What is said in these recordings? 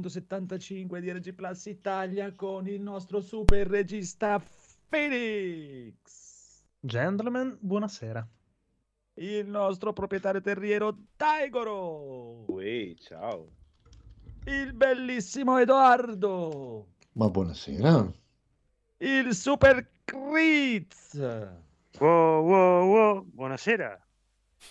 275 di RG Plus Italia con il nostro super regista Phoenix. Gentlemen, buonasera. Il nostro proprietario terriero Daigoro. Uè, ciao. Il bellissimo Edoardo. Ma buonasera. Il super Kritz. Wow, wow, wow, buonasera.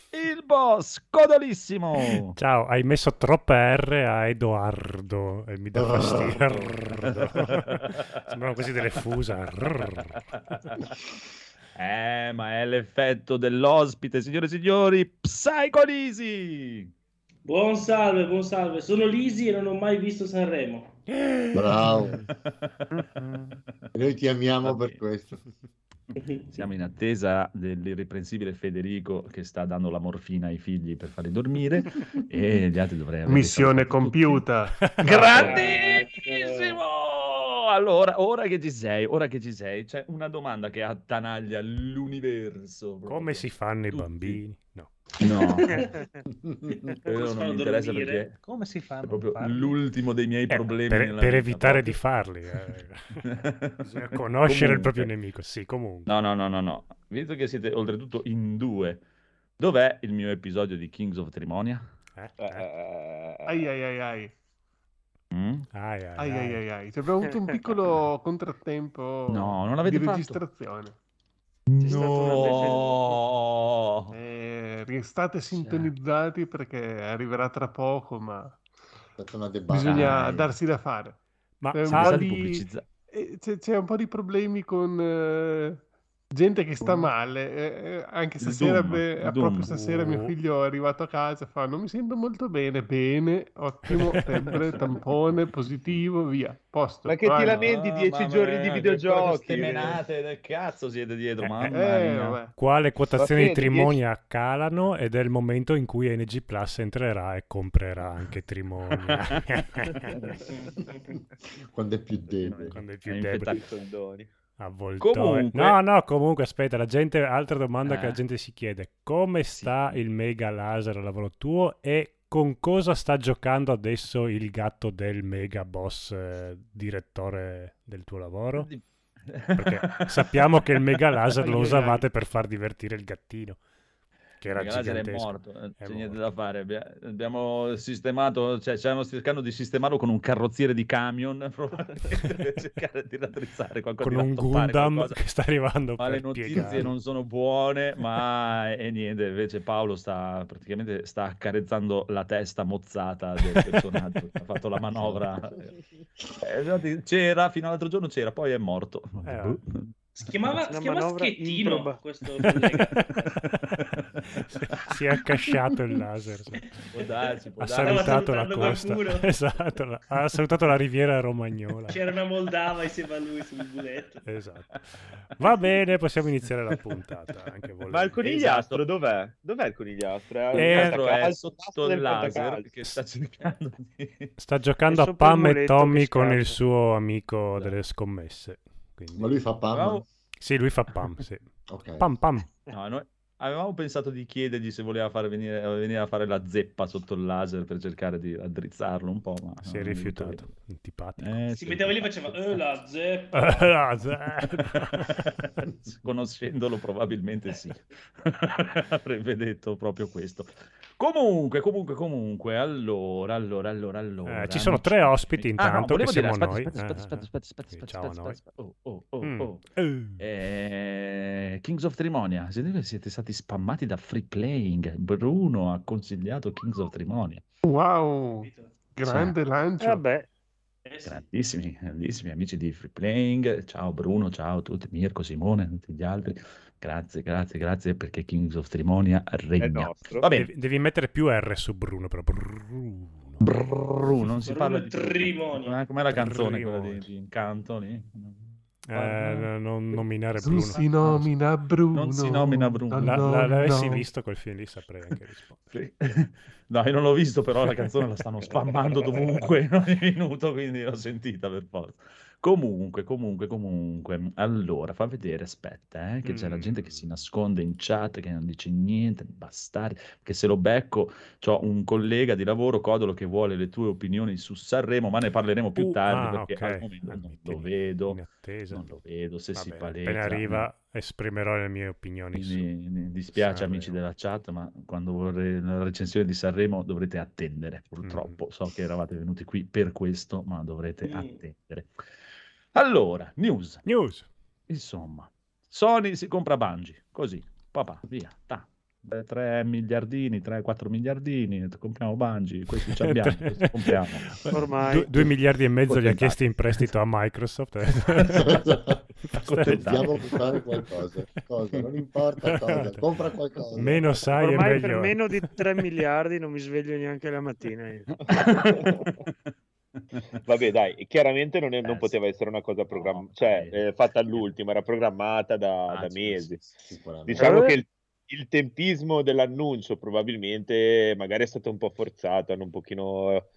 Il boss Codolissimo. Ciao, hai messo troppe R a Edoardo e mi dà fastidio. Sembrano quasi delle fusa. Eh, ma è l'effetto dell'ospite, signore e signori, Psycholisi. Buon salve, buon salve. Sono Lisi e non ho mai visto Sanremo. Bravo. Noi ti amiamo per questo. Siamo in attesa dell'irreprensibile Federico che sta dando la morfina ai figli per farli dormire e gli altri dovrei avere Missione compiuta. Grandissimo! Allora, ora che ci sei, ora che ci sei, c'è una domanda che attanaglia l'universo. proprio. Come si fanno i Tutti. bambini? No. No, Come quello si non mi interessa dormire? perché Come si è fanno? proprio l'ultimo dei miei Eh, problemi per, nella per vita, evitare di farli. eh. Bisogna conoscere il proprio nemico. Sì, comunque. No, no, no, no, no. Visto che siete oltretutto in due, dov'è il mio episodio di Kings of Trimonia? Eh, Eh, eh. eh, Ai ai ai ai. Mm? Ai, ai, Ai ai. ai ai abbiamo avuto un piccolo contrattempo No, non l'avete di fatto? C'è stato No! Eh, restate sintonizzati perché arriverà tra poco, ma bisogna Dai. darsi da fare. Ma Eh, un di Eh, C'è, c'è un po' di problemi con eh, gente che sta Mm. male. eh, eh, anche stasera, Doom, il proprio stasera mio figlio è arrivato a casa e fa: Non mi sento molto bene. Bene, ottimo, febbre, tampone, positivo, via. Posto. Ma che ti vai. lamenti? Ah, 10 mamma giorni mia, di videogiochi. Queste menate del cazzo siete dietro, Eh, mamma Eh, mia. vabbè. Quale quotazioni di Trimonia calano ed è il momento in cui NG Plus entrerà e comprerà anche Trimonia. Quando è più debole. Quando è più debole. Avvoltoio. Comunque- No, no, comunque aspetta, la gente, altra domanda che Eh. la gente si chiede, come Sì. sta il mega laser al lavoro tuo e con cosa sta giocando adesso il gatto del mega boss eh, direttore del tuo lavoro? Perché sappiamo che il mega laser lo usavate per far divertire il gattino, che era Il laser è morto, eh, È c'è niente morto. da fare. Abbia- Abbiamo sistemato, cioè stiamo cercando di sistemarlo con un carrozziere di camion, probabilmente per cercare di raddrizzare qualcosa, Con un Gundam qualcosa. che sta arrivando Ma le notizie piegare. non sono buone, ma e niente, invece Paolo sta praticamente sta accarezzando la testa mozzata del personaggio, ha fatto la manovra. Eh, c'era, fino all'altro giorno c'era, poi è morto. Eh, Boh. Si chiamava, si chiama Schettino improba. questo collega. si è accasciato il laser. Può darsi, può Ha salutato la costa. Esatto, la- ha salutato la riviera romagnola. C'era una Moldava insieme a lui sul muletto. Esatto. Va bene, possiamo iniziare la puntata. Anche volendo. Ma il conigliastro Esatto. dov'è? Dov'è il conigliastro? È Eh, è tasto sotto del il laser che sta cercando di... Sta giocando È a Pam e Tommy con il suo amico delle scommesse. Quindi- Ma lui fa pam? Avevamo- Sì, lui fa Pam, sì. Ok. Pam Pam. No, noi avevamo pensato di chiedergli se voleva fare venire, venire a fare la zeppa sotto il laser per cercare di raddrizzarlo un po', ma Si è rifiutato. Antipatico. Eh, Si sì. metteva lì e faceva eh, la zeppa. Conoscendolo probabilmente sì. Avrebbe detto proprio questo. Comunque, comunque, comunque, allora, allora, allora, allora. Eh, ci sono tre ospiti Ah, no, intanto, che dire, siamo aspetta, noi. Aspetta, Eh, aspetta, aspetta. Oh, oh, oh, Mm. oh. Eh. Kings of Trimonia, siete, siete stati spammati da Free Playing. Bruno ha consigliato Kings of Trimonia. Wow, grande lancio. Eh, Vabbè, Eh sì. Grandissimi, grandissimi amici di Free Playing. Ciao Bruno, ciao a tutti, Mirko, Simone, tutti gli altri. Grazie, grazie, grazie perché Kings of Trimonia È regna. Va bene, Devi, devi mettere più R su Bruno, però. Bruno. Bruno, non si Bruno parla di Trimonia. Eh, Com'è la canzone quella di, Trimonia. di Incanto lì? Eh, no, non nominare Non Bruno. si nomina Bruno. Non si nomina Bruno. No, La- no, la- l'avessi no. visto quel film lì saprei anche rispondere. Sì. No, io non l'ho visto, però la canzone la stanno spammando dovunque in ogni minuto, quindi l'ho sentita per forza. Comunque, comunque, comunque. Allora, fa vedere, aspetta, eh, che c'è la gente che si Mm. nasconde in chat, che non dice niente, bastardi, che se lo becco, c'ho un collega di lavoro, Codolo, che vuole le tue opinioni su Sanremo, ma ne parleremo più Uh, tardi ah, perché ok. al momento non mi lo vedo, non lo vedo, se Va si bene, palesa. appena arriva esprimerò le mie opinioni Quindi mi dispiace amici Sanremo. della chat, ma quando vorrei la recensione di Sanremo dovrete attendere, purtroppo. Mm. So che eravate venuti qui per questo, ma dovrete Mm. attendere. Allora, news. News. Insomma, Sony si compra Bungie, così, papà, via, ta. 3 miliardini, 3-4 miliardini, compriamo Bungie, questi ci abbiamo, questi compriamo. Ormai. Due, due miliardi e mezzo li ha chiesti in prestito a Microsoft. Accontentati. Dobbiamo fare qualcosa. Cosa? Non importa cosa. Compra qualcosa. Meno sai e Ormai meglio per meno di 3 miliardi non mi sveglio neanche la mattina. Vabbè, dai, chiaramente non, è- non Eh, poteva sì. essere una cosa No, programmata, cioè eh, fatta all'ultimo, era programmata da, Ah, da mesi. Diciamo Eh. che il, il tempismo dell'annuncio probabilmente magari è stato un po' forzato, hanno un pochino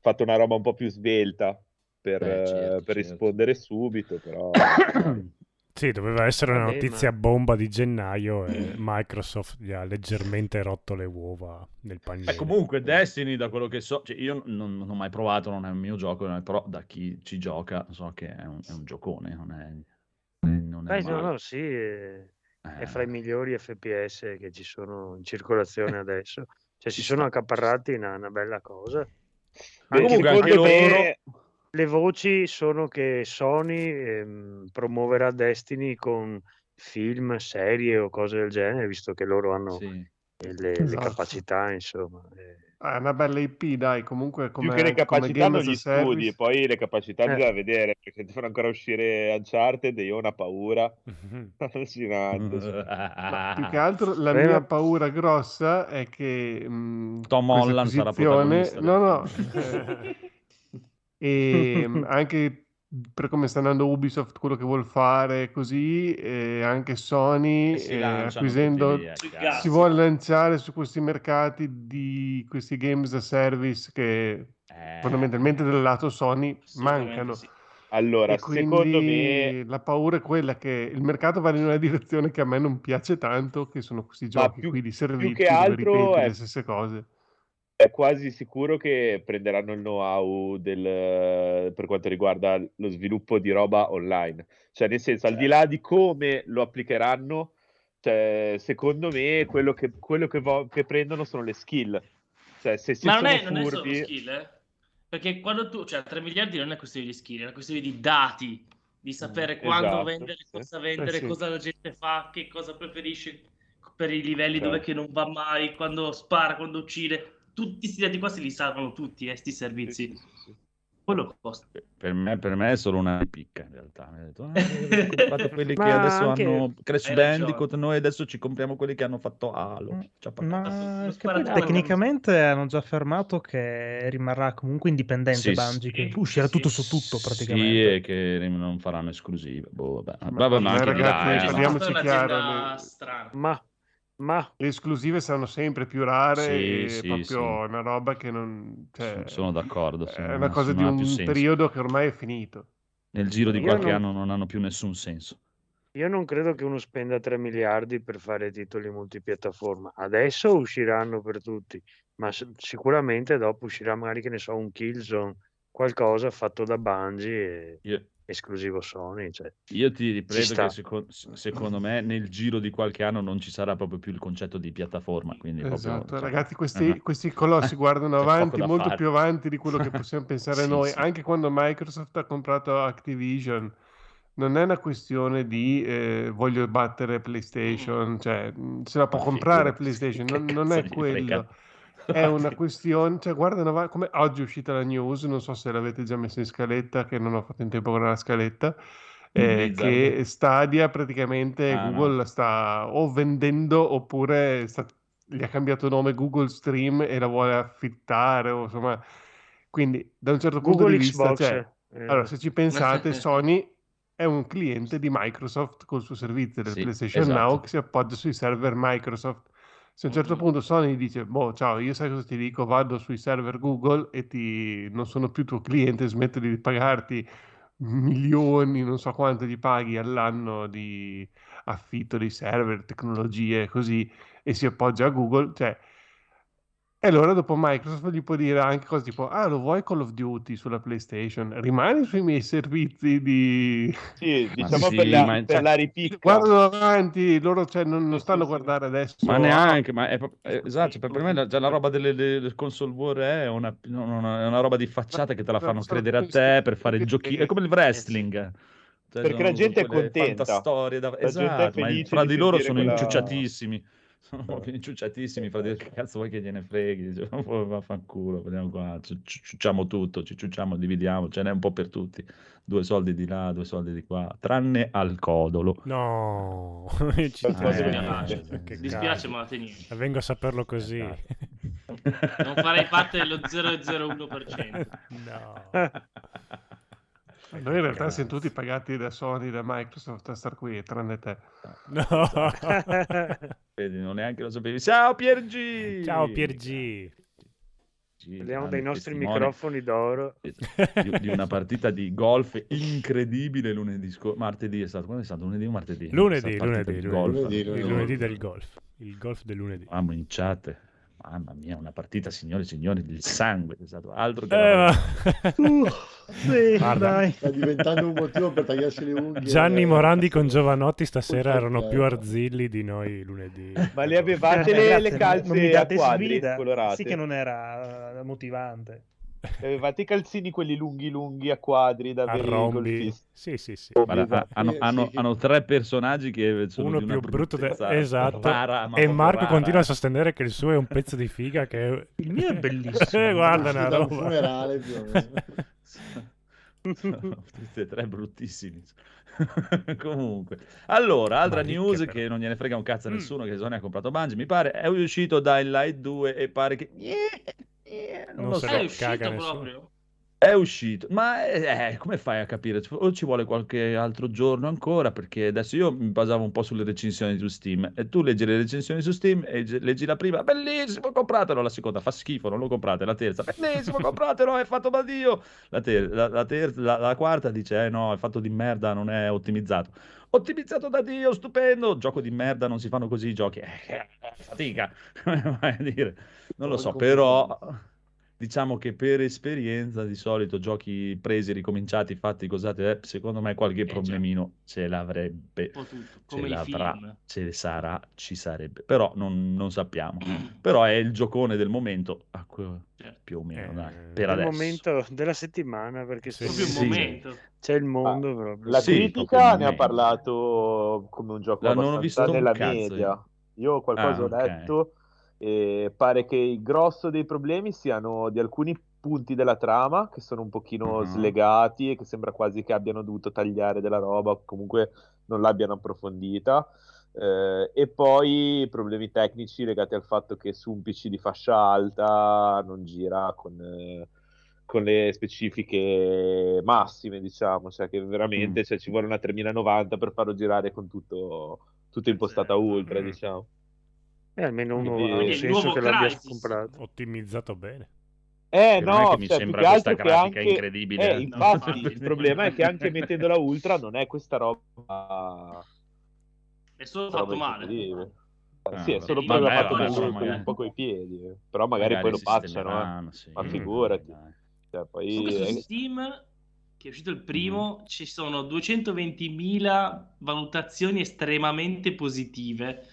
fatto una roba un po' più svelta per, Beh, certo, per certo. rispondere subito, però Sì, doveva essere una notizia ma- bomba di gennaio e Microsoft gli ha leggermente rotto le uova nel paniere. Beh, comunque Destiny, da quello che so, cioè io non, non ho mai provato, non è un mio gioco, eh, però da chi ci gioca so che è un, è un giocone, non è, non è Beh, no, no, sì, è, è Eh, fra i migliori FPS che ci sono in circolazione adesso. Cioè, si sono accaparrati una, una bella cosa. Beh, Comunque, anche loro- me Le voci sono che Sony ehm, promuoverà Destiny con film, serie o cose del genere, visto che loro hanno sì. le, le Esatto. capacità, insomma. eh. È una bella IP, dai, comunque come, più che le capacità a gli studi, poi le capacità Eh. bisogna vedere, perché devono ancora uscire Uncharted e io ho una paura allucinante. più che altro la Beh, mia paura grossa è che mh, Tom questa Holland sarà protagonista no, no, film. e mh, anche per come sta andando Ubisoft, quello che vuol fare così, e anche Sony E si eh, acquisendo via, si vuole lanciare su questi mercati di questi games as a service che Eh, fondamentalmente dal lato Sony mancano. sì. Allora, E secondo me, la paura è quella che il mercato va in una direzione che a me non piace tanto, che sono questi giochi più- qui di più servizi che dove altro ripeti è- le stesse cose. È quasi sicuro che prenderanno il know-how del, per quanto riguarda lo sviluppo di roba online. Cioè, nel senso, al di là di come lo applicheranno, cioè, secondo me quello che, quello che, vo- che prendono sono le skill. Cioè, se si Ma non è, non è solo skill, eh? Perché quando tu, cioè 3 miliardi non è questione di skill, è una questione di dati, di sapere Mm, quando esatto, vendere, sì. cosa vendere, Eh sì. cosa la gente fa, che cosa preferisce per i livelli dove Certo. che non va mai, quando spara, quando uccide. Tutti questi dati qua se li salvano tutti, eh, sti Sì, servizi. sì, sì, sì. Quello costa. Per me, per me è solo una picca in realtà. Mi detto, "Ah, comprato quelli che adesso anche- hanno Crash. Bandicoot, noi adesso ci compriamo quelli che hanno fatto Halo. Ma poi tecnicamente hanno già affermato che rimarrà comunque indipendente Sì, Bungie, sì, che uscirà sì. tutto su tutto Sì, praticamente. e che non faranno esclusive. Boh, vabbè. Ma- Vabbè, ma ma ragazzi, eh, parliamoci è chiaro, strana. Ma, ma Le esclusive saranno sempre più rare Sì, e sì, proprio sì. una roba che non... cioè, Sono- d'accordo, sì, È una cosa di un periodo che ormai è finito. Nel giro di Io qualche non- anno non hanno più nessun senso. io non credo che uno spenda 3 miliardi per fare titoli multipiattaforma. Adesso usciranno per tutti, ma sicuramente dopo uscirà magari, che ne so, un Killzone, qualcosa fatto da Bungie e Io, esclusivo Sony. Cioè. io ti ripeto che seco- secondo me nel giro di qualche anno non ci sarà proprio più il concetto di piattaforma. Quindi proprio, Esatto, cioè, ragazzi, questi, eh, questi colossi guardano avanti, molto fare. più avanti di quello che possiamo pensare Sì, noi. sì. Anche quando Microsoft ha comprato Activision, non è una questione di eh, voglio battere PlayStation, cioè mh, se la può comprare PlayStation, non, non è quello. frega? È una questione, cioè avanti, come oggi è uscita la news, non so se l'avete già messa in scaletta, che non ho fatto in tempo con la scaletta, eh, Blizzard. che Stadia praticamente Ah, Google no. la sta o vendendo oppure sta- gli ha cambiato nome Google Stream e la vuole affittare, o insomma, quindi da un certo punto Google di vista, Xbox. cioè, eh, allora se ci pensate, Sony è un cliente di Microsoft col suo servizio del Sì, PlayStation esatto. Now che si appoggia sui server Microsoft. Se a un certo punto Sony dice, boh, ciao, io sai cosa ti dico, vado sui server Google e ti... non sono più tuo cliente, smetto di pagarti milioni, non so quanto di paghi all'anno di affitto dei server, tecnologie, così, e si appoggia a Google, cioè e allora dopo Microsoft gli può dire anche cose tipo, ah lo vuoi Call of Duty sulla PlayStation? Rimani sui miei servizi di... Sì, diciamo sì, per, la, ma- per cioè, la ripicca. Guardano avanti, loro cioè, non, non stanno a sì, sì. guardare adesso. Ma "Ah, neanche, ma è, è- esatto, cioè, per me la, già la roba delle, delle console war è una, una- è una roba di facciata che te la fanno credere a te per fare il giochino, è come il wrestling. Cioè, Perché sono- la gente è contenta. fantastorie da- La gente è Esatto, ma fra di di loro sono quella- inciucciatissimi. Sono proprio inciucciatissimi fra di loro. Che cazzo vuoi che gliene freghi? Vaffanculo, vediamo qua, ci ci ciucciamo tutto, ci ciucciamo, dividiamo, ce n'è un po' per tutti. Due soldi di là, due soldi di qua, tranne al codolo. No, ci Eh. Che Mi dispiace, ma la teniamo. Vengo a saperlo così. Non farei parte dello 001%. No. Noi in realtà siamo tutti pagati da Sony, da Microsoft a star qui, tranne te. No. Vedi, non neanche lo sapevi. Ciao Piergi! Ciao Piergi. Parliamo dei nostri testimone microfoni d'oro. di, di una partita di golf incredibile lunedì scorso. Martedì è stato. Quando è stato? Lunedì o martedì? Lunedì, lunedì, lunedì. golf. Lunedì, Il lunedì. lunedì del golf. Il golf del lunedì. Mamma in chat. Mamma mia, una partita, signori e signori, del sangue. È stato altro che Eh, Uh, sì, Guarda. dai. Sta diventando un motivo per tagliarsi le unghie. Gianni eh, Morandi con Giovanotti stasera erano più arzilli di noi lunedì. Ma le avevate le, le calze a quadri sfida. colorate? Sì che non era eh, motivante. Avevate i calzini quelli lunghi lunghi a quadri da veri. Sì, sì, sì. Guarda, Sì, hanno, hanno- hanno tre personaggi che sono Uno di una più brutto de- esatto. rara, ma E Marco rara. continua a sostenere che il suo è un pezzo di figa che... Il mio è bellissimo. Eh, guarda una Da un roba. funerale più o meno. Sono tutti e tre bruttissimi. Comunque, allora, altra Ma ricche news però. che non gliene frega un cazzo a Mm. nessuno che Sony ha comprato Bungie, mi pare, è uscito Dying Light 2 e pare che... non, Non lo so. È uscito proprio. È uscito, ma eh, come fai a capire? O ci vuole qualche altro giorno ancora? Perché adesso io mi basavo un po' sulle recensioni su Steam e tu leggi le recensioni su Steam e leggi la prima, bellissimo, compratelo. La seconda fa schifo, non lo comprate. La terza, bellissimo, compratelo, è fatto da Dio. La, ter- la, la terza- la- la quarta dice, eh no, è fatto di merda, non è ottimizzato. Ottimizzato da Dio, stupendo. Gioco di merda, non si fanno così i giochi. Eh, fatica, come vai a dire? Non lo so, però diciamo che per esperienza di solito giochi presi, ricominciati, fatti, cosate, eh, secondo me qualche Eh, già. problemino ce l'avrebbe, ce l'avrà, film. ce ne sarà, ci sarebbe, però non, non sappiamo. Però è il giocone del momento, ah, Certo. più o meno, Eh, dai, del per È il adesso. momento della settimana perché Sì, Proprio sì, un momento. c'è il mondo proprio. La Sì, critica ne ha parlato come un gioco La- non ho visto un nella cazzo media. Io qualcosa Ah, ho ok. letto e pare che il grosso dei problemi siano di alcuni punti della trama che sono un pochino Mhm. slegati e che sembra quasi che abbiano dovuto tagliare della roba, o comunque non l'abbiano approfondita. Eh, e poi problemi tecnici legati al fatto che su un PC di fascia alta non gira con, eh, con le specifiche massime, diciamo, cioè che veramente Mm. cioè, ci vuole una 3090 per farlo girare con tutto, tutto impostata Esatto. ultra, Mm. diciamo. Eh, almeno uno Quindi- ha senso che l'abbia comprato. Ottimizzato bene. Eh è no, mi cioè, sembra più questa grafica anche... incredibile. Eh, eh. infatti, infatti. il problema è che anche mettendola ultra non è questa roba... È solo fatto male. incredibile. Ah, sì, è solo poi l'ha fatto magari- un po' coi piedi, eh. però magari, poi lo pacciano, eh. sì, ma Mm. figurati. dai. Cioè, poi... Su eh, Steam, che è uscito il primo, ci sono 220.000 valutazioni estremamente positive,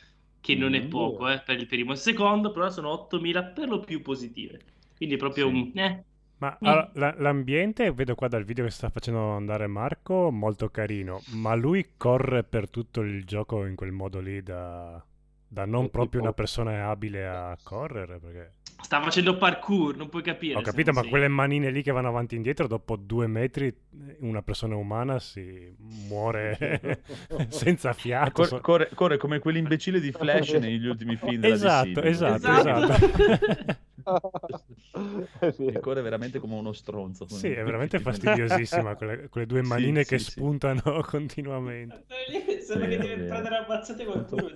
che non è Mm. poco eh, per il primo. Il secondo, però, sono 8.000 per lo più positive. Quindi è proprio Sì. un... Eh, Ma Mm. allora, la- l'ambiente, vedo qua dal video che sta facendo andare Marco, molto carino, ma lui corre per tutto il gioco in quel modo lì da, da non proprio una persona abile a correre, perché... sta facendo parkour, non puoi capire. Ho capito, ma sei- quelle manine lì che vanno avanti e indietro, dopo due metri una persona umana si muore senza fiato. Cor- so- corre, corre come quell'imbecille di Flash negli ultimi film della Esatto, DC. esatto, Esatto. esatto. corre veramente come uno stronzo. Sì, è veramente fastidiosissima quelle, quelle due Sì, manine sì, che sì. spuntano continuamente. Sembra che vero. prendere ammazzate qualcuno.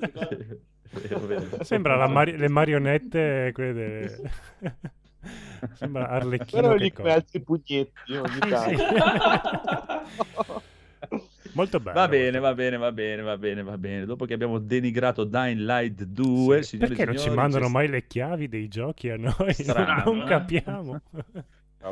Sembra la mari- le marionette, quelle delle- Sembra Arlecchino Però come corre. altri pugnetti ogni Sì. tanto. Molto bello. Va bene, va bene, va bene, va bene, va bene. Dopo che abbiamo denigrato Dying Light 2, Sì, e Perché non ci signori, mandano c'è- mai le chiavi dei giochi a noi? Strano, non eh? capiamo.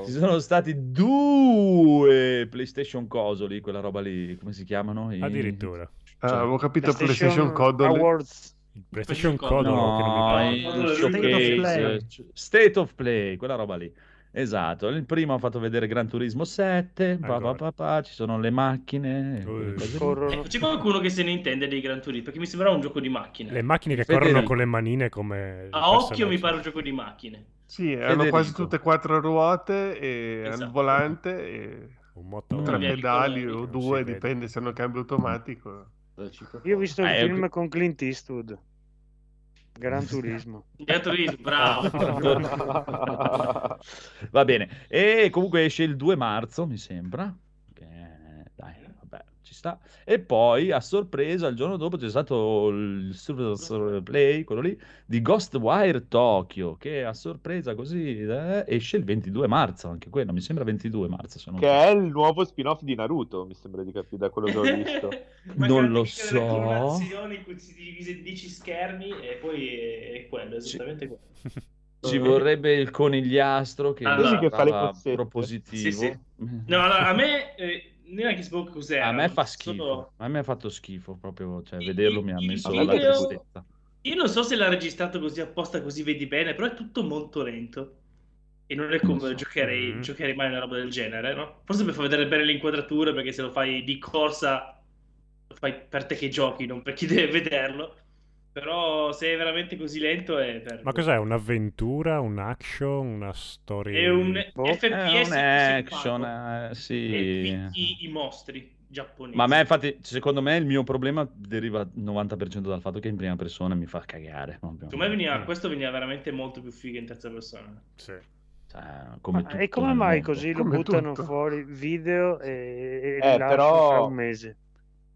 Ci sono stati due PlayStation Cosoli, quella roba lì, come si chiamano? I- Addirittura. Ah, Cioè, avevo capito PlayStation Codoli. Awards. Il PlayStation che non mi No, Codolo State of showcase, Play. c- State of Play, quella roba lì. Esatto, il primo ha fatto vedere Gran Turismo 7, pa, pa, Ancora. pa, pa, ci sono le macchine, Ui. Corrono. Ecco, c'è qualcuno che se ne intende dei Gran Turismo, perché mi sembrava un gioco di macchine. Le macchine che Federico. corrono con le manine come... A occhio mi pare un gioco di macchine. Sì, hanno Federico. quasi tutte e quattro ruote e hanno il Esatto. volante e Un motore. tre pedali o due, dipende se hanno cambio automatico. Io ho visto il Eh, film con Clint Eastwood. Gran Turismo. Gran Turismo, bravo. Va bene, e comunque esce il 2 marzo, mi sembra. Che, dai, vabbè, ci sta. E poi, a sorpresa, il giorno dopo c'è stato il Super Play, quello lì, di Ghostwire Tokyo, che a sorpresa così eh, esce il 22 marzo, anche quello, mi sembra 22 marzo. Se non Che è il nuovo spin-off di Naruto, mi sembra di capire da quello che ho visto. Non lo so. colorazioni in cui si divise in 10 schermi e poi è, è quello, esattamente quello. Ci vorrebbe il conigliastro che Allora, che fa le propositivo. Sì, sì. No, allora, a me eh, neanche so cos'era. A me fa schifo, solo- a me ha fatto schifo proprio, cioè Il- vederlo mi ha messo video- la tristezza. Io non so se l'ha registrato così apposta così vedi bene, però è tutto molto lento. E non è come Non so. giocherei, Mm. giocherei mai una roba del genere, no? Forse per far vedere bene le inquadrature, perché se lo fai di corsa, lo fai per te che giochi, non per chi deve vederlo. Però se è veramente così lento è per... Ma cos'è? Un'avventura, un action, una storia? È un Boh. FPS È un action, eh, E sì. picchi i mostri giapponesi. Ma a me, infatti, secondo me il mio problema deriva al 90% dal fatto che in prima persona mi fa cagare. Secondo me veniva, Mm. questo veniva veramente molto più figo in terza persona. Sì. Cioè, come e come mai mondo. così lo Come buttano tutto. fuori video e, e Eh, però- fra un mese?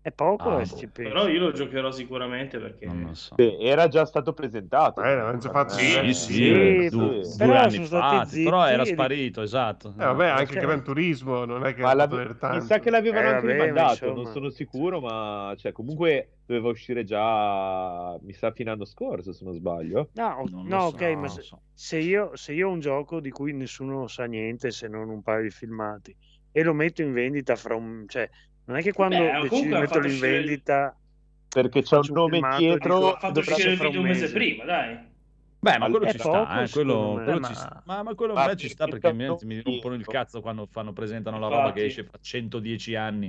È poco, Ah, eh, boh. Però io lo giocherò sicuramente perché... Non lo so. Beh, era già stato presentato. Eh, già fatto Sì, Sì, Eh, sì, sì, eh, sì. due, Però fa, zitti però era sparito, esatto. Eh, vabbè, anche Ok. Gran Turismo non è che Ma ha la- fatto vedere tanto. mi sa che l'avevano Eh, anche vabbè, ma rimandato, insomma. non sono sicuro, ma cioè, comunque doveva uscire già, mi sa, fine anno scorso, se non sbaglio. No, Non no, so, ok, ma se, so. se io, se io ho un gioco di cui nessuno sa niente se non un paio di filmati e lo metto in vendita fra un... cioè, non è che quando Beh, decido di metterlo in uscire- vendita... Perché c'è un un nome dietro. Ha fatto uscire il un video un mese prima, dai. Beh, ma quello ci poco, sta, eh, quello, me, quello ma- ci sta. Ma, ma quello a me ci sta perché mi, non mi rompono il cazzo quando fanno, presentano la roba che esce fra 110 anni.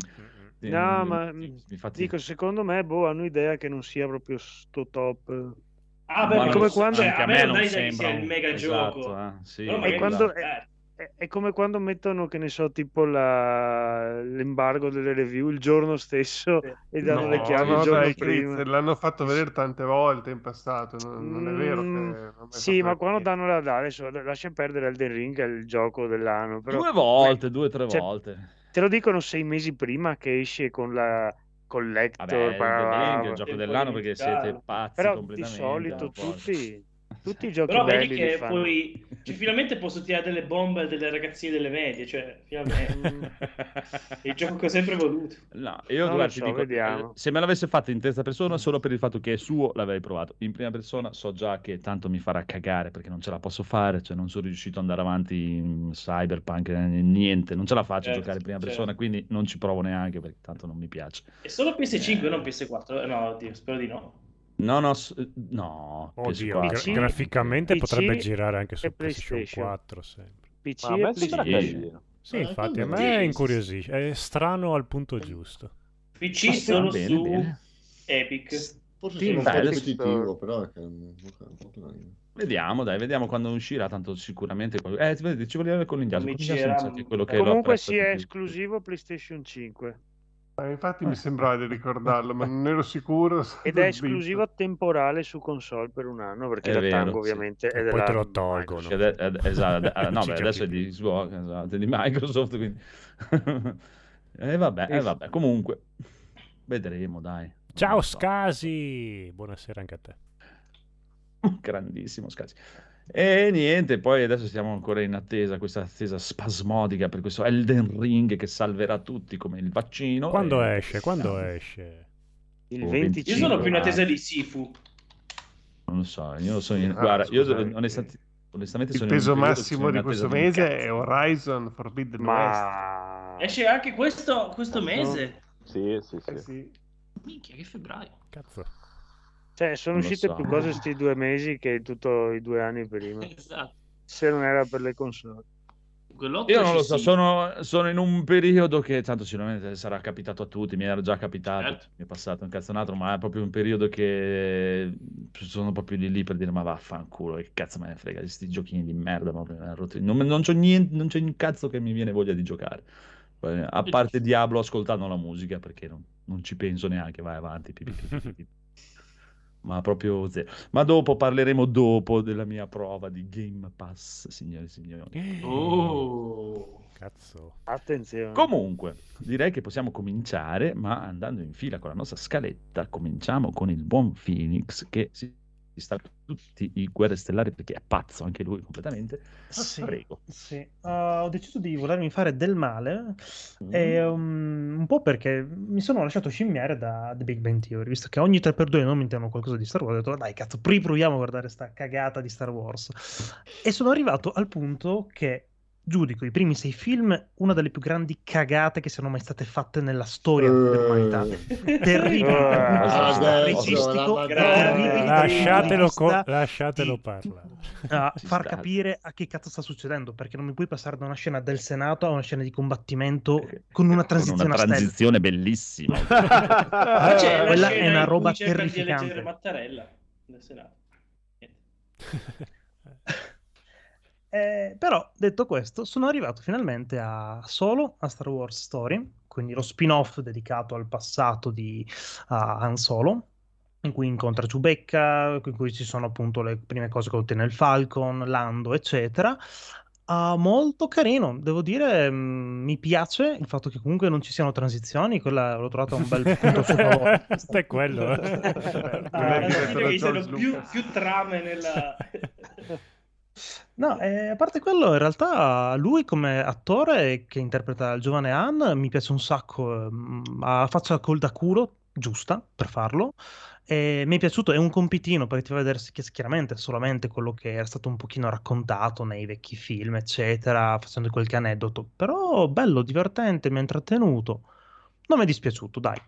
No, ma mi- infatti, dico, secondo me, boh, hanno idea che non sia proprio sto top. Ah, beh, come quando- cioè, a me non che sembra sia il un- mega esatto, gioco. eh, sì, E quando- eh, È, è come quando mettono, che ne so, tipo la- l'embargo delle review il giorno stesso e danno No, le chiavi no, il giorno dai, prima. L'hanno fatto vedere tante volte in passato, non, non è vero che... Mm, non Sì, ma quando danno la data, adesso lascia perdere Elden Ring, è il gioco dell'anno, però Due volte, due o tre Cioè, volte. te lo dicono sei mesi prima che esce con la collector, Vabbè, bla, The Ring è il gioco dell'anno perché siete pazzi però di completamente. solito tutti, tutti i giochi Però vedi che fanno. poi cioè, finalmente posso tirare delle bombe delle ragazzine delle medie, cioè finalmente è il gioco che ho sempre voluto. No, io Non guarda, so, dico, vediamo. eh, se me l'avesse fatto in terza persona solo per il fatto che è suo, l'avrei provato. In prima persona so già che tanto mi farà cagare perché non ce la posso fare, cioè non sono riuscito ad andare avanti in Cyberpunk, eh, niente, non ce la faccio a Certo, giocare in prima certo. persona, quindi non ci provo neanche perché tanto non mi piace. È solo PS5, Eh. non PS4. Eh, No, oddio, spero di no. No, no, no, Oddio, PS4. gra- graficamente PC potrebbe girare anche su PlayStation PlayStation. 4 sempre. PC Ma a e carino. Sì, Eh, infatti, a me Sì. incuriosisce. È strano al punto giusto. PC Ma solo bene, su bene. Epic. Forse Sì, sono un dai, po' adesso- ripetitivo, però è. Vediamo, dai, vediamo quando uscirà, tanto sicuramente... Eh, vedi, ci voleva con l'indiato, Mi con è lo Comunque sì, è più. esclusivo PlayStation 5 Ma infatti mi sembrava di ricordarlo, ma non ero sicuro. ed è esclusivo temporale su console per un anno perché È la vero, Tango sì. ovviamente è E poi te lo tolgono. Ade- ade- esatto, ade- no, Ci beh, adesso è di Xbox, esatto, è di Microsoft, quindi... e vabbè, Sì, eh, vabbè, comunque, vedremo, dai. Ciao so. Scasi! Buonasera anche a te. Grandissimo, Scasi. E niente, poi adesso siamo ancora in attesa, questa attesa spasmodica per questo Elden Ring che salverà tutti come il vaccino. Quando e- esce? Quando esce? Il Oh, 25 Io sono più in attesa di Sifu. Non lo so, io sono in... Ah, guarda, io scusami. onestamente, onestamente Il peso massimo di questo mese cazzo. è Horizon Forbidden West. Ma Esce anche questo, questo mese. Sì, sì, sì. Eh sì. Minchia, che febbraio. Cazzo. Cioè, sono Non uscite so. più cose sti due mesi che in tutto i due anni prima. Esatto. Se non era per le console. Quell'otto Io non lo so, sì. sono, sono in un periodo che tanto sicuramente sarà capitato a tutti, mi era già capitato, Certo. mi è passato un cazzonato, ma è proprio un periodo che sono proprio lì lì per dire ma vaffanculo, che cazzo me ne frega di sti giochini di merda, non, non c'ho niente, non c'è un cazzo che mi viene voglia di giocare. A parte Diablo ascoltando la musica perché non, non ci penso neanche, vai avanti. pi, pi, pi, pi, pi. Ma proprio zero. Ma dopo parleremo dopo della mia prova di Game Pass, signore e signori. Oh. Cazzo. Attenzione. Comunque, direi che possiamo cominciare, ma andando in fila con la nostra scaletta, cominciamo con il buon Phoenix che si tutti i guerre stellari perché è pazzo anche lui completamente. Ah, sì. Prego. Sì, uh, ho deciso di volermi fare del male e, um, un po' perché mi sono lasciato scimmiare da The Big Bang Theory, visto che ogni 3x2 non mettiamo qualcosa di Star Wars, ho detto dai cazzo, riproviamo a guardare sta cagata di Star Wars. E sono arrivato al punto che giudico i primi sei film una delle più grandi cagate che siano mai state fatte nella storia dell'umanità. Eh, Terribili dal punto di vista registico, Lasciatelo, co- lasciatelo parlare. far capire a che cazzo sta succedendo, perché non mi puoi passare da una scena del Senato a una scena di combattimento Perché- con una Con transizione una a stealth. transizione bellissima. La quella scena è una roba terrificante. Mattarella nel Senato. Eh, però, detto questo, sono arrivato finalmente a Solo, a Star Wars Story, quindi lo spin-off dedicato al passato di a Han Solo, in cui incontra Chewbacca, in cui ci sono appunto le prime cose che ottiene il Falcon, Lando, eccetera. Ah, molto carino, devo dire, mm, mi piace il fatto che comunque non ci siano transizioni, quella l'ho trovata un bel punto a suo favore. Questo è quello. Ah, capito da che ci sono George più, più trame nella... No, eh, a parte quello, in realtà lui come attore che interpreta il giovane Han mi piace un sacco, ehm, ha la faccia col da culo, giusta per farlo. E mi è piaciuto, è un compitino perché ti fa vedere chiaramente è solamente quello che era stato un pochino raccontato nei vecchi film, eccetera, facendo qualche aneddoto. Però bello, divertente, mi ha intrattenuto. Non mi è dispiaciuto, dai.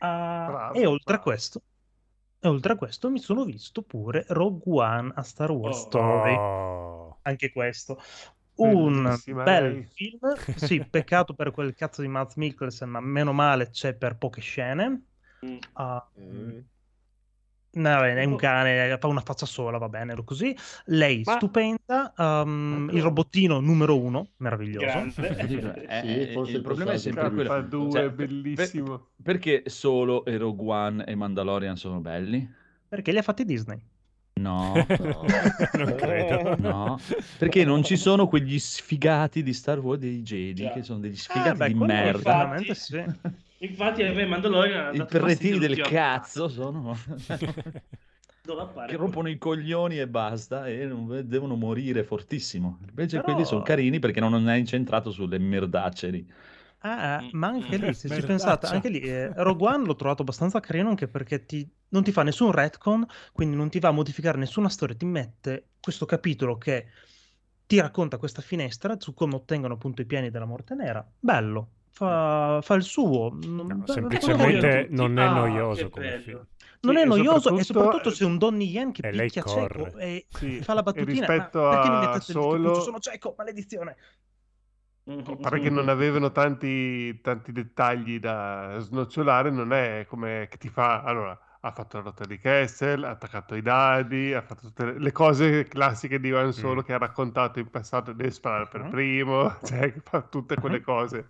Ah, Bravo, e oltre a bravo. questo, e oltre a questo mi sono visto pure Rogue One a Star Wars Oh. Story anche questo. Un bel lei. film, sì, peccato per quel cazzo di Matt Mikkelsen, ma meno male c'è per poche scene. Mm. Ah, Mm. No, è un cane, fa una faccia sola, va bene, così. Lei, Ma- stupenda, um, il robottino numero uno, meraviglioso. Eh, Sì, eh, forse il il problema è sempre quello. Fa due, Cioè, per- bellissimo. Perché solo Rogue One e Mandalorian sono belli? Perché li ha fatti Disney. No, No. non credo. no, perché non ci sono quegli sfigati di Star Wars dei Jedi, Già. che sono degli Ah, sfigati beh, di merda. effettivamente sì. Infatti a me Mandalorian I perretini del cazzo sono Dove appare? che rompono i coglioni e basta e non- devono morire fortissimo. Invece Però- quelli sono carini perché non è incentrato sulle merdacce lì. Ah, Mm, ma anche lì, se ci pensate, anche lì, eh, Rogue One l'ho trovato abbastanza carino anche perché ti- non ti fa nessun retcon, quindi non ti va a modificare nessuna storia, ti mette questo capitolo che ti racconta questa finestra su come ottengono appunto i piani della morte nera. Bello, fa, fa il suo. Non- No, beh, semplicemente non è Ah, noioso come film. non Sì, è e noioso e soprattutto- soprattutto c'è un Donnie Yen che E picchia cieco e Sì, fa la e battutina. Rispetto perché mi mettete solo-? Sono cieco, maledizione. Pare che non avevano tanti, tanti dettagli da snocciolare, non è come che ti fa. Allora, ha fatto la rotta di Kessel, ha attaccato i dadi, ha fatto tutte le, cose classiche di Van Solo Mm. che ha raccontato in passato, deve sparare per Mhm. primo, cioè che fa tutte quelle cose.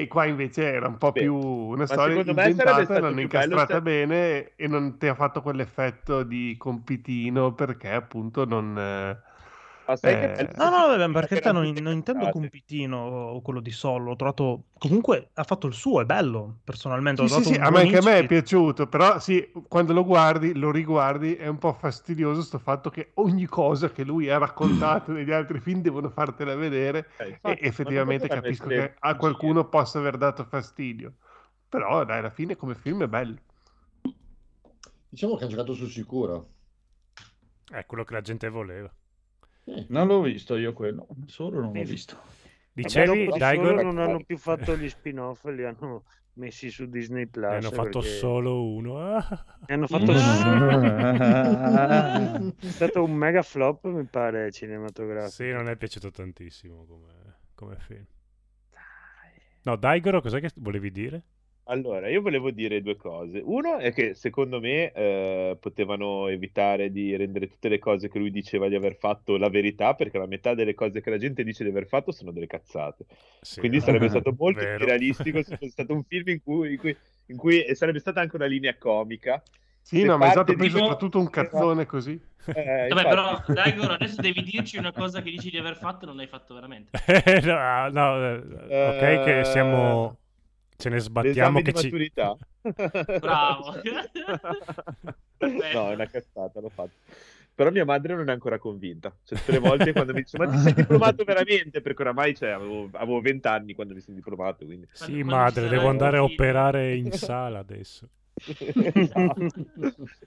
E qua invece era un po' Beh, più una storia inventata, l'hanno incastrata se- bene e non ti ha fatto quell'effetto di compitino perché appunto non, eh, Ma sai Eh, che No, no, vabbè, per carità non, non intendo compitino o quello di Solo. L'ho trovato comunque ha fatto il suo, è bello. Personalmente, Sì, sì, sì, a me, anche a me è piaciuto, però sì, quando lo guardi, lo riguardi, è un po' fastidioso sto fatto che ogni cosa che lui ha raccontato negli altri film devono fartela vedere Eh, e effettivamente capisco che a qualcuno possa aver dato fastidio. Però dai, alla fine come film è bello. Diciamo che ha giocato sul sicuro. È quello che la gente voleva. Non l'ho visto io quello, solo non l'ho visto. Dicevi, Daigor, solo non hanno più fatto gli spin-off, li hanno messi su Disney Plus. ne hanno fatto perché solo uno. Ah. ne hanno fatto Mm. È stato un mega flop, mi pare, cinematografico. Sì, non è piaciuto tantissimo come, come film. No, Daigoro, cos'è che volevi dire? Allora, io volevo dire due cose. Uno è che secondo me eh, potevano evitare di rendere tutte le cose che lui diceva di aver fatto la verità, perché la metà delle cose che la gente dice di aver fatto sono delle cazzate. Sì, Quindi sarebbe stato molto vero. più realistico se fosse stato un film in cui, in cui- in cui- e sarebbe stata anche una linea comica. Sì, no, ma è stato parte poi soprattutto un cazzone così. Eh, Vabbè, però, Daigor, adesso devi dirci una cosa che dici di aver fatto e non hai fatto veramente. no, no, eh, ok che siamo... Ce ne sbattiamo che ci... maturità. Bravo. no, è una cazzata, l'ho fatto. Però mia madre non è ancora convinta. Cioè, tutte le volte quando mi dice, ma ti sei diplomato veramente? Perché oramai cioè, avevo, avevo 20 anni quando mi sono diplomato, quindi... Sì, madre, devo andare a operare in sala adesso. esatto.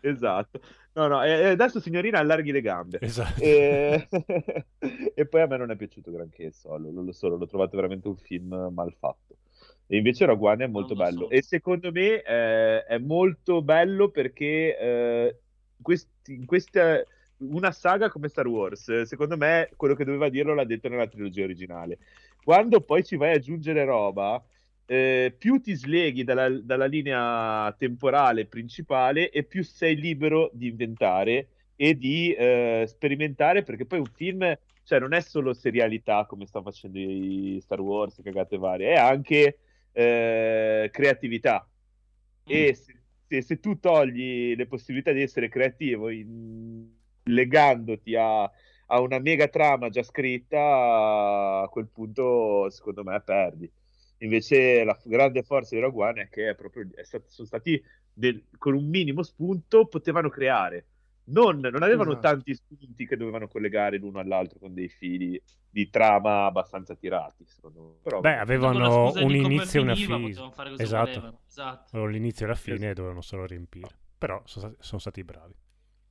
esatto. No, no, e adesso signorina allarghi le gambe. Esatto. E... e poi a me non è piaciuto granché solo, non lo so, l'ho trovato veramente un film mal fatto. E invece Rogue One è molto bello. so. E secondo me eh, è molto bello perché eh, questi- in questa una saga come Star Wars, secondo me quello che doveva dirlo l'ha detto nella trilogia originale. Quando poi ci vai ad aggiungere roba, eh, più ti sleghi dalla, dalla linea temporale principale e più sei libero di inventare e di eh, sperimentare, perché poi un film, cioè, non è solo serialità come sta facendo i Star Wars, cagate varie, è anche eh, creatività. E se, se- se tu togli le possibilità di essere creativo in- legandoti a, a una mega trama già scritta, a quel punto, secondo me, perdi. Invece la grande forza di Rogue One è che è proprio, è stat- sono stati del- con un minimo spunto potevano creare. Non, non avevano Esatto. tanti spunti che dovevano collegare l'uno all'altro con dei fili di trama abbastanza tirati, secondo me. Però, Beh, la avevano un inizio e una fine. Esatto. Esatto. Avevano l'inizio e la fine e dovevano solo riempire. Però sono stati, sono stati bravi.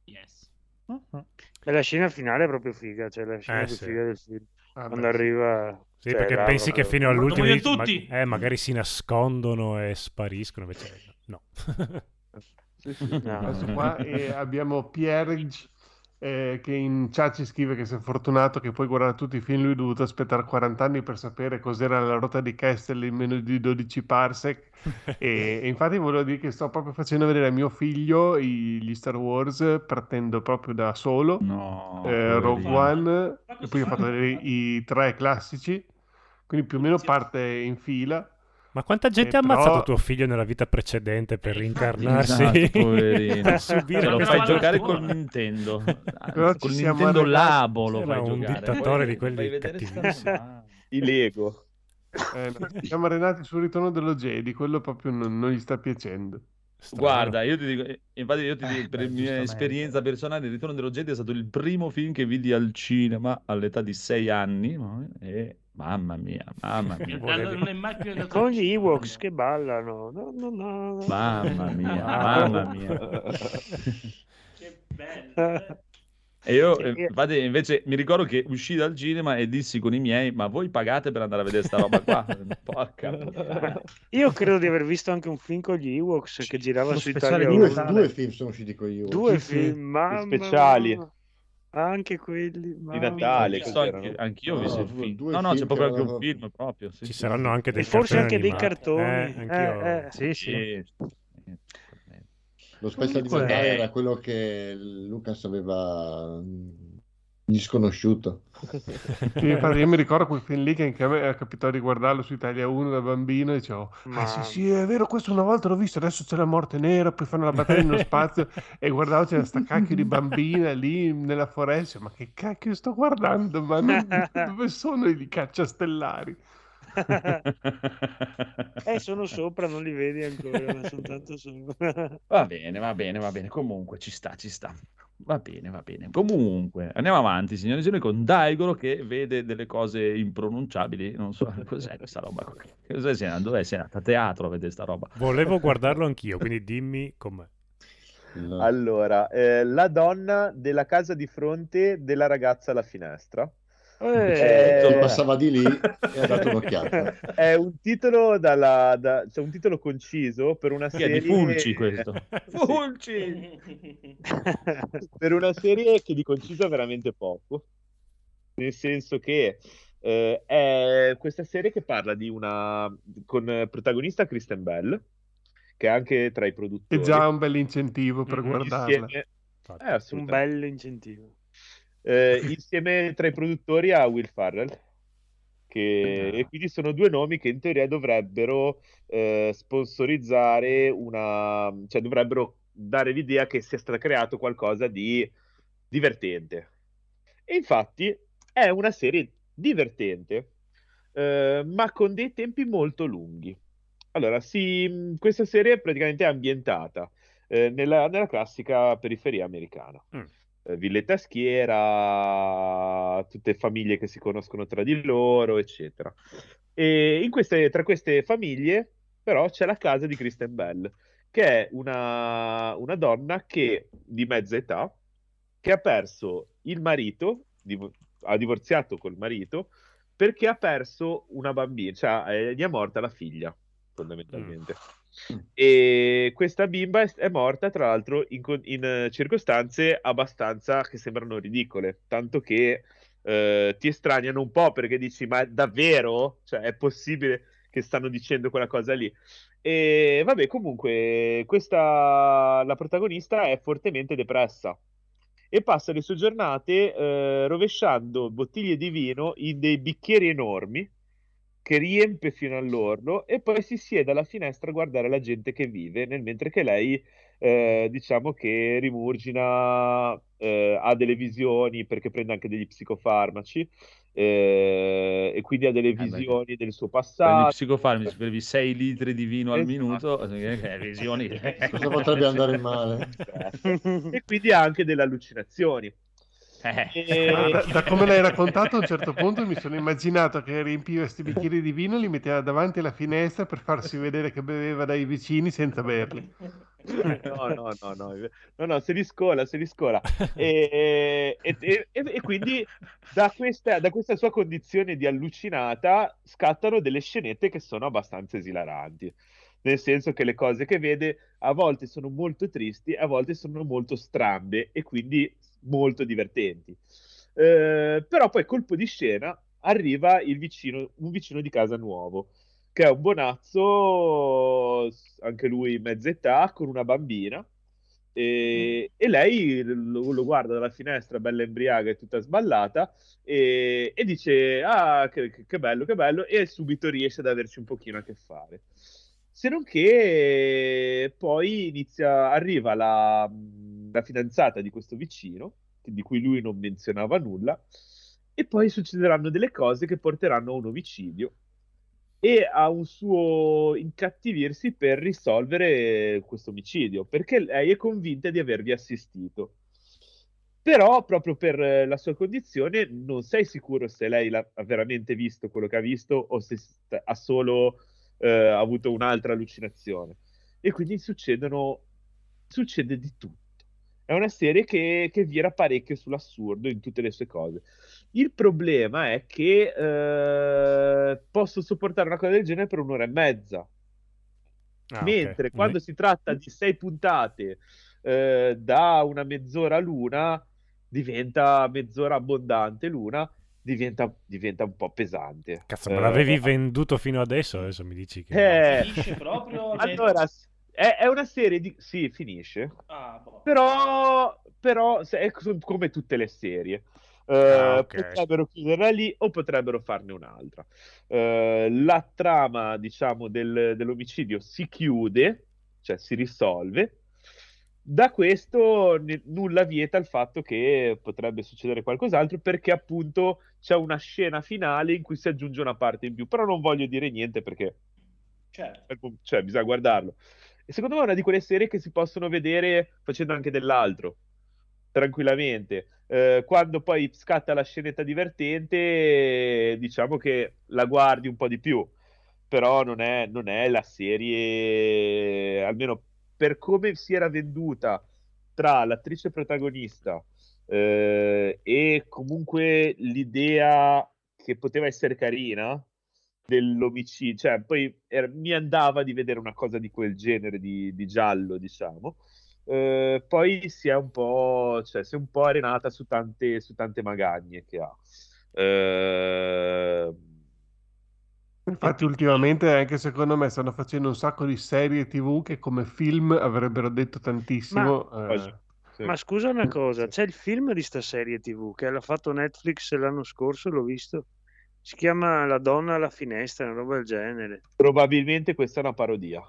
Yes. Mhm. E la scena finale è proprio figa, cioè la scena Eh, più sì. figa del film. Ah, Quando beh, arriva... Sì, cioè, perché là pensi che proprio- fino all'ultimo dici, ma- eh, magari si nascondono e spariscono, invece no. Sì, sì. No. Eh, abbiamo Pierge eh, che in chat ci scrive che sei fortunato che puoi guardare tutti i film, lui ha dovuto aspettare 40 anni per sapere cos'era la rotta di Kessel in meno di 12 parsec e, e infatti volevo dire che sto proprio facendo vedere a mio figlio i- gli Star Wars partendo proprio da solo No, eh, Rogue. One e poi ho fatto vedere i tre classici quindi più o meno parte in fila Ma quanta gente Eh, ha ammazzato però- tuo figlio nella vita precedente per Eh, rincarnarsi? Esatto, poverino. per subire lo fai giocare col Nintendo. Siamo Nintendo. Labo lo fai un giocare. dittatore Poi di quelli cattivissimi. roba. I Lego. Eh, no, siamo arenati sul ritorno dello Jedi quello proprio non, non gli sta piacendo Strano. Guarda, io ti dico, eh, infatti io ti dico, per beh, mia esperienza personale, Il Ritorno dello Jedi è stato il primo film che vidi al cinema all'età di sei anni no? e mamma mia, mamma mia, Con gli. Ewoks che ballano. No, no, no, mamma mia, Ah. mamma mia. Che bello. eh. E io, Sì. eh, infatti, invece mi ricordo che uscì dal cinema e dissi con i miei, ma voi pagate per andare a vedere sta roba qua? Porca. Io credo di aver visto anche un film con gli Ewoks che girava su Italia Due, 1. Natale. due film sono usciti con io. Due Sì, sì. film, mamma speciali. mia. Anche quelli. Di Natale. So, anche- anch'io ho No, visto il film. No, no, film c'è proprio che anche un film proprio. Sì, Ci sì, saranno anche dei E forse cartoni anche dei animati. cartoni. Eh. Eh, eh. Sì, sì. Lo special di Natale era quello che Lucas aveva mm, Gli sconosciuto. Sì, infatti io mi ricordo quel film lì che anche a me è capitato di guardarlo su Italia 1 da bambino e dicevo, Ma- ah sì sì è vero questo una volta l'ho visto, adesso c'è la morte nera, poi fanno la battaglia nello spazio e guardavo c'era sta cacchio di bambina lì nella foresta, ma che cacchio sto guardando, ma non- dove sono i cacciastellari? Eh, sono sopra, non li vedi ancora, ma sono tanto sopra. Va bene, va bene, va bene. Comunque ci sta, ci sta. Va bene, va bene. Comunque, andiamo avanti, signori e signori, con Daigoro che vede delle cose impronunciabili. Non so cos'è questa roba. Cos'è? Sei andato, dov'è? Sei andato a teatro a vedere sta roba. Volevo guardarlo anch'io, quindi dimmi com'è. No. Allora, eh, la donna della casa di fronte della ragazza alla finestra. Eh, Che passava di lì e ha dato un'occhiata. È un titolo, dalla, da- cioè un titolo conciso per una Che è serie di Fulci questo. Fulci! per una serie che di conciso ha veramente poco. Nel senso che eh, è questa serie che parla di una con protagonista Kristen Bell, che è anche tra i È produttori. già un bel incentivo per Mhm. guardarla. Insieme, eh, un bel incentivo. Eh, insieme tra i produttori a Will Farrell, che, Ah. e quindi sono due nomi che in teoria dovrebbero eh, sponsorizzare una, cioè dovrebbero dare l'idea che sia stato creato qualcosa di divertente. E infatti è una serie divertente, eh, ma con dei tempi molto lunghi. Allora, sì, questa serie praticamente è ambientata eh, nella, nella classica periferia americana Mm. Eh, villetta schiera, tutte famiglie che si conoscono tra di loro, eccetera. E queste, tra queste famiglie, però, c'è la casa di Kristen Bell, che è una, una donna che, di mezza età, che ha perso il marito, div- ha divorziato col marito, perché ha perso una bambina, cioè gli è morta la figlia, fondamentalmente. E questa bimba è, è morta, tra l'altro, in, in, eh, circostanze abbastanza che sembrano ridicole, tanto che eh, ti estraniano un po' perché dici, ma davvero? Cioè, è possibile che stanno dicendo quella cosa lì? E vabbè, comunque, questa, la protagonista è fortemente depressa e passa le sue giornate eh, rovesciando bottiglie di vino in dei bicchieri enormi che riempie fino all'orlo e poi si siede alla finestra a guardare la gente che vive, nel mentre che lei, eh, diciamo che rimurgina, eh, ha delle visioni perché prende anche degli psicofarmaci eh, e quindi ha delle beh. visioni del suo Prendi passato. psicofarmaci, bevi 6 litri di vino al Esatto. minuto, eh, che visioni. Cosa potrebbe andare male? E quindi ha anche delle allucinazioni. Eh. E- Ah, da, da come l'hai raccontato a un certo punto mi sono immaginato che riempiva questi bicchieri di vino e li metteva davanti alla finestra per farsi vedere che beveva dai vicini senza berli. No, no, no, no, no, no, se li scola, se li scola. E, e- e- e quindi da questa, da questa sua condizione di allucinata scattano delle scenette che sono abbastanza esilaranti. Nel senso che le cose che vede a volte sono molto tristi, a volte sono molto strambe e quindi molto divertenti. Eh, però poi colpo di scena arriva vicino, un vicino di casa nuovo che è un bonazzo, anche lui mezza età, con una bambina. E, e lei lo, lo guarda dalla finestra, bella embriaga e tutta sballata, e, e dice: Ah, che- che bello, che bello, e subito riesce ad averci un pochino a che fare. Se non che poi inizia, arriva la, la fidanzata di questo vicino, di cui lui non menzionava nulla, e poi succederanno delle cose che porteranno a un omicidio e a un suo incattivirsi per risolvere questo omicidio, perché lei è convinta di avervi assistito. Però, proprio per la sua condizione, non sei sicuro se lei ha veramente visto quello che ha visto o se ha solo eh, avuto un'altra allucinazione. E quindi succedono, succede di tutto. È una serie che, che vira parecchio sull'assurdo in tutte le sue cose. Il problema è che eh, posso sopportare una cosa del genere per un'ora e mezza. Ah. Mentre quando si tratta di sei puntate eh, da una mezz'ora l'una, diventa mezz'ora abbondante l'una, diventa, diventa un po' pesante. Cazzo, me Eh, l'avevi venduto fino adesso, adesso mi dici che... eh, Finisce proprio? allora, è, è una serie di... Sì, finisce. Ah, boh. Però, però è co- come tutte le serie. Eh, Ah, ok. Potrebbero chiuderla lì o potrebbero farne un'altra. Eh, la trama, diciamo, del- dell'omicidio si chiude, cioè si risolve. Da questo ne- nulla vieta il fatto che potrebbe succedere qualcos'altro perché appunto c'è una scena finale in cui si aggiunge una parte in più, però non voglio dire niente perché Certo. cioè, bisogna guardarlo. E secondo me è una di quelle serie che si possono vedere facendo anche dell'altro, tranquillamente. Eh, quando poi scatta la scenetta divertente, diciamo che la guardi un po' di più, però non è, non è la serie, almeno per come si era venduta tra l'attrice protagonista eh, e comunque l'idea che poteva essere carina dell'omicidio, cioè poi era- mi andava di vedere una cosa di quel genere di, di giallo, diciamo. Eh, poi si è un po', cioè, si è un po' arenata su tante, su tante magagne che ha. Eh, Infatti, ultimamente, anche secondo me, stanno facendo un sacco di serie TV che come film avrebbero detto tantissimo. eh, oggi, sì. Ma scusa una cosa, c'è il film di sta serie TV che l'ha fatto Netflix l'anno scorso, l'ho visto. Si chiama La donna alla finestra, una roba del genere. Probabilmente questa è una parodia.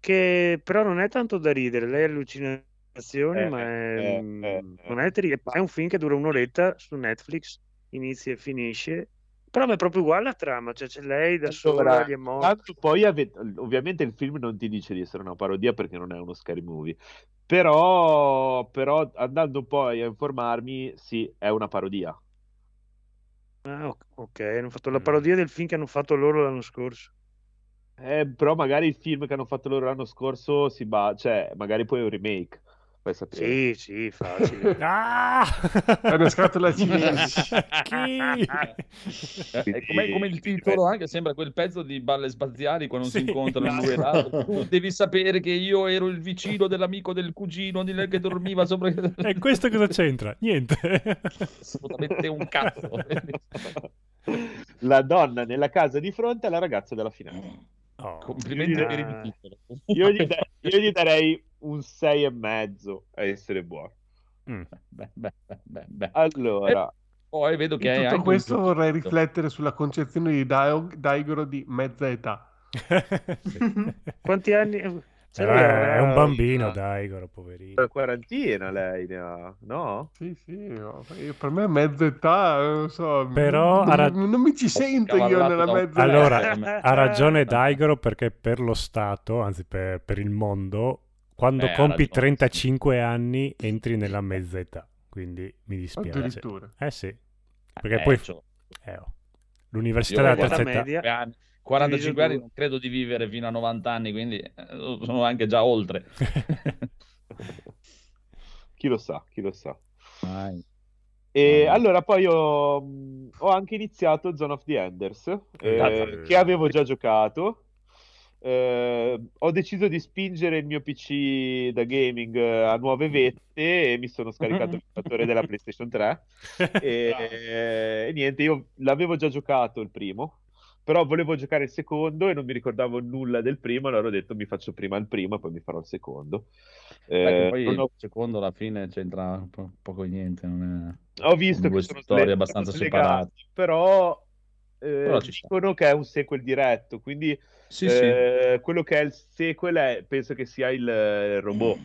Che però non è tanto da ridere, lei allucinazioni, Eh, ma è, eh, mm, eh, non eh. è, tri- è un film che dura un'oretta su Netflix, inizia e finisce. Però è proprio uguale la trama, cioè c'è lei da sola, gli è morta. poi ave- ovviamente il film non ti dice di essere una parodia perché non è uno scary movie, però, però andando poi a informarmi, sì, è una parodia. Ah, ok, ok, hanno fatto la Mm. parodia del film che hanno fatto loro l'anno scorso. Eh, però magari il film che hanno fatto loro l'anno scorso si ba- cioè magari poi è un remake, vai sapere. Sì, sì, facile. Ah! È una scatola cinese. Chi? È come, come il titolo, anche sembra quel pezzo di balle spaziali quando Sì. si incontrano lui e l'altro. Devi sapere che io ero il vicino dell'amico del cugino di lei che dormiva sopra. E questo cosa c'entra? Niente. Assolutamente un cazzo. La donna nella casa di fronte alla ragazza della finestra. Oh. Complimenti Ah. per il titolo. Io gli, da- io gli darei un 6 e mezzo a essere buono. Mm. Beh, beh, beh. Allora, Poi vedo che In hai tutto questo giochino. vorrei riflettere sulla concezione di Daig- Daigoro di mezza età. Sì. Quanti anni? Eh, l'ha? è un bambino, Ah. dai, Igor, poverino. quarantina lei ne ha, no? Sì, sì, no, io- per me mezza età, eh, non so, Però non, ha ra- non mi ci sento io nella mezza Allora, età. ha ragione Daigoro perché per lo Stato, anzi per, per il mondo, quando Eh, compi ragione, 35 anni entri nella mezza età. Quindi mi dispiace. Addirittura. Eh sì, perché Eh, poi cioè, eh, oh, l'università della terza età. media. anni, 45 anni non credo di vivere fino a 90 anni, quindi eh, sono anche già oltre. Chi lo sa, chi lo sa. Vai. E Ah. allora poi ho, ho anche iniziato Zone of the Enders, eh, Cazzo. che avevo già giocato. Eh, ho deciso di spingere il mio PC da gaming eh, a nuove vette e mi sono scaricato il giocatore della PlayStation 3. E, e niente, io l'avevo già giocato il primo, però volevo giocare il secondo e non mi ricordavo nulla del primo, allora ho detto mi faccio prima il primo e poi mi farò il secondo. Eh, poi ho- il secondo alla fine c'entra po- poco niente. Non è... Ho visto Due che sono storie abbastanza separate. però, eh, dicono che è un sequel diretto, quindi Sì, eh, quello che è il sequel è- penso che sia il, eh, robot,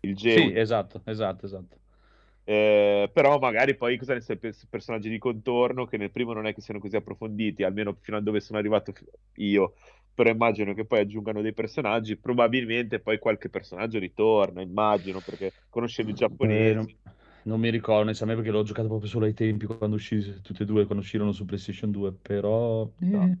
il sì. Geo. Sì, esatto, esatto, esatto. Eh, però magari poi cosa ne sai, pers- personaggi di contorno che nel primo non è che siano così approfonditi, almeno fino a dove sono arrivato io. Però immagino che poi aggiungano dei personaggi, probabilmente poi qualche personaggio ritorna, immagino, perché conoscendo i Eh, giapponesi. non, non mi ricordo, onestamente, perché l'ho giocato proprio solo ai tempi quando uscì, tutte e due quando uscirono su PlayStation 2, però... eh, No.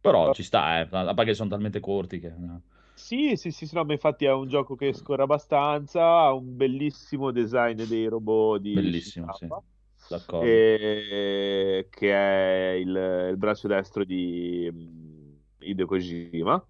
Però ci sta, eh, a parte che sono talmente corti che... no. Sì, sì, sì, sì, no, ma infatti è un gioco che scorre abbastanza, ha un bellissimo design dei robot di Bellissimo, sì. Shinkawa, D'accordo. e- che è il, il braccio destro di mm, Hideo Kojima.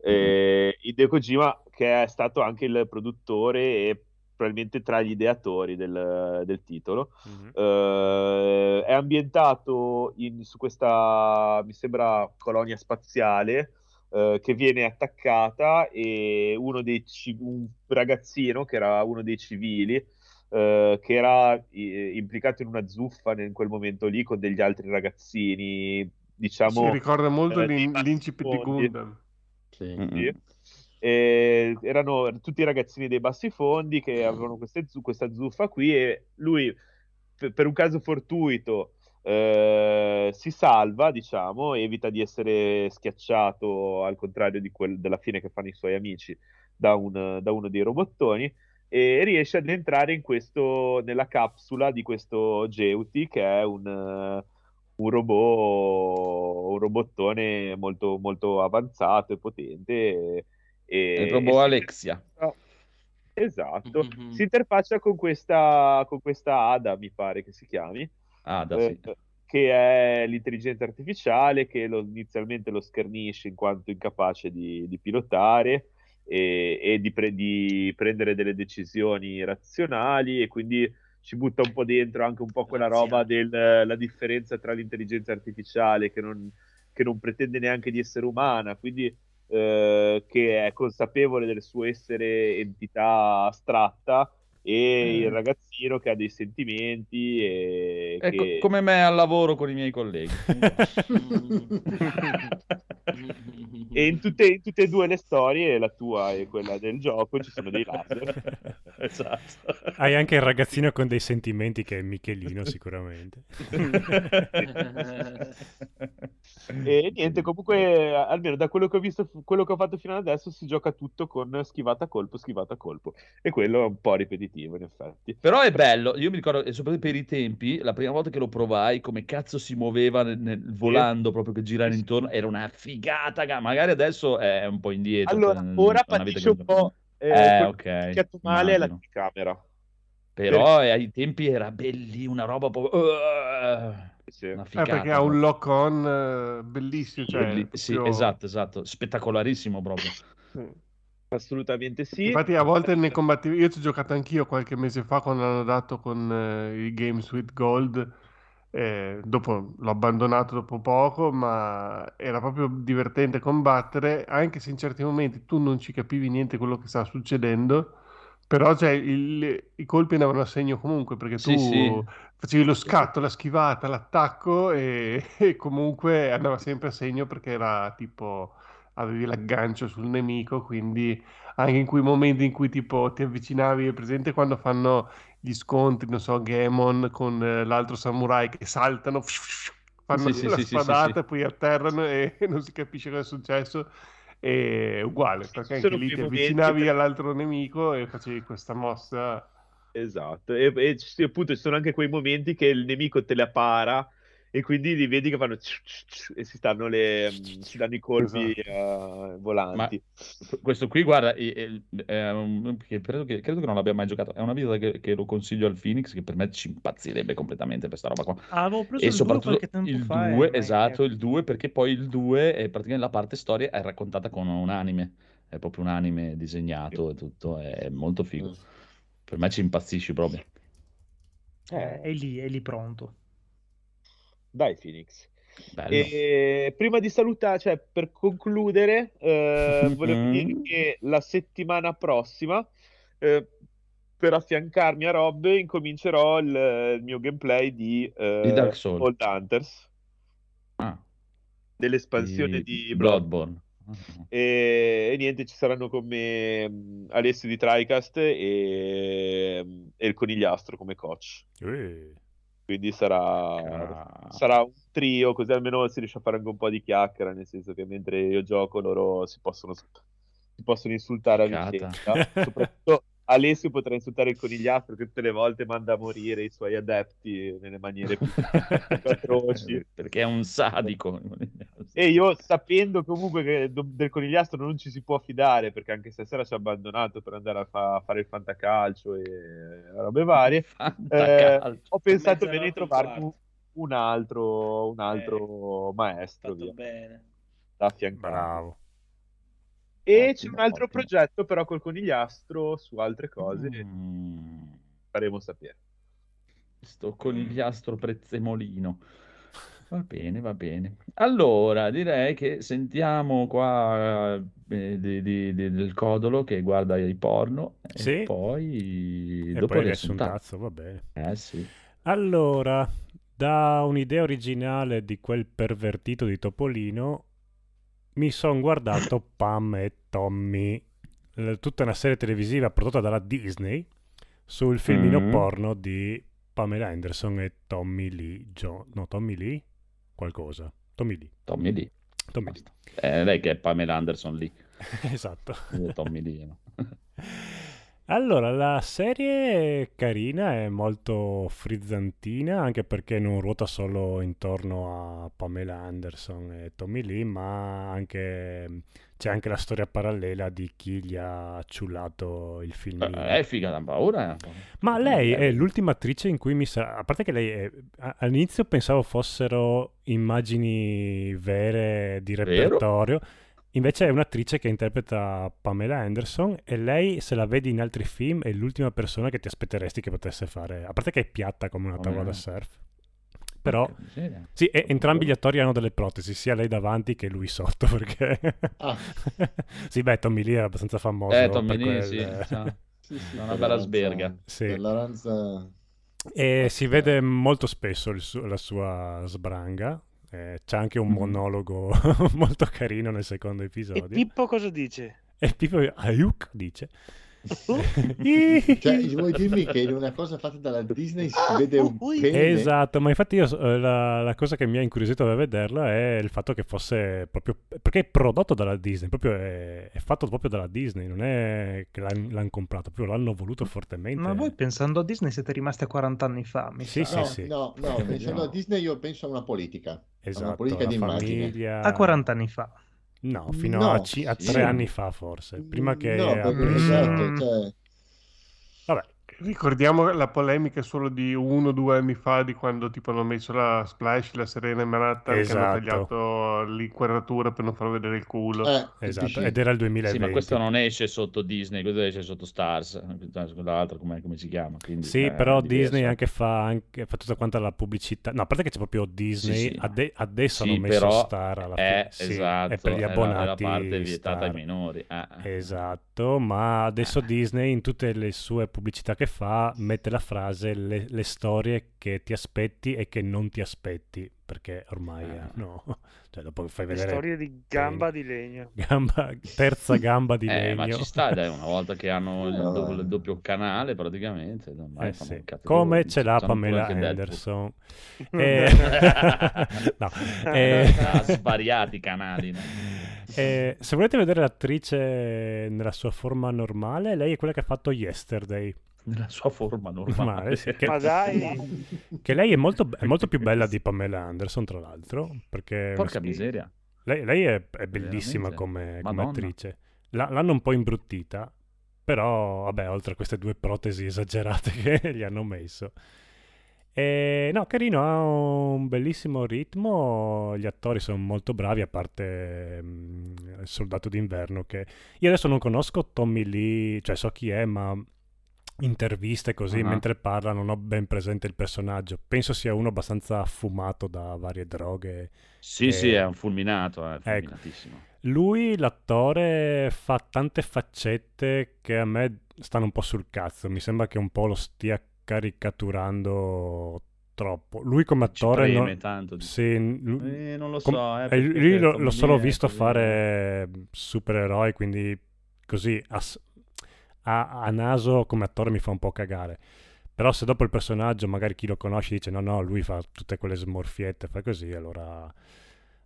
E Hideo Kojima che è stato anche il produttore e probabilmente tra gli ideatori del, del titolo. Mhm. Eh, è ambientato in- su questa, mi sembra, colonia spaziale eh, che viene attaccata e uno dei ci- un ragazzino che era uno dei civili eh, che era eh, implicato in una zuffa in quel momento lì con degli altri ragazzini, diciamo... Si ricorda molto eh, l'incipit di. Gundam. Sì. Mm. E erano tutti ragazzini dei bassi fondi che avevano queste questa zuffa qui e lui per, un caso fortuito eh, si salva, diciamo, evita di essere schiacciato al contrario quel- della fine che fanno i suoi amici da, un- da uno dei robottoni e riesce ad entrare in questo, nella capsula di questo Geuti che è un, un robot, un robottone molto, molto avanzato e potente. E, e- Il robot e Alexia. Esatto, Mhm. si interfaccia con questa, con questa Ada, mi pare che si chiami, Ah, da eh, sì. che è l'intelligenza artificiale che lo- inizialmente lo schernisce in quanto incapace di, di pilotare e, e di, pre- di prendere delle decisioni razionali e quindi ci butta un po' dentro anche un po' quella roba della differenza tra l'intelligenza artificiale che non, che non pretende neanche di essere umana, quindi eh, che è consapevole del suo essere entità astratta e il Mm. ragazzino che ha dei sentimenti e Ecco, che... come me al lavoro con i miei colleghi. E in tutte, in tutte e due le storie, la tua e quella del gioco, ci sono dei laser. esatto. Hai anche il ragazzino con dei sentimenti che è Michelino sicuramente. E niente, comunque, almeno da quello che ho visto, quello che ho fatto fino ad adesso, si gioca tutto con schivata a colpo, schivata a colpo. E quello è un po' ripetitivo, in effetti. Però è bello, io mi ricordo, soprattutto per i tempi, la prima volta che lo provai, come cazzo si muoveva nel- nel- volando, proprio che girava Sì, intorno, era una figata, ga- magari adesso è un po' indietro. Allora, cioè, ora patisce un po'. Eh, Eh, quello ok, che ha picchiato male è la telecamera. Però eh, ai tempi era belli, una roba proprio... uh, Sì. Eh, perché ha un proprio. lock-on eh, bellissimo. Cioè, Belli- Sì, proprio- esatto, esatto, spettacolarissimo proprio. sì. Assolutamente sì. Infatti a volte ne combattevo, io ci ho giocato anch'io qualche mese fa quando l'hanno dato con eh, i Games with Gold, eh, dopo l'ho abbandonato dopo poco, ma era proprio divertente combattere, anche se in certi momenti tu non ci capivi niente quello che stava succedendo, però cioè, il- i colpi andavano a segno comunque, perché tu Sì, sì. facevi lo scatto, la schivata, l'attacco e, e comunque andava sempre a segno perché era tipo avevi l'aggancio sul nemico, quindi anche in quei momenti in cui tipo ti avvicinavi, è presente quando fanno gli scontri, non so, Gemon con eh, l'altro samurai che saltano, fanno Sì, la sì, spadata, sì. poi atterrano e non si capisce cosa è successo. È uguale, perché anche lì ti avvicinavi per- all'altro nemico e facevi questa mossa. Esatto, e, e appunto ci sono anche quei momenti che il nemico te la para e quindi li vedi che fanno e si stanno le, mm, si danno i colpi Esatto. eh, volanti. Questo qui, guarda, è, è- è un- che credo, che, credo che non l'abbia mai giocato. È una vita che, che lo consiglio al Phoenix, che per me ci impazzirebbe completamente per sta roba qua. Ah, avevo preso E il 2 soprattutto il fa. e 2, mai- esatto, il 2, perché poi il 2 è praticamente la parte storia è raccontata con un anime. È proprio un anime disegnato e tutto, è molto figo. Per me ci impazzisci proprio. Eh, è lì, è lì pronto. Dai, Phoenix. E prima di salutare, cioè per concludere, eh, volevo dire che la settimana prossima, eh, per affiancarmi a Rob, incomincerò il, il mio gameplay di, eh, Di Dark Souls. Old Hunters, Ah, dell'espansione di di Blood. Bloodborne. E, e niente, ci saranno con me mh, Alessio di TriCast e, e il conigliastro come coach. Eh, Quindi sarà, Ah. sarà un trio, così almeno si riesce a fare anche un po' di chiacchiera, nel senso che mentre io gioco loro si possono, si possono insultare a Figata. vicenda. Soprattutto Alessio potrà insultare il conigliastro che tutte le volte manda a morire i suoi adepti nelle maniere più atroci. Perché è un sadico. E io sapendo comunque che del conigliastro non ci si può fidare, perché anche stasera ci ha abbandonato per andare a, fa- a fare il fantacalcio e robe varie, eh, ho pensato bene di trovarmi un, un altro, un altro maestro Fatto via, bene. da affiancare. bravo. E Ottimo, c'è un altro ottimo. progetto però col conigliastro su altre cose, Mm, faremo sapere. sto conigliastro prezzemolino. Va bene, va bene. Allora, direi che sentiamo qua eh, di- di- di- del Codolo che guarda i porno e Sì. poi E dopo poi il riassuntazzo, va bene. Eh sì. Allora, da un'idea originale di quel pervertito di Topolino, mi sono guardato Pam e Tommy, tutta una serie televisiva prodotta dalla Disney sul filmino Mm. porno di Pamela Anderson e Tommy Lee. Jo- no, Tommy Lee? Qualcosa. Tommy Lee. Tommy Lee. Tommy Lee. Eh, lei che è Pamela Anderson lì. esatto. Tommy Lee. no? Allora, la serie è carina, è molto frizzantina, anche perché non ruota solo intorno a Pamela Anderson e Tommy Lee, ma anche c'è anche la storia parallela di chi gli ha ciullato il filmino. Eh, È figa da paura. eh. Ma lei è l'ultima attrice in cui mi sa... A parte che lei è... All'inizio pensavo fossero immagini vere di Vero? Invece è un'attrice che interpreta Pamela Anderson e lei, se la vedi in altri film, è l'ultima persona che ti aspetteresti che potesse fare... A parte che è piatta come una tavola da surf. Però... Sì, e entrambi gli attori hanno delle protesi, sia lei davanti che lui sotto, perché... Ah. sì, beh, Tommy Lee è abbastanza famoso Eh, Tommy per Lee, quel- sì, sa. Sì, sì, Una bella la sberga. Sì. ranza- E si vede molto spesso il su- la sua sbranga. Eh, c'è anche un Mhm. monologo molto carino nel secondo E episodio. Pippo cosa dice? E Pippo Ayuk dice: Cioè, vuoi dirmi che in una cosa fatta dalla Disney si vede un pene? Esatto, ma infatti io, eh, la, la cosa che mi ha incuriosito da vederla è il fatto che fosse proprio perché è prodotto dalla Disney, proprio è, è fatto proprio dalla Disney, non è che l'han- l'hanno comprato, proprio l'hanno voluto fortemente. Ma voi pensando a Disney siete rimasti a 40 anni fa, mi Sì, sa. sì, No, sì. no, no, pensando No. a Disney io penso a una politica. a Esatto, una politica la di immagine. famiglia. A 40 anni fa. No, fino No, a, ci- a sì. tre anni fa forse, prima che No, aprissero- esatto, cioè, Vabbè, Ricordiamo la polemica solo di uno o due anni fa di quando tipo hanno messo la Splash, la Serena e Manhattan che Esatto. hanno tagliato l'inquadratura per non far vedere il culo. eh, esatto, sì, sì. ed era il Sì, 2020. ma questo non esce sotto Disney, questo esce sotto Stars, l'altro come, come si chiama. Quindi, Sì, eh, però è. Disney anche fa, anche, fa tutta quanta la pubblicità. No, a parte che c'è proprio Disney, Sì, sì. ade- adesso Sì, hanno messo però Star alla è, fine. Sì, esatto, è per gli è la- abbonati. è la parte vietata Star. ai minori. eh, eh. Esatto, ma adesso Disney in tutte le sue pubblicità che fa mette la frase le, le storie che ti aspetti e che non ti aspetti, perché ormai eh, Ah. no, cioè dopo fai Le vedere storie di gamba di legno. gamba, terza gamba di Eh, legno. ma ci sta, dai, una volta che hanno il, do- il doppio canale praticamente. ormai Eh sì, Come ce l'ha Pamela. Anderson. Eh, no, eh, Ha svariati canali. no? eh, se volete vedere l'attrice nella sua forma normale, lei è quella che ha fatto Yesterday. Nella sua forma normale. Normale, sì, che, Ma dai, che lei è molto, è molto più bella di Pamela Anderson, tra l'altro. Perché Porca miseria. lei, lei è, è bellissima come, come attrice. La- l'hanno un po' imbruttita, però, vabbè, oltre a queste due protesi esagerate che gli hanno messo. E, no, carino, ha un bellissimo ritmo, gli attori sono molto bravi, a parte mm, il soldato d'inverno che... Io adesso non conosco Tommy Lee, cioè so chi è, ma interviste così, Ah. mentre parla non ho ben presente il personaggio. Penso sia uno abbastanza affumato da varie droghe. Sì, Eh, sì, è un fulminato, è ecco. fulminatissimo. Lui, l'attore, fa tante faccette che a me stanno un po' sul cazzo. Mi sembra che un po' lo stia caricaturando troppo. Lui come attore... non- tanto. di- sì, lu- Eh, non lo com- so. eh, eh, perché lui lo, solo visto così. fare supereroi, quindi così a, a- a naso come attore mi fa un po' cagare. Però se dopo il personaggio magari chi lo conosce dice no, no, lui fa tutte quelle smorfiette, fa così, allora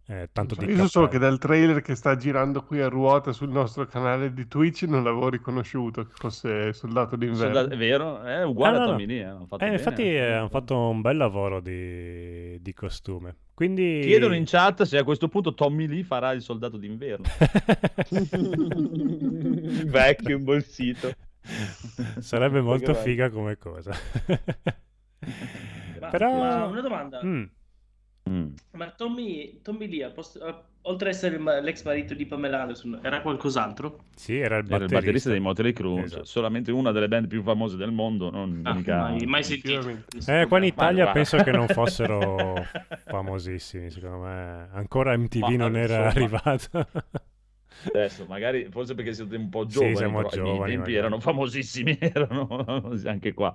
eh, tanto di Io so solo che cappello. dal trailer che sta girando qui a ruota sul nostro canale di Twitch non l'avevo riconosciuto che fosse Soldato d'inverno. Soldato- È vero? È uguale Ah, no, a no. Tommy Lee. eh, Eh, infatti eh, hanno fatto un bel lavoro di, di costume. Quindi... Chiedono in chat se a questo punto Tommy Lee farà il soldato d'inverno. Vecchio, imbolsito. Sarebbe molto figa come cosa. Ma- Però... ma una domanda. Mm. Mm. Ma Tommy, Tommy Lee posto, oltre ad essere l'ex marito di Pamela Anderson, era qualcos'altro? Sì, era il Era batterista, il batterista dei Motley Crue, Esatto. solamente una delle band più famose del mondo, non Ah, mica... mai, mai sentito. Eh, qua in Italia guarda. penso che non fossero famosissimi, secondo me. Ancora MTV Ma, non era insomma. arrivata. Adesso, magari, forse perché siete un po' Sì, giovani, siamo ai miei giovani, tempi magari. erano famosissimi, erano anche qua.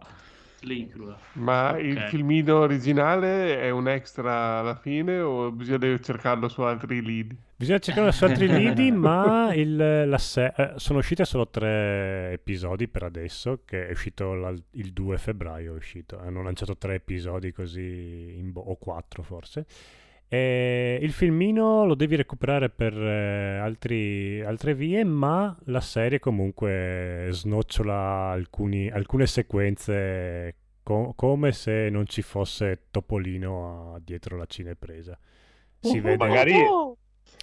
Crua. Ma il Ok. filmino originale è un extra alla fine o bisogna cercarlo su altri lidi? Bisogna cercare su altri lidi, ma il- la se- eh, sono usciti solo tre episodi per adesso, che è uscito la- il 2 febbraio, è uscito. Hanno lanciato tre episodi così, in bo- o quattro forse. E il filmino lo devi recuperare per eh, altri- altre vie, ma la serie comunque snocciola alcuni- alcune sequenze co- come se non ci fosse Topolino dietro la cinepresa. Si O vede... magari,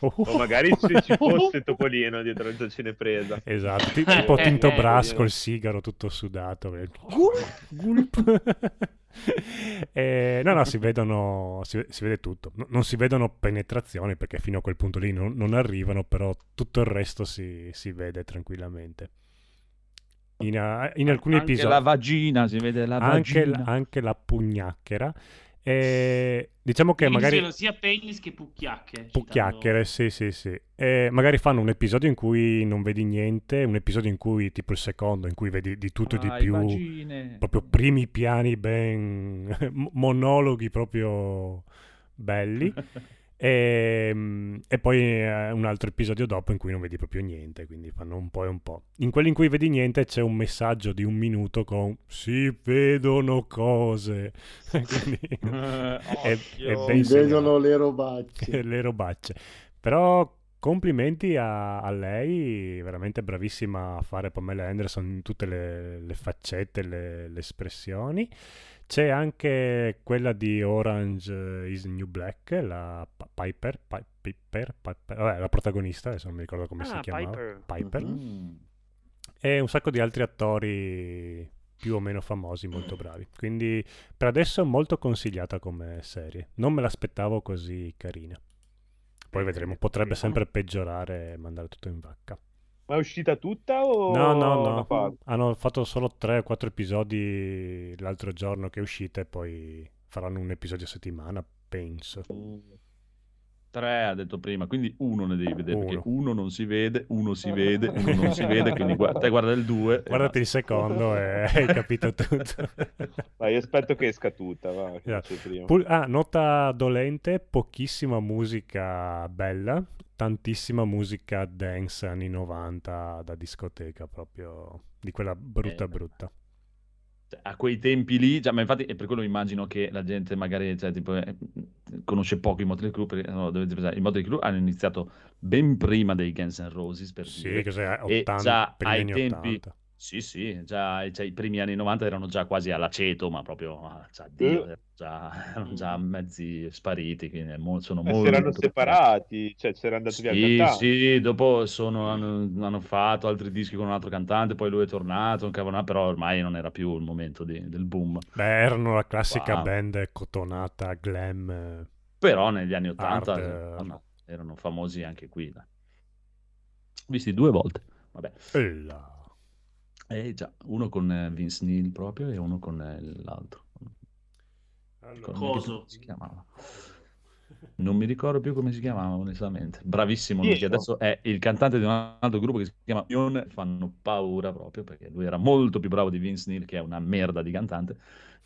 Oh, o magari se ci fosse Topolino dietro la cinepresa. Esatto, ti- tipo Tinto eh, Brass eh. col sigaro tutto sudato. eh. Gulp. Eh, no, no, si vedono, si, si vede tutto. No- non si vedono penetrazioni perché fino a quel punto lì non, non arrivano, però tutto il resto si, si vede tranquillamente. In, in alcuni Anche episodi la vagina, si vede la anche, vagina. anche la pugnacchera. E diciamo che Quindi magari... siano sia penis che pucchiacche. Pucchiacchiere, sì, sì, sì. E magari fanno un episodio in cui non vedi niente, un episodio in cui, tipo il secondo, in cui vedi di tutto e di Ah, i più, vagine. proprio primi piani ben mo- monologhi proprio belli. E, mm, e poi eh, un altro episodio dopo in cui non vedi proprio niente, quindi fanno un po' e un po'. In quelli in cui vedi niente c'è un messaggio di un minuto con si vedono cose. Quindi Eh, è, occhio. è Si vedono le robacce. le robacce. Però complimenti a, a lei, veramente bravissima a fare Pamela Anderson in tutte le, le faccette, le, le espressioni. C'è anche quella di Orange is New Black, la Piper, Pi- Piper, Piper, vabbè, la protagonista, adesso non mi ricordo come si Ah, chiamava. Piper. Piper. Mm. E un sacco di altri attori più o meno famosi, molto bravi. Quindi per adesso è molto consigliata come serie. Non me l'aspettavo così carina. Poi vedremo, potrebbe sempre peggiorare e mandare tutto in vacca. Ma è uscita tutta o No, no, no. Hanno fatto solo 3 o 4 episodi l'altro giorno che è uscita e poi faranno un episodio a settimana, penso. Tre ha detto prima, quindi uno ne devi vedere, Uno. perché uno non si vede, uno si vede, uno non si vede, quindi guarda, te guarda il due. Guardati il secondo e hai capito tutto. Ma io aspetto che esca tutta, va, che Esatto. dicevo prima. Pul- ah, nota dolente, pochissima musica bella, tantissima musica dance anni 90 da discoteca, proprio di quella brutta Eh, brutta. Cioè, a quei tempi lì, già, ma infatti è per quello immagino che la gente magari cioè, tipo, eh, conosce poco i Motley Crue, perché no, dovete pensare, i Motley Crue hanno iniziato ben prima dei Guns N' Roses, per Sì, dire. cos'è? E 80, già primi ai anni tempi, 80. Sì, sì, già cioè, i primi anni 90 erano già quasi all'aceto, ma proprio, cioè, Dio, Eh. erano già, erano già mezzi spariti, quindi sono Ma molto... si erano separati, cioè c'era andato via il Sì, cantante. sì, dopo sono- hanno, hanno fatto altri dischi con un altro cantante, poi lui è tornato, un cavolo, però ormai non era più il momento di- del boom. Beh, erano la classica Wow. band cotonata, glam. eh, Però negli anni 80 Hard, eh, eh, erano famosi anche qui. dai. Visti due volte. Vabbè. e là. Eh già, uno con eh, Vince Neil proprio e uno con eh, l'altro. Allora, Coso. si chiamava? Non mi ricordo più come si chiamava, onestamente. Bravissimo lui, Piero. adesso è il cantante di un altro gruppo che si chiama Ion. Fanno paura proprio perché lui era molto più bravo di Vince Neil, che è una merda di cantante.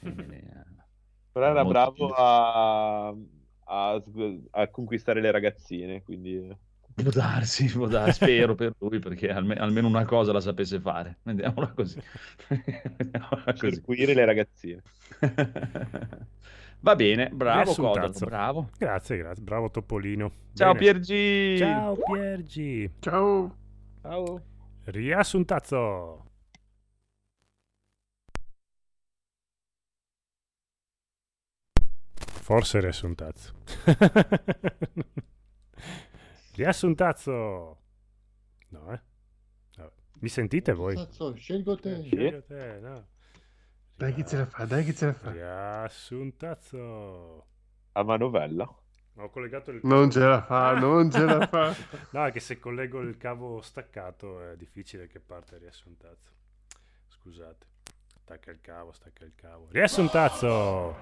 Eh, Però era bravo a, a, a conquistare le ragazzine, quindi... Può darsi, può darsi, spero per lui perché alme- almeno una cosa la sapesse fare. Vediamola così. Vediamola così. Circuire le ragazzine. Va bene, bravo. Codolo, bravo. Grazie, grazie. Bravo Topolino. Ciao Bene. Piergi. Ciao Piergi. Ciao. Ciao. Riassuntazzo. Forse riassuntazzo. riassuntazzo. No, eh. Vabbè. Mi sentite voi? Scelgo te. Scelgo te, no. Dai chi ce la fa, dai chi ce la fa. Riassuntazzo. A manovella. Ma ho collegato il Non ce la fa, non ce la fa. No, è che se collego il cavo staccato è difficile che parte il riassuntazzo. Scusate. Stacca il cavo, stacca il cavo. Riassuntazzo!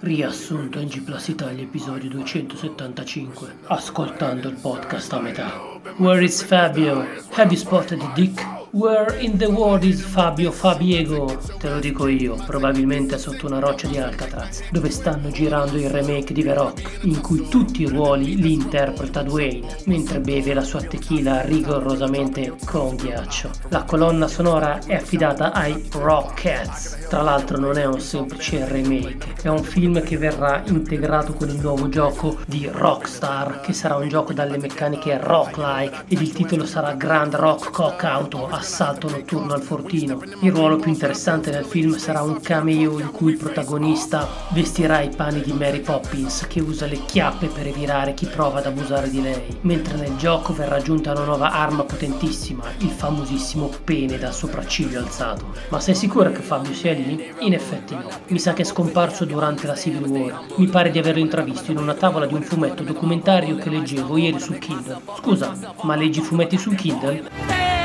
Riassunto in G Plus Italia episodio 275 Ascoltando il podcast a metà Where is Fabio? Have you spotted dick? Where in the world is Fabio Fabiego? Te lo dico io, probabilmente sotto una roccia di Alcatraz, dove stanno girando il remake di The Rock, in cui tutti i ruoli li interpreta Dwayne, mentre beve la sua tequila rigorosamente con ghiaccio. La colonna sonora è affidata ai Rockets. Tra l'altro non è un semplice remake, è un film che verrà integrato con il nuovo gioco di Rockstar, che sarà un gioco dalle meccaniche rock-like ed il titolo sarà Grand Rock Cock Auto Assalto notturno al fortino. Il ruolo più interessante nel film sarà un cameo in cui il protagonista vestirà i panni di Mary Poppins che usa le chiappe per evirare chi prova ad abusare di lei, mentre nel gioco verrà aggiunta una nuova arma potentissima, il famosissimo pene da sopracciglio alzato. Ma sei sicura che Fabio sia lì? In effetti no. Mi sa che è scomparso durante la Civil War. Mi pare di averlo intravisto in una tavola di un fumetto documentario che leggevo ieri sul Kindle. Scusa, ma leggi fumetti sul Kindle?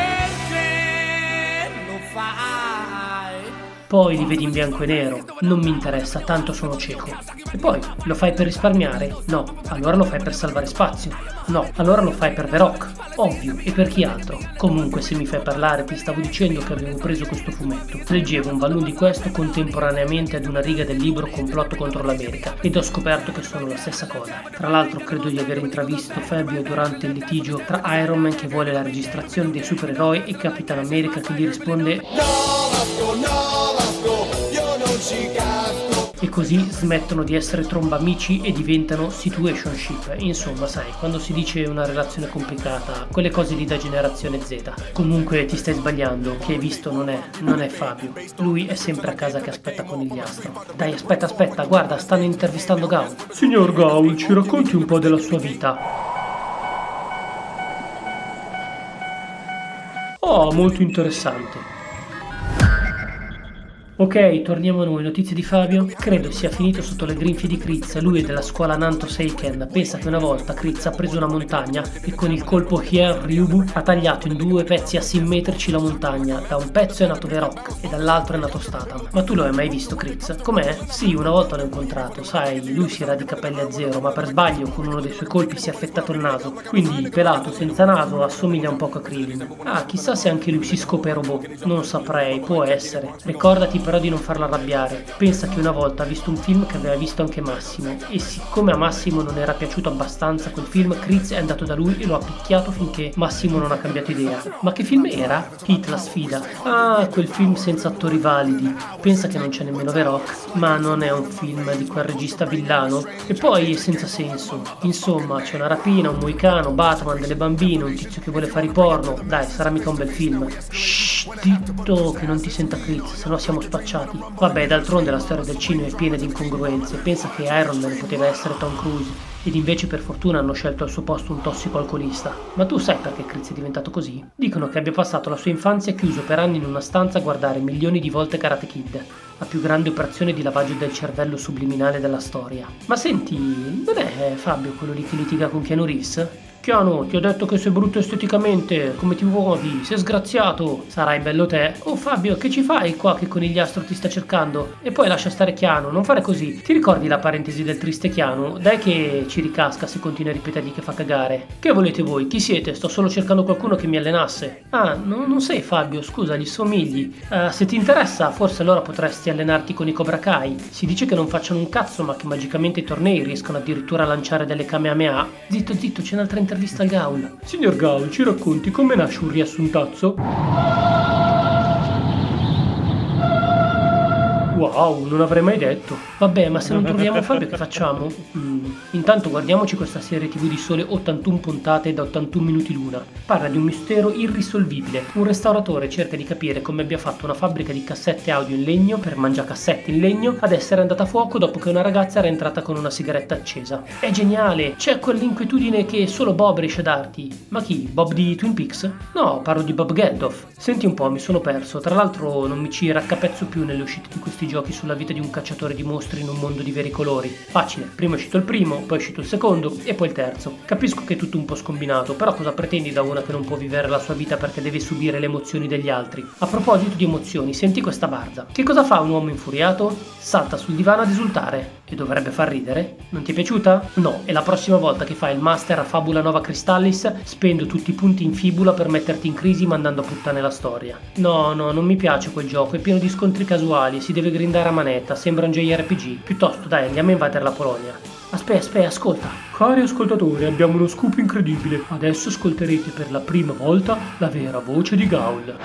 Poi li vedi in bianco e nero, non mi interessa, tanto sono cieco. E poi, lo fai per risparmiare? No. Allora lo fai per salvare spazio? No. Allora lo fai per The Rock? Ovvio, e per chi altro? Comunque, se mi fai parlare, ti stavo dicendo che avevo preso questo fumetto. Leggevo un volume di questo contemporaneamente ad una riga del libro Complotto contro l'America ed ho scoperto che sono la stessa cosa. Tra l'altro, credo di aver intravisto Fabio durante il litigio tra Iron Man che vuole la registrazione dei supereroi e Capitan America che gli risponde e così smettono di essere trombamici e diventano situationship. Insomma, sai, quando si dice una relazione complicata, quelle cose lì da generazione Z. Comunque ti stai sbagliando, che hai visto non è, non è Fabio. Lui è sempre a casa che aspetta con il conigliastro. Dai, aspetta, aspetta, guarda, stanno intervistando Gaul. Signor Gaul, ci racconti un po' della sua vita? Oh, molto interessante. Ok, torniamo a noi. Notizie di Fabio? Credo sia finito sotto le grinfie di Kritz. Lui è della scuola Nanto Seiken. Pensa che una volta Kritz ha preso una montagna e con il colpo Hier Ryubu ha tagliato in due pezzi asimmetrici la montagna. Da un pezzo è nato Verok e dall'altro è nato Statham. Ma tu lo hai mai visto Kritz? Com'è? Sì, una volta l'ho incontrato. Sai, lui si era di capelli a zero, ma per sbaglio con uno dei suoi colpi si è affettato il naso. Quindi, pelato, senza naso, assomiglia un poco a Krillin. Ah, chissà se anche lui si scopre robot. Non saprei, può essere. Ricordati però di non farlo arrabbiare. Pensa che una volta ha visto un film che aveva visto anche Massimo e siccome a Massimo non era piaciuto abbastanza quel film, Chris è andato da lui e lo ha picchiato finché Massimo non ha cambiato idea. Ma che film era? Hit la sfida. Ah, quel film senza attori validi. Pensa che non c'è nemmeno The Rock, ma non è un film di quel regista villano. E poi è senza senso. Insomma, c'è una rapina, un moicano, Batman, delle bambine, un tizio che vuole fare i porno. Dai, sarà mica un bel film. Shh, zitto, che non ti senta Chris, se no siamo spacciati. Vabbè, d'altronde la storia del cinema è piena di incongruenze. Pensa che Iron Man poteva essere Tom Cruise ed invece per fortuna hanno scelto al suo posto un tossico alcolista. Ma tu sai perché Chris è diventato così? Dicono che abbia passato la sua infanzia chiuso per anni in una stanza a guardare milioni di volte Karate Kid, la più grande operazione di lavaggio del cervello subliminale della storia. Ma senti, non è Fabio quello lì che litiga con Keanu Reeves? Chiano, ti ho detto che sei brutto esteticamente, come ti muovi, sei sgraziato. Sarai bello te. Oh Fabio, che ci fai qua che conigliastro ti sta cercando? E poi lascia stare Chiano, non fare così. Ti ricordi la parentesi del triste Chiano? Dai che ci ricasca se continui a ripetergli che fa cagare. Che volete voi? Chi siete? Sto solo cercando qualcuno che mi allenasse. Ah, no, non sei Fabio, scusa, gli somigli. Uh, se ti interessa, forse allora potresti allenarti con i Cobra Kai. Si dice che non facciano un cazzo, ma che magicamente i tornei riescono addirittura a lanciare delle Kamehameha. Zitto, zitto, c'è un'altra intervista a Gaul. Signor Gaul, ci racconti come nasce un riassuntazzo? Wow, non avrei mai detto. Vabbè, ma se non troviamo Fabio che facciamo? Mm. Intanto guardiamoci questa serie tv di sole 81 puntate da 81 minuti l'una. Parla di un mistero irrisolvibile. Un restauratore cerca di capire come abbia fatto una fabbrica di cassette audio in legno per mangiacassette in legno ad essere andata a fuoco dopo che una ragazza era entrata con una sigaretta accesa. È geniale! C'è quell'inquietudine che solo Bob riesce a darti. Ma chi? Bob di Twin Peaks? No, parlo di Bob Geldof. Senti un po', mi sono perso. Tra l'altro non mi ci raccapezzo più nelle uscite di questi giochi sulla vita di un cacciatore di mostri in un mondo di veri colori. Facile, prima è uscito il primo, poi è uscito il secondo e poi il terzo. Capisco che è tutto un po' scombinato, però cosa pretendi da una che non può vivere la sua vita perché deve subire le emozioni degli altri? A proposito di emozioni, senti questa barza. Che cosa fa un uomo infuriato? Salta sul divano ad esultare. E dovrebbe far ridere? Non ti è piaciuta? No, e la prossima volta che fai il master a Fabula Nova Cristallis, spendo tutti i punti in fibula per metterti in crisi mandando a puttane la storia. No, no, non mi piace quel gioco, è pieno di scontri casuali, si deve grindare a manetta, sembra un JRPG. Piuttosto, dai, andiamo a invadere la Polonia. Aspetta, aspetta, ascolta. Cari ascoltatori, abbiamo uno scoop incredibile. Adesso ascolterete per la prima volta la vera voce di Gaul.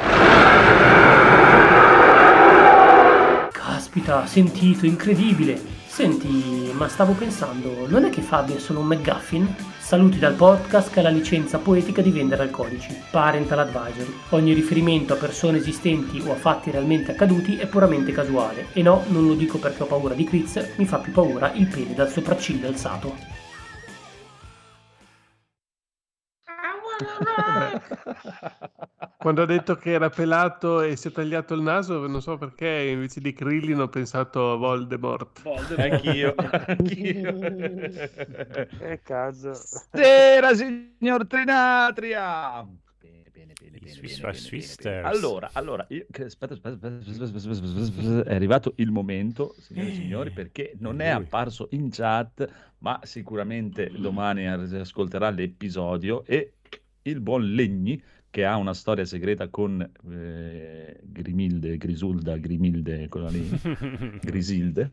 Caspita, sentito, incredibile. Senti, ma stavo pensando, non è che Fabio è solo un McGuffin? Saluti dal podcast che ha la licenza poetica di vendere alcolici. Parental Advisory. Ogni riferimento a persone esistenti o a fatti realmente accaduti è puramente casuale. E no, non lo dico perché ho paura di Chris, mi fa più paura il pene dal sopracciglio alzato. Quando ha detto che era pelato e si è tagliato il naso, non so perché, invece di Krillin ho pensato a Voldemort. Voldemort. Anch'io. Anch'io. che cazzo. Sera, signor Trinatria. Bene, bene, bene. allora, allora io... aspetta, aspetta, aspetta, aspetta, è arrivato il momento, signori e signori, perché non è apparso in chat, ma sicuramente domani ascolterà l'episodio e il buon Legni, che ha una storia segreta con eh, Grimilde, Grisulda, Grimilde, quella lì, Grisilde,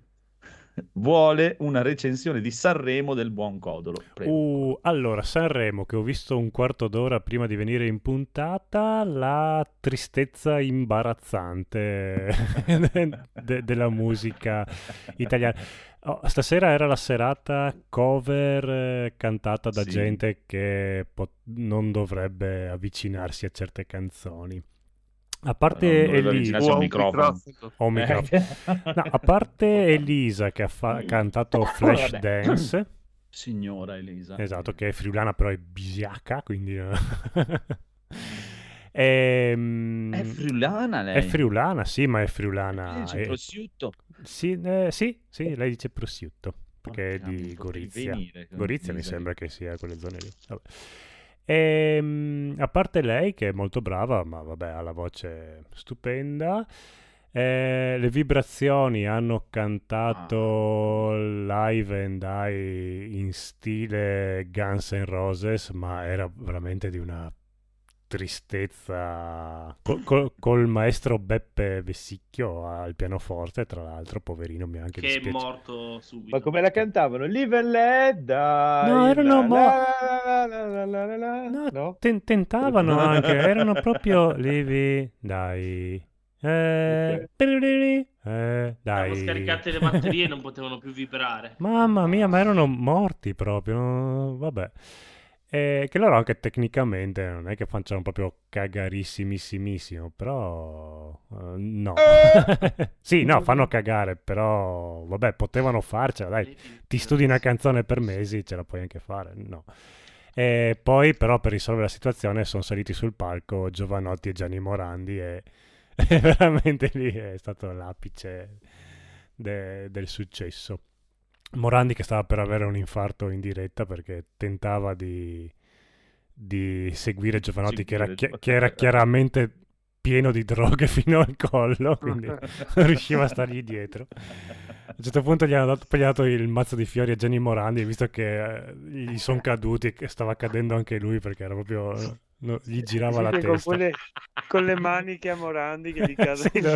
vuole una recensione di Sanremo del buon Codolo. Uh, allora, Sanremo, che ho visto un quarto d'ora prima di venire in puntata, la tristezza imbarazzante de- della musica italiana. Oh, stasera era la serata cover eh, cantata da Sì. gente che pot- non dovrebbe avvicinarsi a certe canzoni. A parte Elisa, avvicinarsi O a a un un microfono. un microfono. No, a parte Elisa che ha fa- cantato Flash. Dance, Signora Elisa. esatto, che è friulana però è bisiacca, quindi... eh. Ehm, È friulana lei. È friulana, sì, ma è friulana. Dice è- prosciutto. sì, eh, sì, sì, lei dice prosciutto, perché è Porca di Gorizia. venire Gorizia mi sembra che sia quelle zone lì. Vabbè. Ehm, a parte lei, che è molto brava, ma vabbè, ha la voce stupenda. eh, le vibrazioni hanno cantato Live and Die in stile Guns N' Roses, ma era veramente di una tristezza col, col- col maestro Beppe Vessicchio al pianoforte, tra l'altro, poverino, mi ha anche che è dispiaciuto. morto subito. Ma come la cantavano? Live and let die. No, erano la, mo- la, la, la, la, la, la. No, No? ten- tentavano anche, erano proprio Livi, dai. Eh, Ok. piriri, eh, Erano dai. scaricate le batterie e non potevano più vibrare. Mamma mia, ma erano morti proprio. Vabbè. Eh, che loro anche tecnicamente non è che facciano proprio cagarissimissimo, però eh, no. sì, no, fanno cagare, però vabbè, potevano farcela, dai. Ti studi una canzone per mesi, ce la puoi anche fare, no. E poi però per risolvere la situazione sono saliti sul palco Giovanotti e Gianni Morandi e, e veramente lì è stato l'apice de- del successo. Morandi che stava per avere un infarto in diretta perché tentava di, di seguire Giovanotti che era, chi- che era chiaramente pieno di droghe fino al collo, quindi non riusciva a stargli dietro. A un certo punto gli hanno gli dato il mazzo di fiori a Gianni Morandi, visto che eh, gli sono caduti e che stava cadendo anche lui perché era proprio... No, gli girava sì, la testa con, quelle, con, le maniche a Morandi che di casa sì, in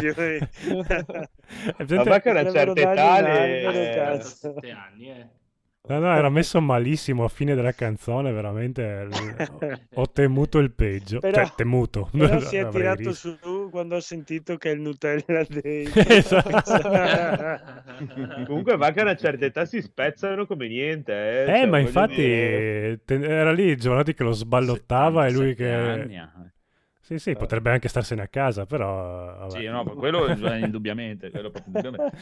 giù ma che una certa età 7 anni eh. No, no, era messo malissimo a fine della canzone, veramente l- ho temuto il peggio. Però- cioè, temuto. Però si è tirato riso. su quando ha sentito che il Nutella dei... Esatto. Comunque va che a una certa età si spezzano come niente. Eh, Eh, Cioè, ma infatti dire- era lì Giovanotti che lo sballottava e lui 77 che... anni, eh. Sì, sì, potrebbe anche starsene a casa, però... vabbè. Sì, no, quello eh, indubbiamente, quello proprio indubbiamente.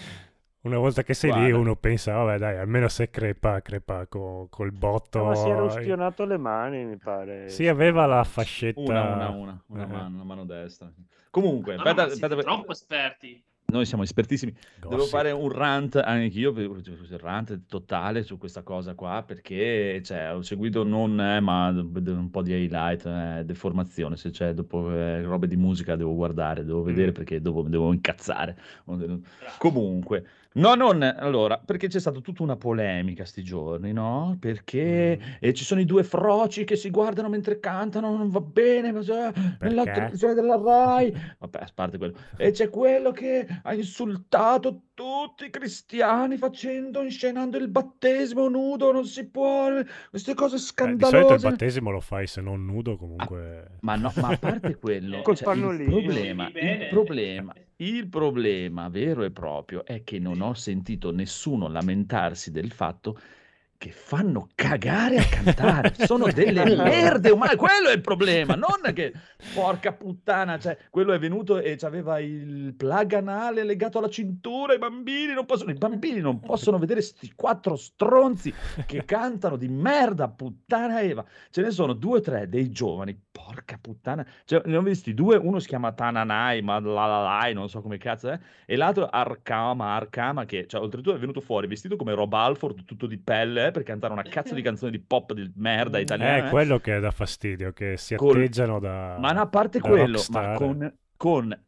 Una volta che sei lì Guarda. uno pensa, vabbè dai, almeno se crepa, crepa co- col botto. Ma si era ustionato le mani, mi pare. Sì, aveva la fascetta... Una, una, una, una Eh. mano, una mano destra. Comunque, No, no, aspetta, siete aspetta, troppo esperti. Noi siamo espertissimi. Devo Gossip. fare un rant anch'io, un rant totale su questa cosa qua, perché cioè, ho seguito non, eh, ma un po' di highlight, eh, deformazione, se c'è dopo eh, robe di musica devo guardare, devo vedere Mm. perché dopo mi devo incazzare. Comunque, no, non allora, perché c'è stata tutta una polemica sti giorni, no? Perché Mm. eh, ci sono i due froci che si guardano mentre cantano, non va bene, ma cioè, nella televisione della Rai. Vabbè, a parte quello. E c'è quello che ha insultato tutti i cristiani facendo, inscenando il battesimo nudo, non si può, queste cose Beh, di solito il scandalose. battesimo lo fai se non nudo comunque. Ma no, ma a parte quello, Col cioè, il problema, il problema, il problema vero e proprio è che non ho sentito nessuno lamentarsi del fatto che fanno cagare a cantare, sono delle merde umane, quello è il problema, non che porca puttana, cioè quello è venuto e aveva il plug anale legato alla cintura, i bambini non possono, i bambini non possono vedere sti quattro stronzi che cantano di merda, puttana Eva, ce ne sono due o tre dei giovani, porca puttana, cioè, ne ho visti due, uno si chiama Tananai, ma la la lai, non so come cazzo è, e l'altro Arcama, Arcama, che cioè, oltretutto è venuto fuori vestito come Rob Alford, tutto di pelle, eh, per cantare una cazzo di canzone di pop di merda italiana. È eh. quello che dà fastidio, che si Col- atteggiano da. Ma no, a parte da quello, rockstar. ma con, con,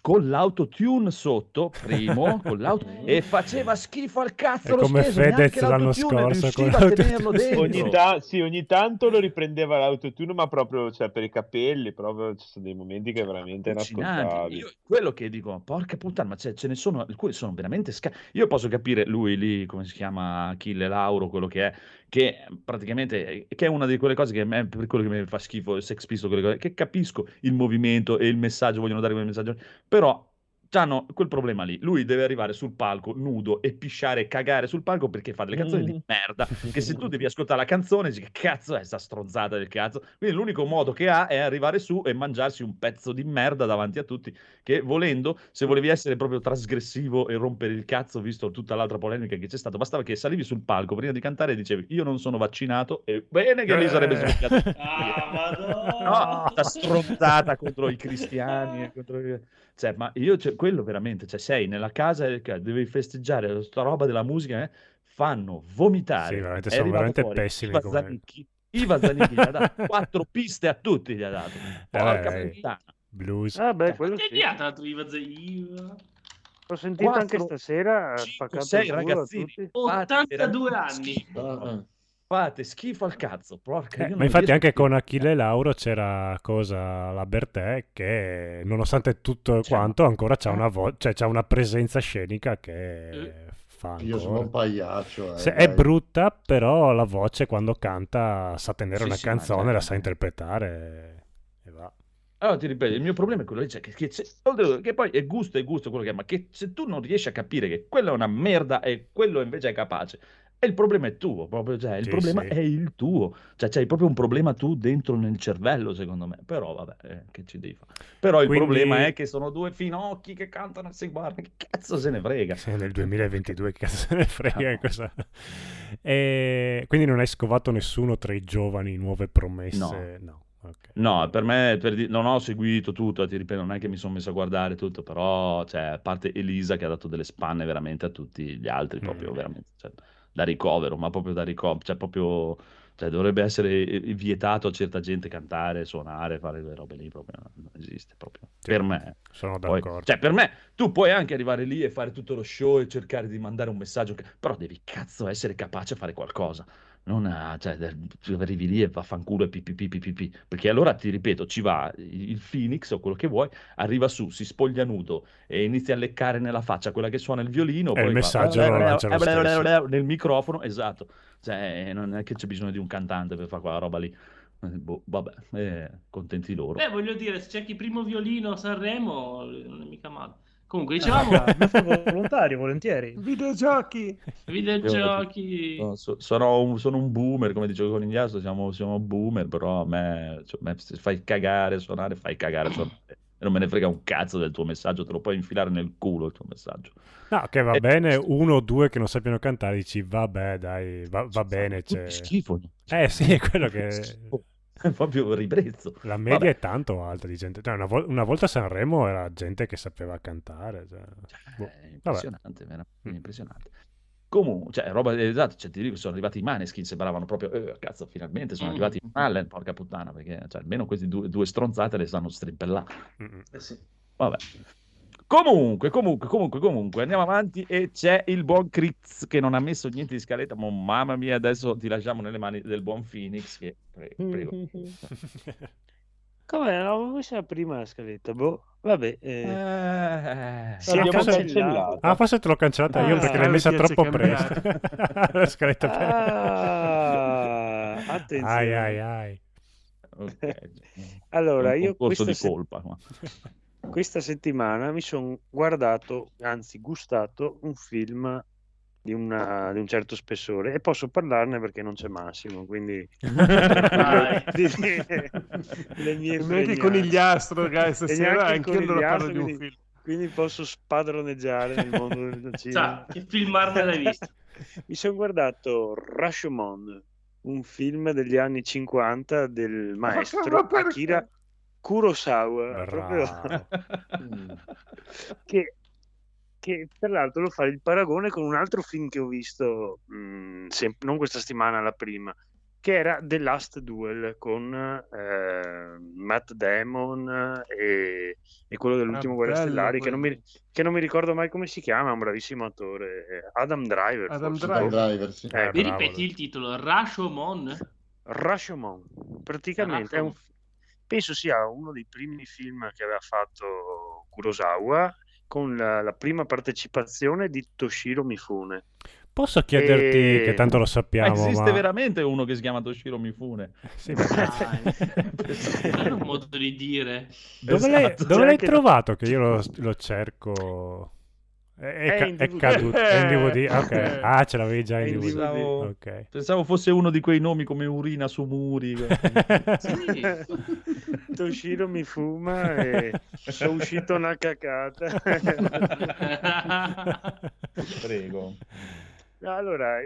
con l'autotune sotto, primo, con l'auto, e faceva schifo al cazzo È lo come stesso, Fedez neanche l'anno l'autotune scorso riusciva con a tenerlo l'autotune. dentro. Ogni, ta- sì, ogni tanto lo riprendeva l'autotune, ma proprio cioè, per i capelli, proprio ci sono dei momenti che veramente inascoltabili. Io, quello che dico, porca puttana, ma ce, ce ne sono alcuni sono veramente sca- Io posso capire lui lì, come si chiama, Achille Lauro, quello che è, che praticamente che è una di quelle cose che a me, per quello che mi fa schifo, il Sex Pistol, quelle cose, che capisco il movimento e il messaggio, vogliono dare quel messaggio, però hanno quel problema lì. Lui deve arrivare sul palco nudo e pisciare e cagare sul palco perché fa delle canzoni di merda. Che se tu devi ascoltare la canzone, dici che cazzo è sta stronzata del cazzo. Quindi l'unico modo che ha è arrivare su e mangiarsi un pezzo di merda davanti a tutti. Che volendo, se volevi essere proprio trasgressivo e rompere il cazzo, visto tutta l'altra polemica che c'è stata, bastava che salivi sul palco prima di cantare e dicevi io non sono vaccinato e bene che lì sarebbe Eh. sboccato. Ah, madonna. No, sta stronzata contro i cristiani. e contro i- Cioè, ma io, cioè, quello veramente, cioè, sei nella casa devi festeggiare sta roba della musica, eh, fanno vomitare. Sì, veramente sono veramente fuori pessimi Iva come- Zanicchi. Iva Zanicchi gli ha dato quattro piste a tutti, gli ha dato. Porca Eh, puttana. Blues. Ah, beh, quello Che sì. gli ha dato Iva Zeiva? L'ho sentito anche Quattro, stasera, ha cinque, spaccato sei il culo a ragazzini. tutti. Fate 82 veramente anni. schifo. Fate schifo al cazzo. Porca, Eh, io ma infatti a anche con. Achille Lauro c'era cosa la Bertè che nonostante tutto Cioè, quanto ancora c'ha eh. una, vo- cioè, c'ha una presenza scenica che Eh. fa Io sono un pagliaccio. eh, Se- è brutta, però la voce quando canta sa tenere Sì, una sì, ma canzone, cioè- la sa interpretare e va. Allora ti ripeto, il mio problema è quello cioè, che, che, che poi è gusto, è gusto quello che è, ma che se tu non riesci a capire che quello è una merda e quello invece è capace, e il problema è tuo, proprio, cioè, il Sì, problema sì. è il tuo, cioè c'hai proprio un problema tu dentro nel cervello secondo me, però vabbè, eh, che ci devi fare. Però il Quindi- problema è che sono due finocchi che cantano e si guardano, che cazzo se ne frega. Sì, nel 2022 che cazzo se ne frega No. cosa. E quindi non hai scovato nessuno tra i giovani nuove promesse? No. ok. No, per me, per di- non ho seguito tutto, ti ripeto, non è che mi sono messo a guardare tutto, però, cioè, a parte Elisa che ha dato delle spanne veramente a tutti gli altri, proprio Mm. veramente, cioè, da ricovero, ma proprio da ricovero, cioè, proprio, cioè, dovrebbe essere eh, vietato a certa gente cantare, suonare, fare quelle robe lì, proprio, non esiste proprio, Sì, per me. Sono Poi, d'accordo. cioè, per me, tu puoi anche arrivare lì e fare tutto lo show e cercare di mandare un messaggio, che- però devi cazzo essere capace a fare qualcosa. Non a- cioè, arrivi lì e vaffanculo e pipi pipi pipi. Perché allora ti ripeto, ci va il Phoenix o quello che vuoi, arriva su, si spoglia nudo e inizia a leccare nella faccia quella che suona il violino. E il messaggio nel microfono, esatto. Cioè, non è che c'è bisogno di un cantante per fare quella roba lì. Eh, boh, vabbè, eh, contenti loro. Beh, voglio dire, se cerchi primo violino a Sanremo, non è mica. Comunque, Ah, dicevamo, fa volontario, volentieri. Videogiochi! videogiochi. No, so- sono, un, sono un boomer, come dicevo con Iniasto, siamo, siamo boomer, però a me, cioè, me fai cagare, suonare, fai cagare, suonare. E non me ne frega un cazzo del tuo messaggio, te lo puoi infilare nel culo il tuo messaggio. No, che va Eh, bene, sì. uno o due che non sappiano cantare, dici vabbè dai, va, va bene. C'è... schifo. Eh sì, è quello che... proprio ribrezzo. La media Vabbè. è tanto alta di gente. Cioè, una, vol- una volta a Sanremo era gente che sapeva cantare. cioè, boh. È impressionante, veramente Mm. impressionante. Comunque, cioè, roba esatto, cioè, ti dico, sono arrivati i Maneskin, sembravano proprio, eh, cazzo, finalmente sono Mm. arrivati i Allen, porca puttana, perché cioè, almeno questi due, due stronzate le sanno strimpellare. Mm-mm. Eh sì. Vabbè. Comunque, comunque, comunque, comunque, andiamo avanti e c'è il buon Critz che non ha messo niente di scaletta, ma mamma mia, adesso ti lasciamo nelle mani del buon Phoenix che, pre- prego. Come l'avevo messa la prima la scaletta? Boh, vabbè. Eh, Eh, sì, L'abbiamo cancellata. cancellata. Ah, forse te l'ho cancellata io Ah, perché l'hai messa troppo presto. La scaletta per- Ah, attenzione. Ai ai ai. ok. Allora, È un io questa, di se- colpa. ma- questa settimana mi sono guardato, anzi gustato, un film di, una- di un certo spessore e posso parlarne perché non c'è Massimo, quindi di- di- le mie fregnacce. conigliastro, guys, stasera anche io non parlo di un quindi- film. quindi posso spadroneggiare nel mondo del cinema. Sa, che film Marvel hai visto? Mi sono guardato Rashomon, un film degli anni 50 del maestro ma? Akira Kurosawa, proprio- Bravo. che, che tra l'altro lo fa il paragone con un altro film che ho visto, mh, sem- non questa settimana, la prima, che era The Last Duel con eh, Matt Damon e, e quello dell'ultimo Ah, Guerre bello Stellari, che non, mi, che non mi ricordo mai come si chiama, è un bravissimo attore, Adam Driver. Adam forse. Driver. Driver, sì. Eh, Mi bravo ripeti lui. il titolo? Rashomon? Rashomon, praticamente è un, Rashomon. Penso sia uno dei primi film che aveva fatto Kurosawa con la, la prima partecipazione di Toshiro Mifune. Posso chiederti, E- che tanto lo Ma sappiamo, esiste ma... veramente uno che si chiama Toshiro Mifune. Sì, ma- Dai, non è un modo di dire. Dove l'hai, Esatto. dove C'è l'hai trovato che io lo, lo cerco? È, è ca- è caduto. È in DVD. Ok. Ah, ce l'avevi già in in DVD. DVD. Ok. Pensavo fosse uno di quei nomi come urina su muri. Sì. Toshiro mi fuma e sono uscito una cacata. Prego. Allora,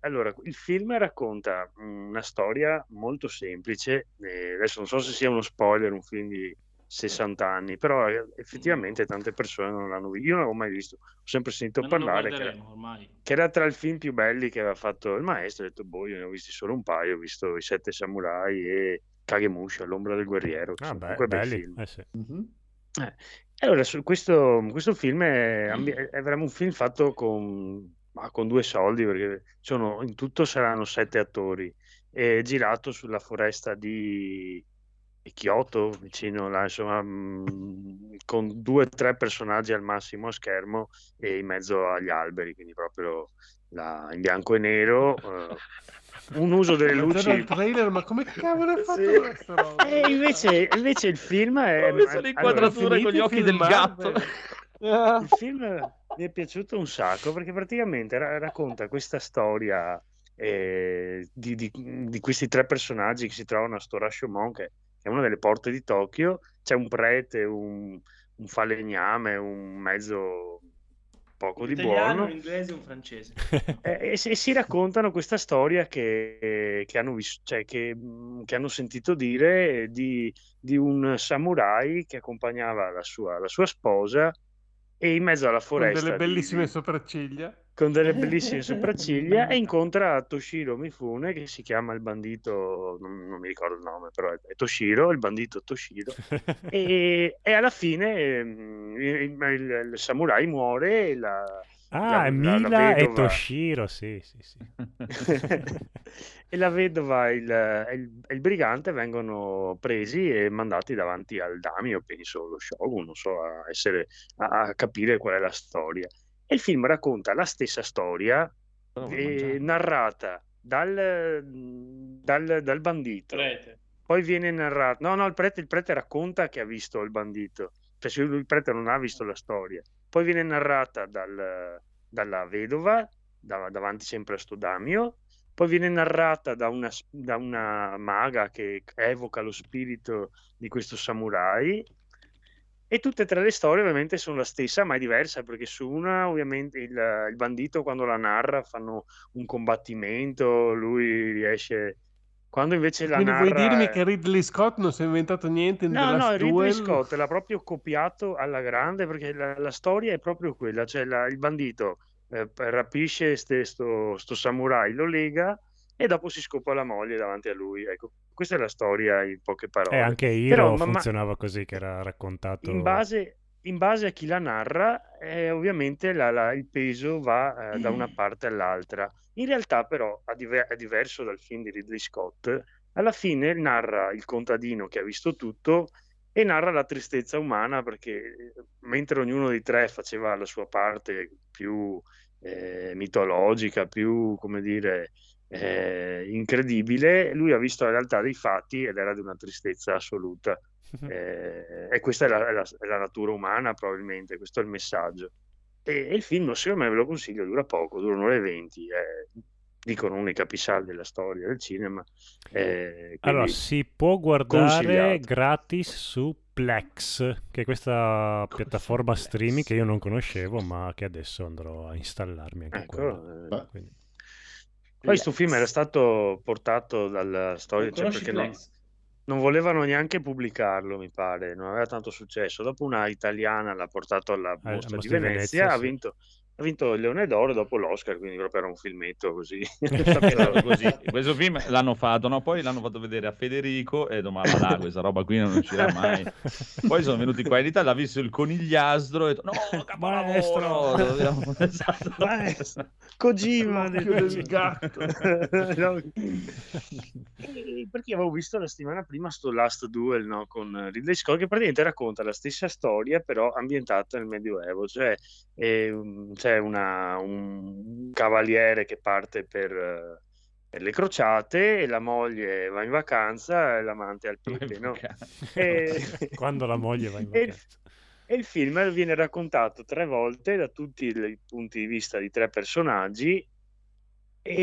allora, il film racconta una storia molto semplice. eh, adesso non so se sia uno spoiler, un film di 60 anni, però eh, effettivamente tante persone non l'hanno visto. Io non l'avevo mai visto, ho sempre sentito parlare che era, che era tra i film più belli che aveva fatto il maestro. Ho detto, boh, io ne ho visti solo un paio, ho visto I Sette Samurai e Kagemusha, L'ombra del guerriero, Ah, beh, comunque bei belli. film. Eh sì. Mhm. Eh, allora, su questo, questo film è, ambi- è veramente un film fatto con, ma con due soldi, perché sono, in tutto saranno sette attori. È girato sulla foresta di Kyoto, vicino là, insomma, mh, con due o tre personaggi al massimo a schermo e in mezzo agli alberi, quindi proprio la- in bianco e nero. eh, un uso delle luci il trailer, ma come cavolo è fatto Sì. questa roba? e invece, invece il film è... Ho messo allora, l'inquadratura finito con gli occhi del gatto. il film mi è piaciuto un sacco perché praticamente ra- racconta questa storia eh, di, di- di questi tre personaggi che si trovano a sto Rashomon, che è una delle porte di Tokyo. C'è un prete, un, un falegname, un mezzo poco Un di italiano, buono. un inglese e un francese. Eh, e, si- e si raccontano questa storia che, che hanno, vis- cioè che, che hanno sentito dire di, di un samurai che accompagnava la sua, la sua sposa e in mezzo alla Con foresta delle di- bellissime di- sopracciglia. con delle bellissime sopracciglia e incontra Toshiro Mifune che si chiama il bandito, non, non mi ricordo il nome, però è, Toshiro, il bandito Toshiro. E, e alla fine ehm, il, il- il samurai muore e la, Ah, la- è la- la Mila e Toshiro, sì, sì, sì. e la vedova e il, il- il brigante vengono presi e mandati davanti al daimyo, penso lo shogun, non so, a, essere, a, a capire qual è la storia. E il film racconta la stessa storia eh, narrata dal, dal, dal bandito. Prete. Poi viene narrato. No, no, il prete, il prete racconta che ha visto il bandito. Cioè, se il prete non ha visto la storia. Poi viene narrata dal- dalla vedova, da- davanti sempre a sto Damio. Poi viene narrata da una, da una maga che evoca lo spirito di questo samurai. E tutte e tre le storie ovviamente sono la stessa, ma è diversa perché su una ovviamente il, il bandito quando la narra fanno un combattimento, lui riesce Quando invece la Quindi vuoi dirmi è- che Ridley Scott non si è inventato niente in The No, no, Ridley Duel? Scott l'ha proprio copiato alla grande perché la, la storia è proprio quella, cioè la- il bandito eh, rapisce ste- sto, sto samurai, lo lega e dopo si scopa la moglie davanti a lui. Ecco, questa è la storia in poche E parole. anche Hero Però, ma- ma- funzionava così, che era raccontato... in base, in base a chi la narra, eh, ovviamente la- la- il peso va eh, da una parte all'altra. In realtà, però, a diver- è diverso dal film di Ridley Scott. Alla fine narra il contadino che ha visto tutto e narra la tristezza umana perché eh, mentre ognuno dei tre faceva la sua parte più eh, mitologica, più, come dire, eh, incredibile, lui ha visto la realtà dei fatti ed era di una tristezza assoluta. Eh, e questa è la, è la- è la natura umana, probabilmente, questo è il messaggio. E, il film, secondo me, ve lo consiglio, dura poco, dura un'ora e venti. È, dicono uno dei capisaldi della storia del cinema. eh, Allora, si può guardare gratis su Plex, che è questa piattaforma streaming che io non conoscevo, ma che adesso andrò a installarmi anche Ecco, eh, Quindi- Poi questo film era stato portato dalla storia, cioè perché Plex? non volevano neanche pubblicarlo, mi pare, non aveva tanto successo. Dopo una italiana l'ha portato alla mostra di Mostra di Venezia, Venezia, ha sì. vinto, ha vinto il Leone d'Oro dopo l'Oscar, quindi proprio era un filmetto così. Così. Questo film l'hanno fatto, no? poi l'hanno fatto vedere a Federico e domani ma là, questa roba qui non uscirà mai. Poi sono venuti qua in Italia, ha visto il conigliastro e ha detto no, capolavoro! Dobbiamo- Esatto. Maestro, Kojima del gatto. No. Perché avevo visto la settimana prima sto Last Duel no, con Ridley Scott che praticamente racconta la stessa storia però ambientata nel Medioevo cioè eh, un- c'è una- un cavaliere che parte per, eh, per le crociate e la moglie va in vacanza e l'amante al pepe no? E- Quando la moglie va in vacanza. e il film viene raccontato tre volte da tutti i punti di vista di tre personaggi. E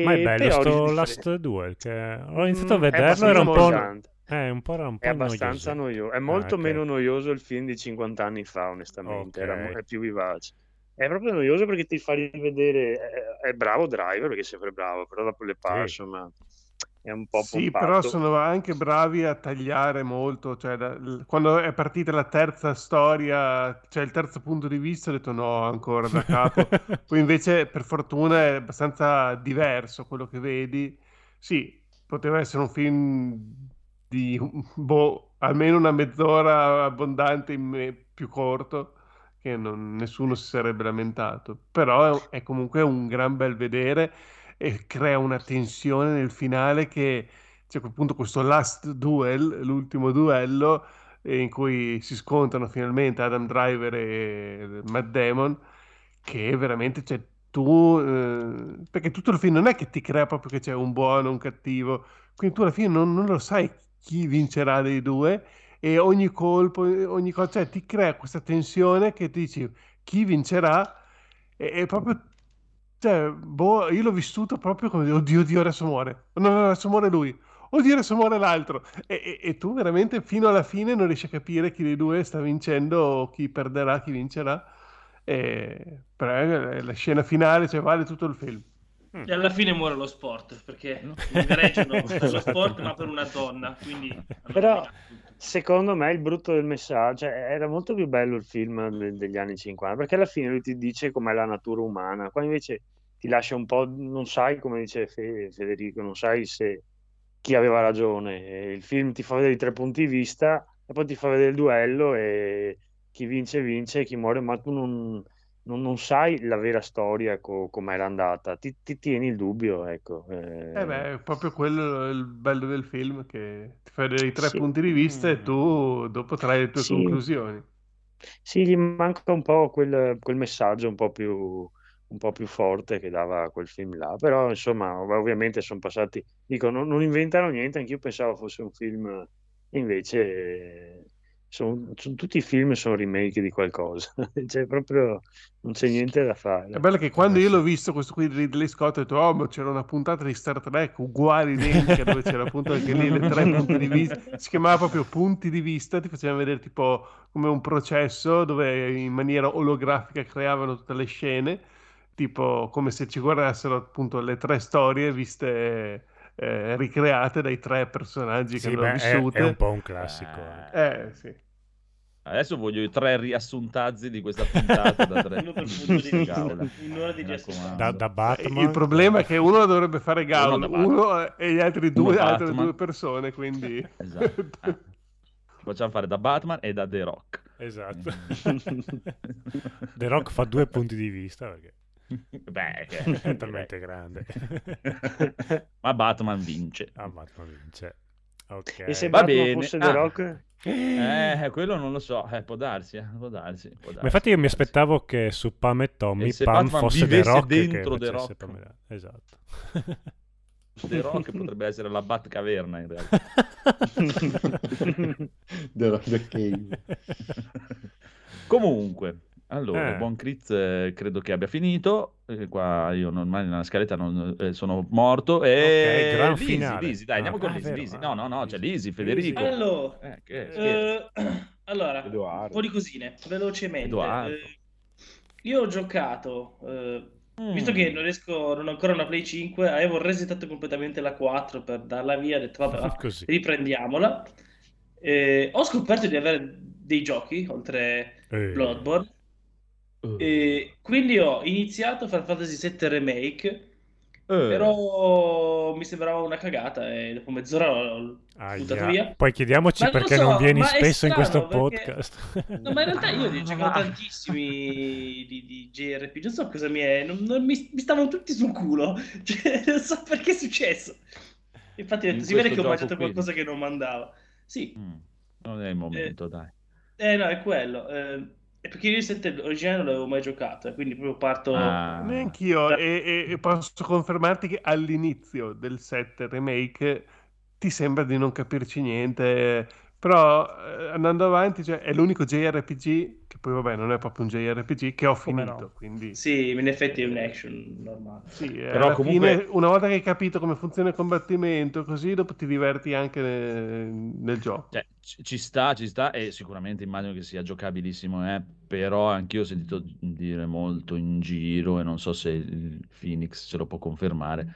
Ma è bello sto Last Duel, che ho iniziato a Mm, è vederlo, era un po'... abbastanza Eh, un po', era un po' È abbastanza noioso. noioso. È molto Ah, ok. meno noioso il film di 50 anni fa, onestamente. Era mo- Ok. è più vivace. È proprio noioso perché ti fa rivedere. È, è bravo Driver perché è sempre bravo, però dopo le parti, Sì. insomma, è un po' Sì, pompato. però sono anche bravi a tagliare molto. Cioè, da- quando è partita la terza storia, cioè il terzo punto di vista, ho detto no, ancora da capo. Poi invece, per fortuna, è abbastanza diverso quello che vedi. Sì, poteva essere un film di boh, almeno una mezz'ora abbondante, in me- più corto, che non- nessuno si sarebbe lamentato. Però è, è comunque un gran bel vedere e crea una tensione nel finale che c'è appunto questo last duel, l'ultimo duello in cui si scontrano finalmente Adam Driver e Matt Damon che veramente cioè, tu eh, perché tutto il film non è che ti crea proprio che c'è un buono un cattivo quindi tu alla fine non, non lo sai chi vincerà dei due e ogni colpo ogni cosa cioè ti crea questa tensione che ti dici chi vincerà e, e proprio cioè, boh, io l'ho vissuto proprio come oddio, oddio, adesso muore. No, no, adesso muore lui. Oddio, adesso muore l'altro. E, e- e tu veramente fino alla fine non riesci a capire chi dei due sta vincendo, o chi perderà, chi vincerà. E, però eh, la scena finale, cioè, vale tutto il film. E alla fine muore lo sport, perché non per lo sport, ma per una donna. Quindi Però secondo me il brutto del messaggio cioè, era molto più bello il film de- degli anni 50 perché alla fine lui ti dice com'è la natura umana, qua invece ti lascia un po', non sai come dice Fe- Federico, non sai se chi aveva ragione. Il film ti fa vedere i tre punti di vista e poi ti fa vedere il duello e chi vince vince chi muore, ma tu non, non- non sai la vera storia co- com'era andata, ti, ti tieni il dubbio, ecco. eh. Eh beh, è proprio quello il bello del film, che ti fa vedere i tre Sì. punti di vista e tu dopo trai le tue Sì. conclusioni. Sì, gli manca un po' quel, quel messaggio un po' più, un po' più forte che dava quel film là, però insomma, ov- ovviamente sono passati, dico, non, non inventano niente, anch'io pensavo fosse un film, invece sono, sono- tutti i film sono remake di qualcosa, cioè proprio non c'è niente da fare. È bello che quando io l'ho visto questo qui di Ridley Scott ho detto oh ma c'era una puntata di Star Trek uguale identica dove c'era appunto anche lì le tre punti di vista. Si chiamava proprio punti di vista ti faceva vedere tipo come un processo dove in maniera olografica creavano tutte le scene tipo come se ci guardassero appunto le tre storie viste eh, ricreate dai tre personaggi Sì, che beh, hanno è, è un po' un classico. Eh, Eh, sì. Adesso voglio i tre riassuntazzi di questa puntata da tre. Uno per punto di un'ora raccomando. Da, da Batman. Il problema è che uno dovrebbe fare Uno Gaul, Batman. uno e gli altri due, Uno altre due persone, quindi... Esatto. Facciamo fare da Batman e da The Rock. Esatto. The Rock fa due punti di vista perché Beh, è talmente grande. ma Batman vince. Ah, Batman vince. Ok. E se Va Batman bene. fosse The Ah. Rock? Eh, quello non lo so, eh, può darsi, eh, può darsi, può darsi, Ma infatti io mi può darsi. aspettavo che su Pam e Tommy E Pam Batman fosse The Rock che dentro The Rock? Pamela. Esatto. The Rock potrebbe essere la Batcaverna in realtà. The Rock the Cave. Comunque, allora, Eh. Buon Critz eh, credo che abbia finito. Eh, qua io normale nella scaletta non, eh, sono morto. E Ok, gran Lisi, finale. Lisi, dai, andiamo Ah, con ah, Lisi, vero, Lisi. ah. No, no, no, c'è Lisi, Lisi. Federico. Allora, Eh, che eh, allora, un po' di cosine, velocemente. Io ho giocato, Mm. visto che non riesco, non ho ancora una Play 5, avevo resettato completamente la 4 per darla via, ho detto vabbè, va, riprendiamola. Ho scoperto di avere dei giochi, oltre. Bloodborne, Eh, e quindi ho iniziato Final Fantasy VII Remake, eh. però mi sembrava una cagata e dopo mezz'ora l'ho Aia. buttato via. Poi chiediamoci Ma non perché so, non vieni spesso in questo perché- podcast. No, ma in realtà io ne giocavo tantissimi di, di JRPG, non so cosa mi è, non, non mi, mi stavano tutti sul culo, cioè, non so perché è successo. Infatti ho detto, In si vede che ho mangiato qualcosa che non mandava. Sì, Mm, Non è il momento, dai. eh no, è quello. Eh, perché io il 7 originale non l'avevo mai giocato, e quindi proprio parto... Ah. Neanch'io, e, e- e posso confermarti che all'inizio del set remake ti sembra di non capirci niente, però eh, andando avanti, cioè, è l'unico JRPG, che poi vabbè non è proprio un JRPG, che ho finito, no? quindi Sì, in effetti è un action normale. sì, eh, Però comunque- fine, una volta che hai capito come funziona il combattimento, così dopo ti diverti anche nel, nel gioco. Cioè, ci ci sta, ci sta, e sicuramente immagino che sia giocabilissimo, eh, però anch'io ho sentito dire molto in giro, e non so se il Phoenix ce lo può confermare,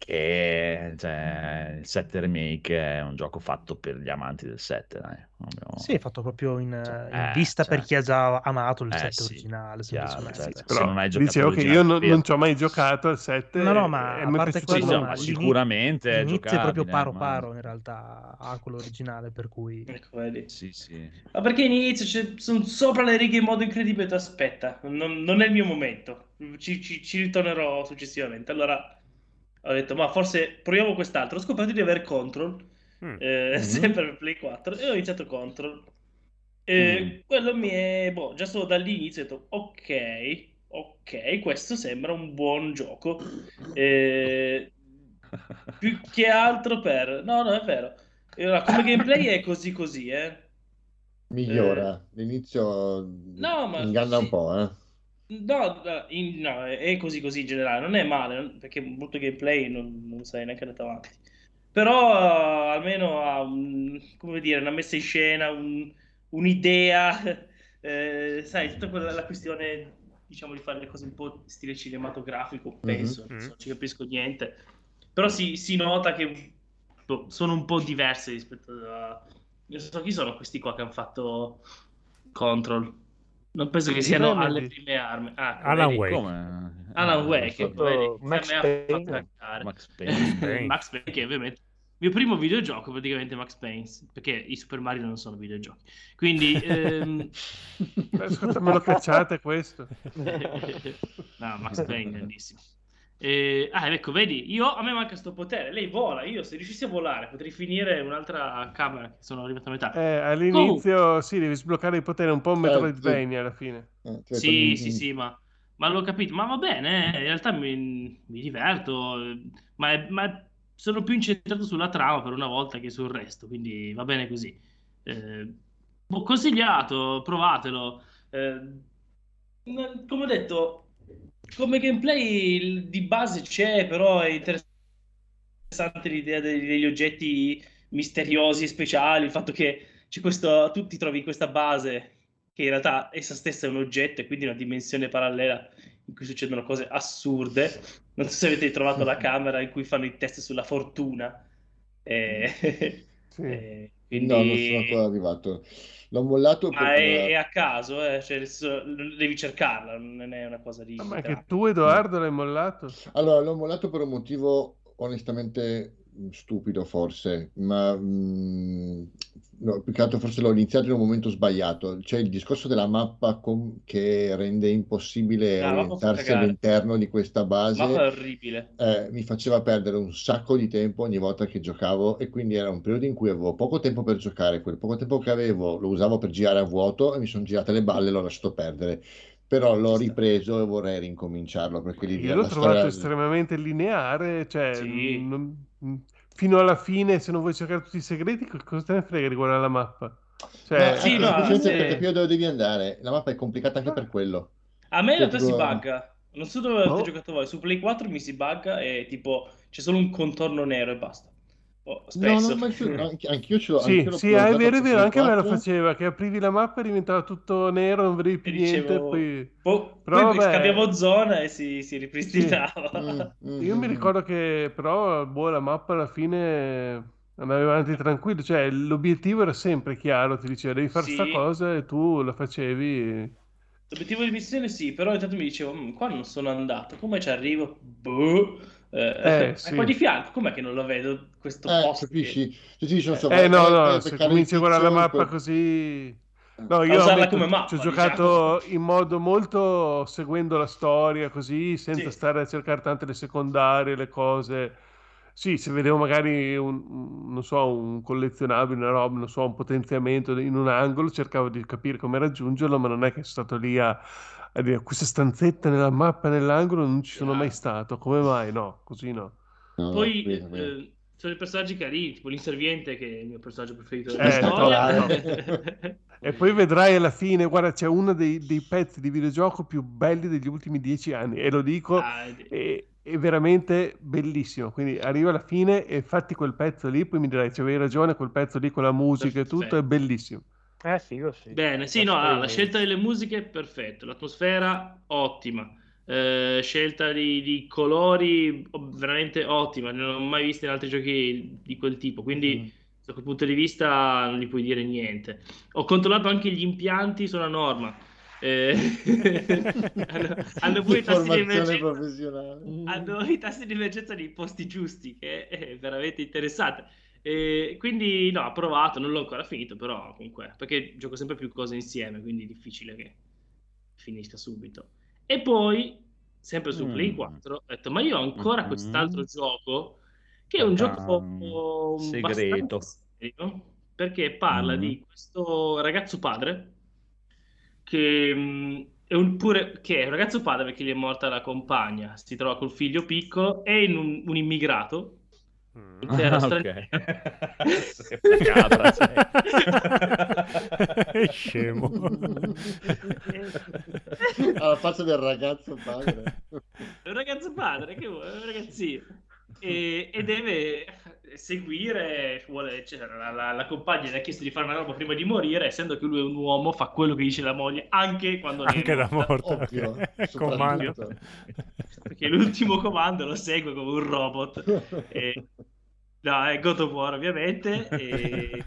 che cioè, il 7 Remake è un gioco fatto per gli amanti del 7, dai. Abbiamo- Sì, è fatto proprio in, Cioè, in eh, vista per cioè. chi ha già amato il Eh, set sì, originale. chiaro, cioè, Però se non hai giocato dicevo che io non, non ci ho mai giocato al 7 No, no, ma a parte quello, Sì, no, ma sicuramente è L'inizio è proprio paro ma- paro in realtà a quello originale, per cui... Ecco, vedi. Sì, sì. Ma perché inizio, sono sopra le righe in modo incredibile, detto, aspetta, non, non è il mio momento, ci, ci- ci ritornerò successivamente. Allora ho detto, ma forse proviamo quest'altro. Ho scoperto di avere Control, Mm. eh, Mhm. sempre per Play 4, e ho iniziato Control. E Mm. quello mi è, boh, già solo dall'inizio ho detto, ok, ok, questo sembra un buon gioco. Eh, più che altro per... No, no, è vero. Allora, come gameplay è così così, eh. Migliora. L'inizio no, ma inganna un sì. po', eh. No, no, in- no, è così così in generale, non è male, non- perché brutto gameplay non, non sei neanche andato avanti. Però eh, almeno ha un- come dire, una messa in scena, un- un'idea, eh, sai, tutta quella la questione, diciamo, di fare le cose un po' stile cinematografico, penso, non so, ci capisco niente. Però si, si nota che boh, sono un po' diverse rispetto a... Non so chi sono questi qua che hanno fatto Control. Non penso che siano Remedy. alle prime armi. Ah, Alan? Wake. Come? Alan Eh, Wake, non so. Max Payne. Max Payne. Max Payne, che ovviamente il mio primo videogioco praticamente Max Payne, perché i Super Mario non sono videogiochi. Quindi, ehm, Ascolta, me lo cacciate questo. no, Max Payne, grandissimo. Eh, ah, ecco, vedi, io a me manca questo potere. Lei vola. Io, se riuscissi a volare, potrei finire un'altra camera. Che sono arrivato a metà. Eh, all'inizio sì, devi sbloccare i poteri, un po' un Certo. Metroidvania alla fine. Eh, cioè, Sì, sì, sì, ma, ma l'ho capito. Ma va bene, eh, in realtà mi, mi diverto. Ma, è- ma sono più incentrato sulla trama per una volta che sul resto. Quindi va bene così. Eh, consigliato, provatelo. Eh, come ho detto, come gameplay di base c'è, però è interessante l'idea degli, degli oggetti misteriosi e speciali, il fatto che c'è questo, tu ti trovi in questa base che in realtà essa stessa è un oggetto e quindi una dimensione parallela in cui succedono cose assurde. Non so se avete trovato la camera in cui fanno i test sulla fortuna. Eh, Sì. eh, No, non sono quindi... ancora arrivato. L'ho mollato Ma perché è, è a caso, eh, cioè, devi cercarla, non è una cosa di... Ah, ma è che tu, Edoardo, l'hai mollato? Allora, l'ho mollato per un motivo onestamente mh, stupido, forse, ma mh, no, più che altro forse l'ho iniziato in un momento sbagliato. C'è il discorso della mappa com- che rende impossibile fa orientarsi all'interno di questa La mappa base. orribile. eh, mi faceva perdere un sacco di tempo ogni volta che giocavo e quindi era un periodo in cui avevo poco tempo per giocare. Quel poco tempo che avevo lo usavo per girare a vuoto e mi sono girate le balle e l'ho lasciato perdere. Però l'ho ripreso e vorrei rincominciarlo perché lì Io l'ho trovato storia... estremamente lineare, cioè, Sì. non- fino alla fine, se non vuoi cercare tutti i segreti, cosa te ne frega riguardo alla mappa? Cioè, Ma Sì, anche no, semplicemente sì. per capire dove devi andare. La mappa è complicata anche per quello. A me in Cioè, realtà si tipo- bugga. Non so dove avete Oh. giocato voi. Su Play 4 mi si bugga e tipo c'è solo un contorno nero e basta. Oh, No, spesso. no, ma anche- anche- anch'io ce l'ho. Sì, sì, è vero, è vero, anche me lo 4. faceva, che aprivi la mappa e diventava tutto nero, non vedevi più E niente, dicevo- poi... Po- Però poi vabbè. cambiavo zona e si, si ripristinava. Mm, mm, Io mi mm. ricordo che però boh, la mappa alla fine andavi avanti tranquillo, cioè l'obiettivo era sempre chiaro, ti diceva devi fare Sì. sta cosa e tu la facevi. L'obiettivo di missione sì, però intanto mi dicevo, "Mm, qua non sono andato, come ci arrivo? Boh. Eh, Eh, sì. E qua di fianco, com'è che non lo vedo questo Eh, posto? capisci? Tu ti dici, non so, Eh no, no, se cominci a guardare la mappa così... No, A io usarla ammetto, come mappa, ci ho diciamo. giocato in modo molto seguendo la storia, così, senza Sì. stare a cercare tante le secondarie, le cose. Sì, se vedevo magari un, un- non so, un collezionabile, una roba, non so, un potenziamento in un angolo, cercavo di capire come raggiungerlo, ma non è che sono stato lì a, a dire questa stanzetta nella mappa, nell'angolo, non ci sono mai Esatto. stato. Come mai? No, così no. No, Poi vero, vero. eh, sono i personaggi carini, tipo l'inserviente che è il mio personaggio preferito Eh, della storia. no. E poi vedrai alla fine, guarda, c'è uno dei, dei pezzi di videogioco più belli degli ultimi dieci anni, e lo dico, Ah, è, è veramente bellissimo. Quindi arriva alla fine e fatti quel pezzo lì, poi mi dirai, c'avevi ragione, quel pezzo lì con la musica e tutto, è bellissimo. Eh, figo, sì. Bene, sì, no, allora, la scelta delle musiche, perfetto, l'atmosfera, ottima, Eh, scelta di, di colori, veramente ottima, non ho mai visto in altri giochi di quel tipo, quindi da quel punto di vista non gli puoi dire niente. Ho controllato anche gli impianti, sono a norma. Eh, hanno, hanno pure i tasti di emergenza. hanno i tasti di emergenza nei posti giusti, che è veramente interessante. E quindi no, ho provato, non l'ho ancora finito, però comunque, perché gioco sempre più cose insieme, quindi è difficile che finisca subito. E poi, sempre su Play Mm. 4, ho detto, ma io ho ancora Mhm. quest'altro gioco, che è un Ta-ta. gioco Segreto. abbastanza serio, perché parla Mm. di questo ragazzo padre che mh, è un, pure, che è un ragazzo padre perché gli è morta la compagna, si trova col figlio piccolo, è in un, un immigrato Mm. era Ah, straniero. ok. Sei una capra, sei. È scemo. Alla faccia del ragazzo padre. È un ragazzo padre, che vuoi? È un ragazzino. E, e deve seguire, vuole, cioè, la, la- la compagna gli ha chiesto di fare una roba prima di morire, essendo che lui è un uomo, fa quello che dice la moglie anche quando Anche da morta. morta. Ovvio. Comando. perché l'ultimo comando lo segue come un robot. E- No, è God of War ovviamente. E...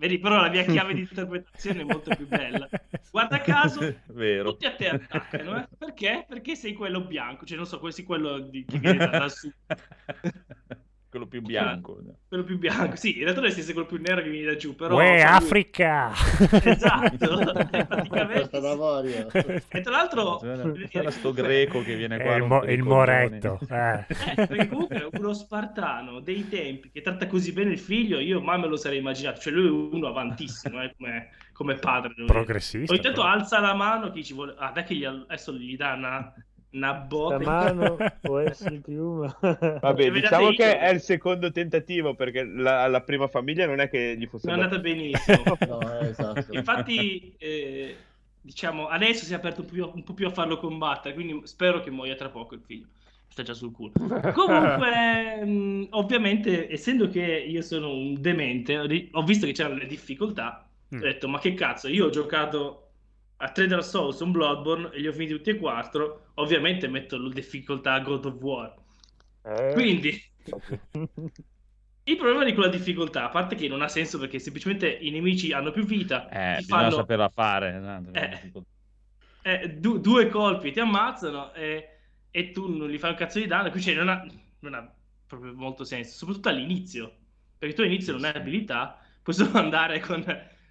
Vedi, però la mia chiave di interpretazione è molto più bella. Guarda caso, Vero. tutti a te attaccano. eh? Perché? Perché sei quello bianco, cioè non so, sei quello di, che viene da, da su. Quello più bianco. Quello più bianco, sì, in realtà dovresti essere quello più nero che viene da giù, però... Uè, cioè, lui- Africa! Esatto, è praticamente memoria. E tra l'altro... C'era, sto greco che viene qua. È il, mo- il moretto. eh. Eh, perché comunque è uno spartano dei tempi che tratta così bene il figlio, io mai me lo sarei immaginato. Cioè, lui è uno avantissimo eh, come, come padre. Progressista. Ogni tanto però. alza la mano chi ci vuole. Ah, dai che gli, adesso gli dà una, una botta. La mano può essere più, ma... Vabbè, Vedete diciamo io- che è il secondo tentativo perché la, la prima famiglia non è che gli fosse Non è andato- andata benissimo. No, eh, esatto. Infatti, eh, diciamo, adesso si è aperto un po, più, un po' più a farlo combattere, quindi spero che muoia tra poco il figlio. Sta già sul culo. Comunque, mh, ovviamente, essendo che io sono un demente, ho, ho visto che c'erano le difficoltà, ho Mm. detto, ma che cazzo, io ho giocato a 3 Dark Souls, un Bloodborne e li ho finiti tutti e quattro, ovviamente metto la difficoltà God of War. Eh, Quindi il problema di quella difficoltà, a parte che non ha senso perché semplicemente i nemici hanno più vita, Eh, ti bisogna fanno saperla fare. no? Eh. eh, du- due colpi, ti ammazzano e, e tu non gli fai un cazzo di danno, quindi cioè, non, ha, non ha proprio molto senso, soprattutto all'inizio, perché tu all'inizio non hai abilità, puoi solo andare con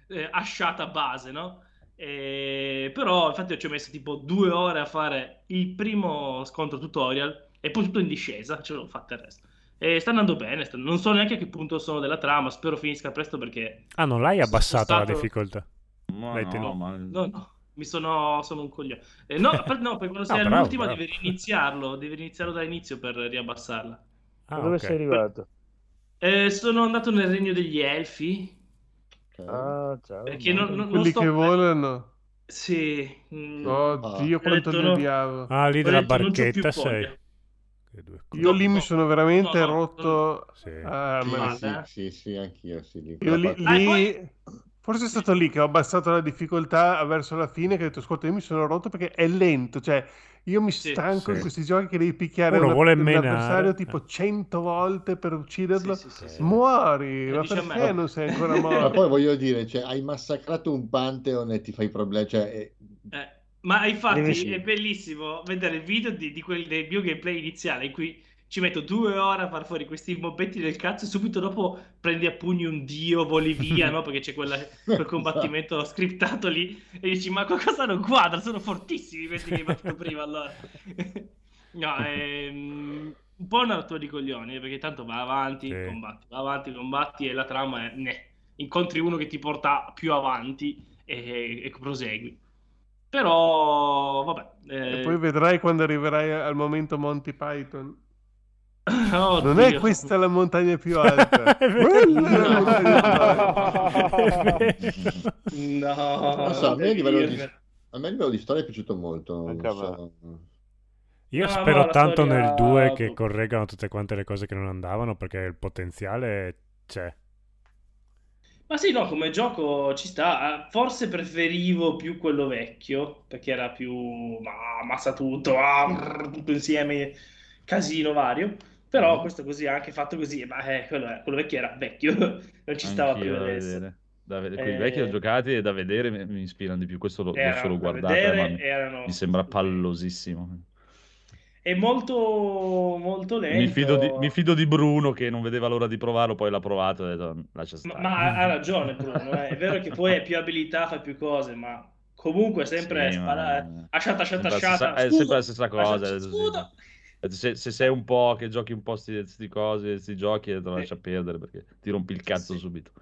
eh, asciata base, no? E- però infatti ci ho messo tipo due ore a fare il primo scontro tutorial e poi tutto in discesa, ce l'ho fatta il resto. E sta andando bene, sta- non so neanche a che punto sono della trama, spero finisca presto perché Ah, non l'hai Sono abbassato la stato- difficoltà. No, tenuto. ma- No, no, mi sono, sono un coglione. Eh, no, per- no, perché quando sei No, bravo, all'ultima bravo. devi riniziarlo, devi iniziarlo dall'inizio per riabbassarla. Ah, dove ok. sei arrivato? Eh, sono andato nel regno degli elfi. Ah, ciao. perché non, non- non Quelli sto... che volano. Sì. mm, Oddio, Ho quanto no. odiavo. Ah, lì della non barchetta sei. Io lì No, mi no. sono veramente No, no, rotto. Sì. Ah, Sì, ma- sì, sì, sì, anch'io, sì, lì. Io lì, Ah, poi- forse è stato lì che ho abbassato la difficoltà verso la fine, che ho detto, ascolta, io mi sono rotto perché è lento, cioè io mi Sì. stanco in Sì. questi giochi che devi picchiare Uno una- vuole un avversario tipo 100 volte per ucciderlo. Sì, sì, sì, sì. Muori, Lo ma dice a me. perché non sei ancora Ma morto? poi voglio dire, cioè, hai massacrato un Pantheon e ti fai problemi, cioè, eh, Eh, ma infatti Devi è bellissimo vedere il video di, di quel, del mio gameplay iniziale in cui ci metto due ore a far fuori questi mobbetti del cazzo e subito dopo prendi a pugni un dio, voli via, no? Perché c'è quella- quel combattimento scriptato lì e dici ma qualcosa non quadra, sono fortissimi questi che hai battuto prima allora. No, è mm, un po' una rottura di coglioni, eh, perché tanto va avanti, Sì. combatti, va avanti, combatti e la trama è ne. Incontri uno che ti porta più avanti e, e prosegui. Però, vabbè. E eh, poi vedrai quando arriverai al momento Monty Python. Oddio. Non è questa la montagna più alta. È vero. Quella è la montagna più alta. È vero. No, non so, a me livello di, a me a livello di storia è piaciuto molto. so. Io No, spero tanto storia- nel 2 che correggano tutte quante le cose che non andavano perché il potenziale c'è. Ma sì, no, come gioco ci sta. Ah, Forse preferivo più quello vecchio, perché era più ma, ammazza tutto, ah, tutto insieme, casino vario. Però Mhm. questo così, anche fatto così, ma eh, quello, è- quello vecchio era vecchio, non ci stava più Anch'io adesso. vedere. Da vedere. Quelli Eh, vecchi ho giocati e da vedere mi, mi ispirano di più. Questo l'ho Erano solo da guardato, vedere, ma mi, erano mi sembra pallosissimo. È molto, molto lento. Mi fido, di, mi fido di Bruno che non vedeva l'ora di provarlo, poi l'ha provato e ha detto lascia Ma, stare. ma ha ha ragione Bruno, eh. è vero che poi hai più abilità, fai più cose, ma comunque sempre Sì, ma- sparare, asciata, asciata, asciata, è scudo, sempre la stessa cosa. asciata, sì. Scudo. Se, se sei un po' che giochi un po' questi cose, questi giochi, te lo lascia perdere perché ti rompi il cazzo sì. subito.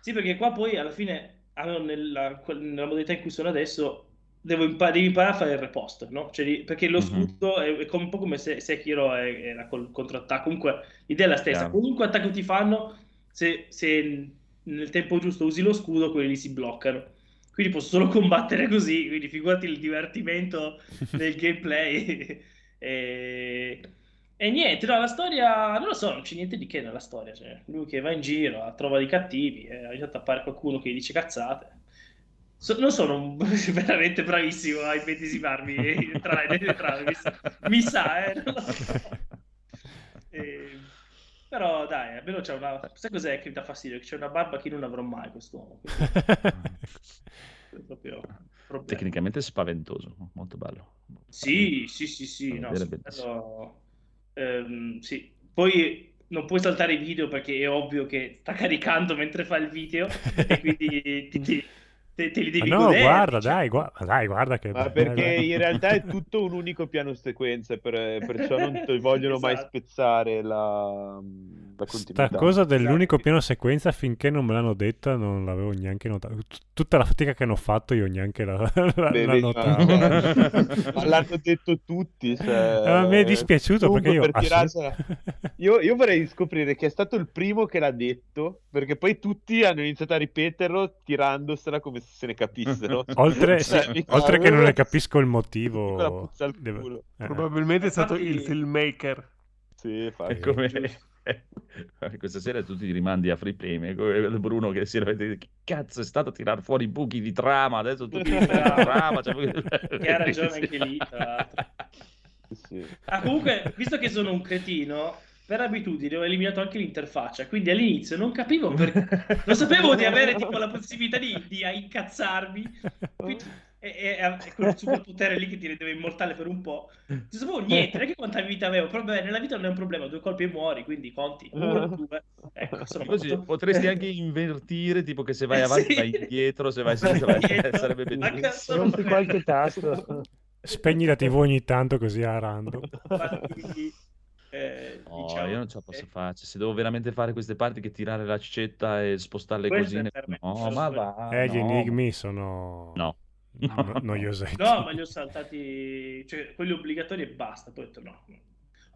Sì, perché qua poi alla fine, nella, nella modalità in cui sono adesso, devo impa- devi imparare a fare il repost, no? Cioè, perché lo scudo è, è come- un po' come se Sekiro è- era col contrattacco, comunque l'idea è la stessa, Chiaro. qualunque attacco ti fanno, se, se nel tempo giusto usi lo scudo, quelli lì si bloccano. Quindi posso solo combattere così, quindi figurati il divertimento del gameplay. E... e niente, no, la storia, non lo so, non c'è niente di che nella storia. Cioè, lui che va in giro, a trova dei cattivi, e ogni tanto appare qualcuno che gli dice cazzate. So- non sono un- veramente bravissimo a immedesimarmi tra, nelle trame, mi sa, eh, non lo so. E- Però dai, almeno c'è una... Sai cos'è che mi dà fastidio? Che c'è una barba che non avrò mai quest'uomo. quindi è proprio problema. Tecnicamente spaventoso, molto bello. Sì, sì, sì, sì, no, sì, quello- ehm, sì. Poi non puoi saltare i video perché è ovvio che sta caricando mentre fa il video e quindi ti, ti- te, te li devi Ma no, godere. guarda, cioè. dai, guarda, dai, guarda che Ma perché in realtà è tutto un unico piano sequenza, per- perciò non ti vogliono mai Esatto. spezzare la, la continuità. Sta cosa dell'unico piano sequenza finché non me l'hanno detta non l'avevo neanche notata. Tut- Tutta la fatica che hanno fatto io neanche la, la, Beh, la notavo. ma- ma l'hanno detto tutti. Cioè, Eh, ma mi è dispiaciuto Comunque, perché io... per tirarsela- Io, io vorrei scoprire chi è stato il primo che l'ha detto, perché poi tutti hanno iniziato a ripeterlo tirandosela come se se ne capissero. Oltre, Cioè, mica- oltre che non ne capisco il motivo. deve- eh. Probabilmente è stato Infatti- il filmmaker. Sì, È infatti. come. Questa sera tu ti rimandi a Free Play, come Bruno che si vede che cazzo è stato a tirare fuori i buchi di trama, adesso tu tiri la trama. Cioè... Che ha ragione anche lì, tra l'altro. Sì. Ah, comunque, visto che sono un cretino, per abitudine ho eliminato anche l'interfaccia, quindi all'inizio non capivo perché, non sapevo di avere tipo la possibilità di, di incazzarmi, quindi, e, e, e quel superpotere lì che ti rendeva immortale per un po', non sapevo niente, neanche quanta vita avevo, però beh, nella vita non è un problema, due colpi e muori, quindi conti, uno, due, ecco, Così potresti anche invertire, tipo che se vai avanti sì. vai indietro, se vai sinistro vai Indietro. sarebbe cazzo, Rompi qualche tasto. Spegni la TV ogni tanto così a random. Infatti, eh, No, diciamo, io non ce la posso eh, fare. Cioè, se devo veramente fare queste parti che tirare l'accetta e spostare le Questo è cosine, per me, no, ma va. Eh, gli no. enigmi sono No. No- noiosetti. No, ma li ho saltati, cioè quelli obbligatori e basta. Poi ho detto no.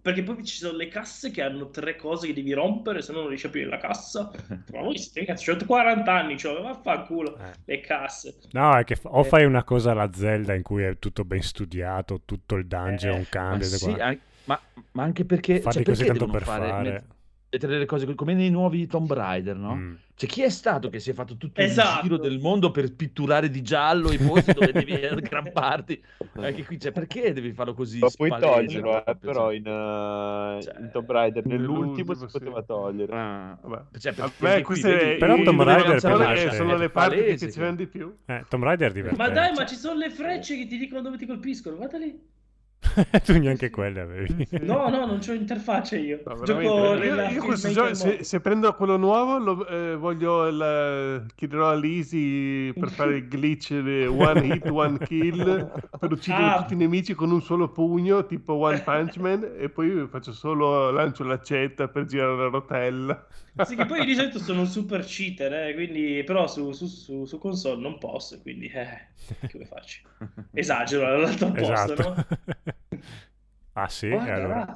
Perché poi ci sono le casse che hanno tre cose che devi rompere, se no non riesci a aprire la cassa. Ma voi siete cazzo, ho 40 anni, cioè, vaffanculo, Eh. le casse. No, è che f- o Eh. fai una cosa alla Zelda in cui è tutto ben studiato, tutto il dungeon Eh, cambia, Ma, sì, qua. an- ma, ma anche perché, farli cioè, così perché tanto per fare. met- mettere le cose come nei nuovi Tomb Raider, no? Mm. Cioè, chi è stato che si è fatto tutto Esatto. il giro del mondo per pitturare di giallo i posti dove devi aggrapparti? Anche qui, cioè, perché devi farlo così? Ma puoi toglierlo, eh, però Cioè, in, uh, Cioè, in Tomb Raider nell'ultimo nell'ultimo, si sì. poteva togliere. ah, Vabbè. cioè, perché me qui vedi- Però vedi Tomb Raider per sono le parti che ti piacciono di più. Eh, Tomb Raider è divertente. Ma dai, ma ci sono le frecce che ti dicono dove ti colpiscono, guarda lì. tu neanche quelle avevi. No, no, non c'ho interfaccia io. No, Gioco veramente. io, nella io questo gioco, se, se prendo quello nuovo, lo, eh, voglio il, chiederò a Lisi per fare il glitch one hit, one kill per uccidere Ah. tutti i nemici con un solo pugno, tipo One Punch Man, e poi faccio solo lancio l'accetta per girare la rotella. Sì, che poi di solito sono un super cheater, eh, quindi, però su, su, su, su console non posso, quindi eh, come faccio? Esagero all'altro posto, esatto. no? ah sì, Guarda, allora.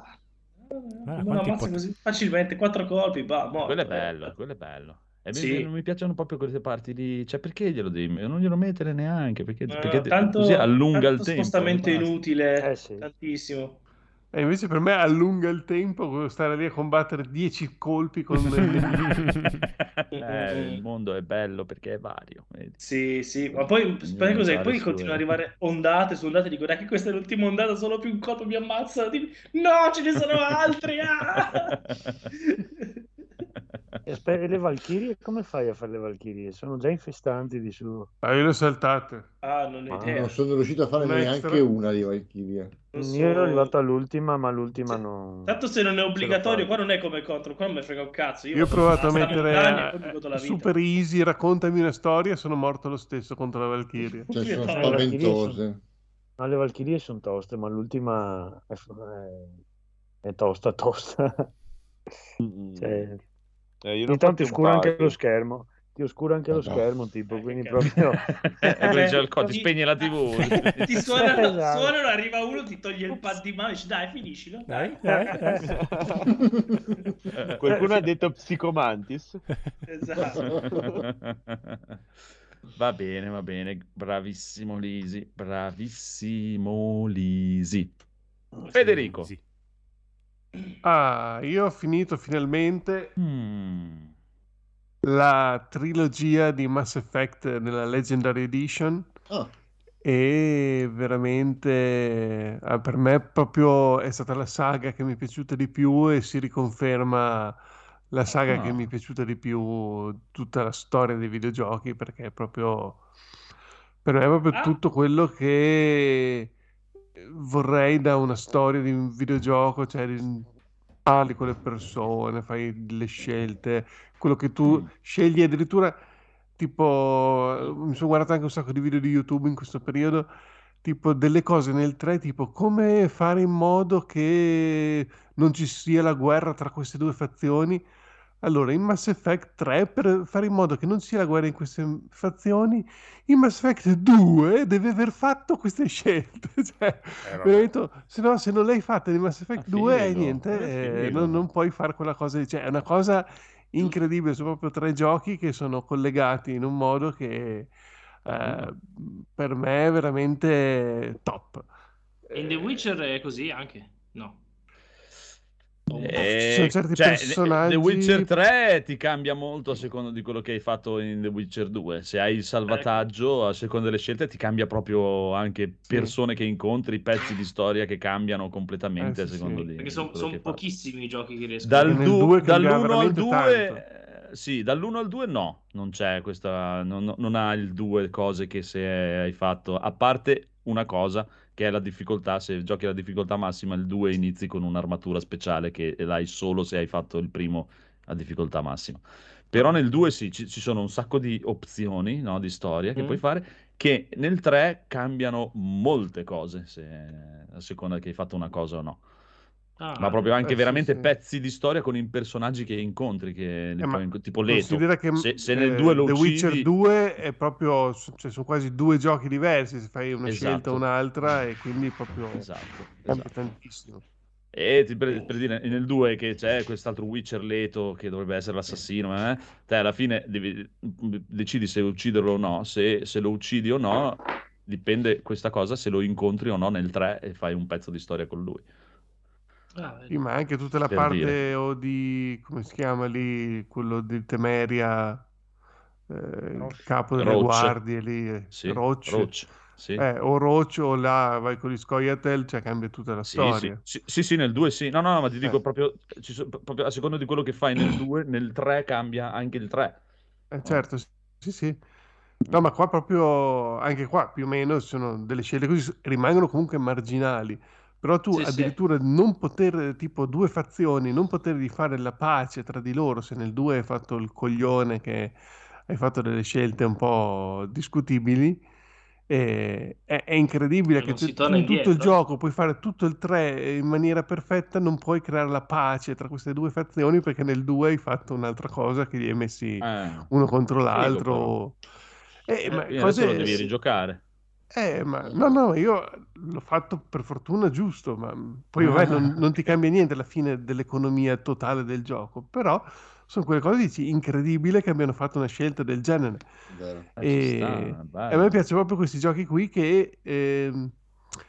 Ah, quanti ammazza pot- così facilmente, quattro colpi, bah, morto. Quello è bello, quello è bello. E mi- Sì. non mi piacciono proprio queste parti lì. Cioè, perché glielo devi? Non glielo mettere neanche. Perché, Eh, perché tanto, così allunga tanto il tempo. spostamento e basta. inutile, Eh sì. tantissimo. E invece per me allunga il tempo stare lì a combattere 10 colpi con il Eh, il mondo è bello perché è vario. vedi. Sì, sì, ma poi, cos'è? Poi continuano ad arrivare ondate su ondate, dico, dai che questa è l'ultima ondata, solo più un colpo mi ammazza. Dico, No, ce ne sono altri! ah! E le Valchirie, come fai a fare le Valchirie? Sono già infestanti di su. Ah, io le ho saltate. Ah, non Ah. Non sono riuscito a fare Un neanche extra. una di Valkyria. Non Io so- ero arrivato all'ultima, ma l'ultima non. Tanto se non è obbligatorio, qua non è come contro, qua non mi frega un cazzo. Io ho provato a mettere a- super easy, raccontami una storia, sono morto lo stesso contro la Valkyria. Cioè, Io sono no, le Valkyrie spaventose. No, le Valchirie sono toste, ma l'ultima è, è- è tosta, tosta. Cioè, Eh, io ne ho ogni tanto fatti ti oscura anche lo schermo. Ti oscura anche lo Madonna. schermo, tipo, Eh, quindi che proprio... E poi c'è il co- ti spegne la TV. ti suonano, Esatto. suonano, arriva uno, ti toglie il pad di mano e dici dai, finiscilo. Dai, dai, dai. Qualcuno ha detto Psicomantis. Esatto. Va bene, va bene. Bravissimo Lisi. Bravissimo Lisi. Federico. Sì. Ah, io ho finito finalmente Mm. la trilogia di Mass Effect nella Legendary Edition Ah, e veramente ah, per me proprio è stata la saga che mi è piaciuta di più e si riconferma la saga che Ah. mi è piaciuta di più tutta la storia dei videogiochi perché è proprio per me è proprio Ah. tutto quello che vorrei da una storia di un videogioco, cioè parli con le persone, fai delle scelte, quello che tu Mm. scegli addirittura tipo mi sono guardato anche un sacco di video di YouTube in questo periodo tipo delle cose nel 3 tipo come fare in modo che non ci sia la guerra tra queste due fazioni allora in Mass Effect 3 per fare in modo che non ci sia la guerra in queste fazioni in Mass Effect 2 deve aver fatto queste scelte cioè Eh, veramente se no se non l'hai fatta in Mass Effect Ah, 2 eh, figo, niente eh, figo. non, non puoi fare quella cosa cioè è una cosa incredibile sono proprio tre giochi che sono collegati in un modo che eh, per me è veramente top In The Witcher è così anche? No. Eh, Ci sono certi cioè, personaggi- The Witcher 3 ti cambia molto a seconda di quello che hai fatto in The Witcher 2. Se hai il salvataggio, a seconda delle scelte, ti cambia proprio anche persone che incontri, pezzi di storia che cambiano completamente Eh, a sì, secondo sì. di Perché sono fatto. pochissimi i giochi che riescono Dal du- due cambia dall'1 al veramente 2 eh, sì, dall'1 al 2 no, non c'è questa non, non ha il 2 cose che se hai fatto, a parte una cosa che è la difficoltà, se giochi alla difficoltà massima il 2 inizi con un'armatura speciale che l'hai solo se hai fatto il primo a difficoltà massima. Però nel 2 sì, ci, ci sono un sacco di opzioni, no, di storia che Mm. puoi fare che nel 3 cambiano molte cose se- a seconda che hai fatto una cosa o no. Ah, Ma proprio anche Eh, sì, veramente sì. pezzi di storia con i personaggi che incontri, che Eh, ma tipo Leto. Considera che Se, se nel eh, 2 lo The Witcher uccidi, 2 è proprio, cioè, sono quasi due giochi diversi, se fai una Esatto. scelta o un'altra e quindi proprio esatto, esatto. tantissimo. E per, per dire, nel 2 che c'è quest'altro Witcher Leto che dovrebbe essere l'assassino, eh, te alla fine devi- decidi se ucciderlo o no. Se, se lo uccidi o no, dipende questa cosa se lo incontri o no nel 3 e fai un pezzo di storia con lui. Ah. Sì, ma anche tutta la parte dire. o di, come si chiama lì, quello di Temeria, eh, il Roche. capo delle Roach. guardie lì, eh, Sì, Roach. Roach, sì. Eh, o Roach o là vai con gli Scoia'tael, cioè cambia tutta la Sì, storia. sì, sì, sì, nel 2 sì. No, no, no, ma ti dico Eh. proprio, ci so- proprio a seconda di quello che fai nel 2, nel 3 cambia anche il 3. Eh, certo, sì, sì. No, ma qua proprio, anche qua più o meno sono delle scelte così, rimangono comunque marginali. Però tu Sì, sì. addirittura non poter, tipo due fazioni, non potergli fare la pace tra di loro, se nel 2 hai fatto il coglione che hai fatto delle scelte un po' discutibili, eh, è, è incredibile che non tu, si tu in tutto il gioco puoi fare tutto il 3 in maniera perfetta, non puoi creare la pace tra queste due fazioni perché nel 2 hai fatto un'altra cosa che li hai messi Eh, uno contro l'altro. Eh, Eh, ma Quindi adesso lo cose... devi rigiocare. Eh, ma no, no, io l'ho fatto per fortuna giusto, ma poi vabbè, non, non ti cambia niente alla fine dell'economia totale del gioco, però sono quelle cose dici, incredibile che abbiano fatto una scelta del genere. Eh, ci sta, E, e a me piacciono proprio questi giochi qui che... ehm,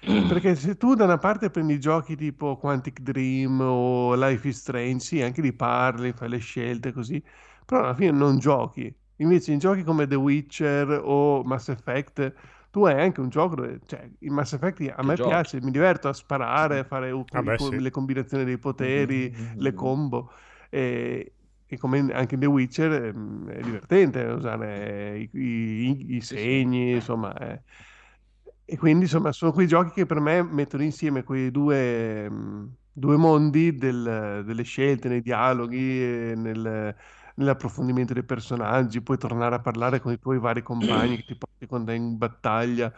perché se tu da una parte prendi giochi tipo Quantic Dream o Life is Strange, sì, anche li parli, fai le scelte così, però alla fine non giochi. Invece in giochi come The Witcher o Mass Effect, tu hai anche un gioco dove, cioè, in Mass Effect a Che me giochi. piace, mi diverto a sparare, a fare Ah, beh, co- sì. le combinazioni dei poteri, le combo. E, e come anche in The Witcher ehm, è divertente usare i, i- i Sì, sì. segni, insomma. eh. E quindi insomma sono quei giochi che per me mettono insieme quei due, mh, due mondi del- delle scelte, nei dialoghi, nel- nell'approfondimento dei personaggi, puoi tornare a parlare con i tuoi vari compagni che ti porti con te in battaglia,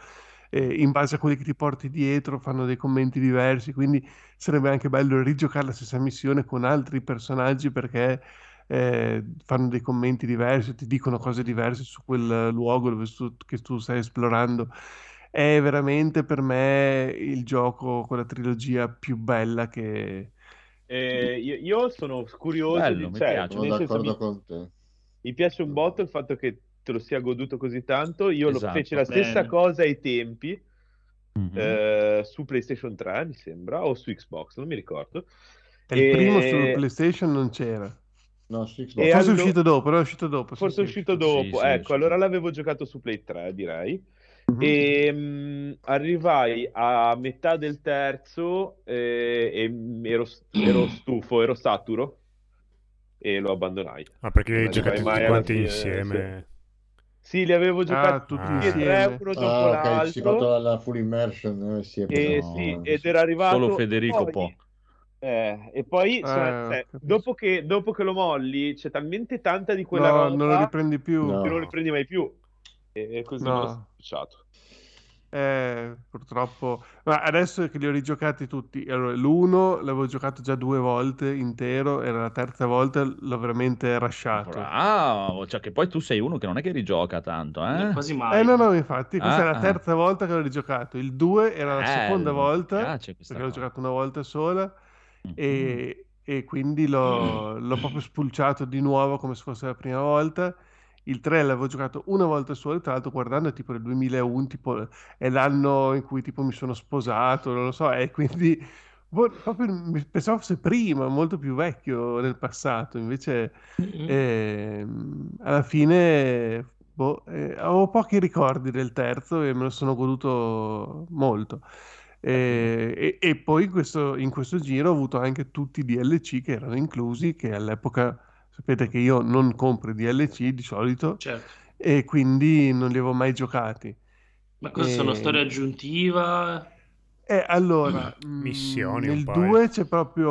e in base a quelli che ti porti dietro fanno dei commenti diversi, quindi sarebbe anche bello rigiocare la stessa missione con altri personaggi perché eh, fanno dei commenti diversi, ti dicono cose diverse su quel luogo dove tu- che tu stai esplorando. È veramente per me il gioco, quella trilogia più bella che... Eh, io, io sono curioso Bello, di, mi cioè, piace. D'accordo mi, con te. mi piace un botto il fatto che te lo sia goduto così tanto. Io lo Esatto. feci la stessa Bene. cosa ai tempi Mhm. eh, su PlayStation 3, mi sembra, o su Xbox, non mi ricordo. E il primo su E- PlayStation non c'era. No, su Xbox. E Forse è allo- uscito dopo, però è uscito dopo. sì, Forse è sì, uscito Sì, dopo, sì, è ecco, uscito. allora l'avevo giocato su Play 3, direi. E mh, arrivai a metà del terzo eh, e ero, ero stufo, ero saturo e lo abbandonai. Ma perché li hai giocati tutti quanti fine, insieme? Sì, li avevo Ah, giocati tutti Ah. tutti tre, insieme. uno dopo Ah, ok, ci si fatto l'altro. la, la full immersion. eh, sì, E sì, ed era arrivato Solo Federico poi- può. eh, e poi Eh, cioè, dopo che, dopo che lo molli c'è talmente tanta di quella No, roba non lo riprendi più. No. che non lo riprendi mai più. E così No. l'ho spacciato. Eh, purtroppo, ma adesso che li ho rigiocati tutti, allora, l'uno l'avevo giocato già due volte intero, era la terza volta, l'ho veramente rasciato. Bravo, cioè che poi tu sei uno che non è che rigioca tanto, eh? Quasi mai. Eh no, no, infatti, questa è Ah, la ah. terza volta che l'ho rigiocato. Il 2 era la seconda Bello, mi volta, perché l'ho cosa. giocato una volta sola, Mhm. e, e quindi l'ho l'ho proprio spulciato di nuovo come se fosse la prima volta. Il 3 l'avevo giocato una volta sola, tra l'altro guardando è tipo nel 2001, tipo è l'anno in cui tipo mi sono sposato, non lo so, e quindi boh, proprio pensavo fosse prima, molto più vecchio nel passato, invece Mm-mm. ehm, alla fine boh, eh, avevo pochi ricordi del terzo e me lo sono goduto molto. E, e- e poi in questo, in questo giro ho avuto anche tutti i DLC che erano inclusi, che all'epoca sapete che io non compro DLC di solito Certo. e quindi non li avevo mai giocati. Ma sono? E- Storia aggiuntiva? eh, allora, Missioni mm, nel po', eh. 2 c'è proprio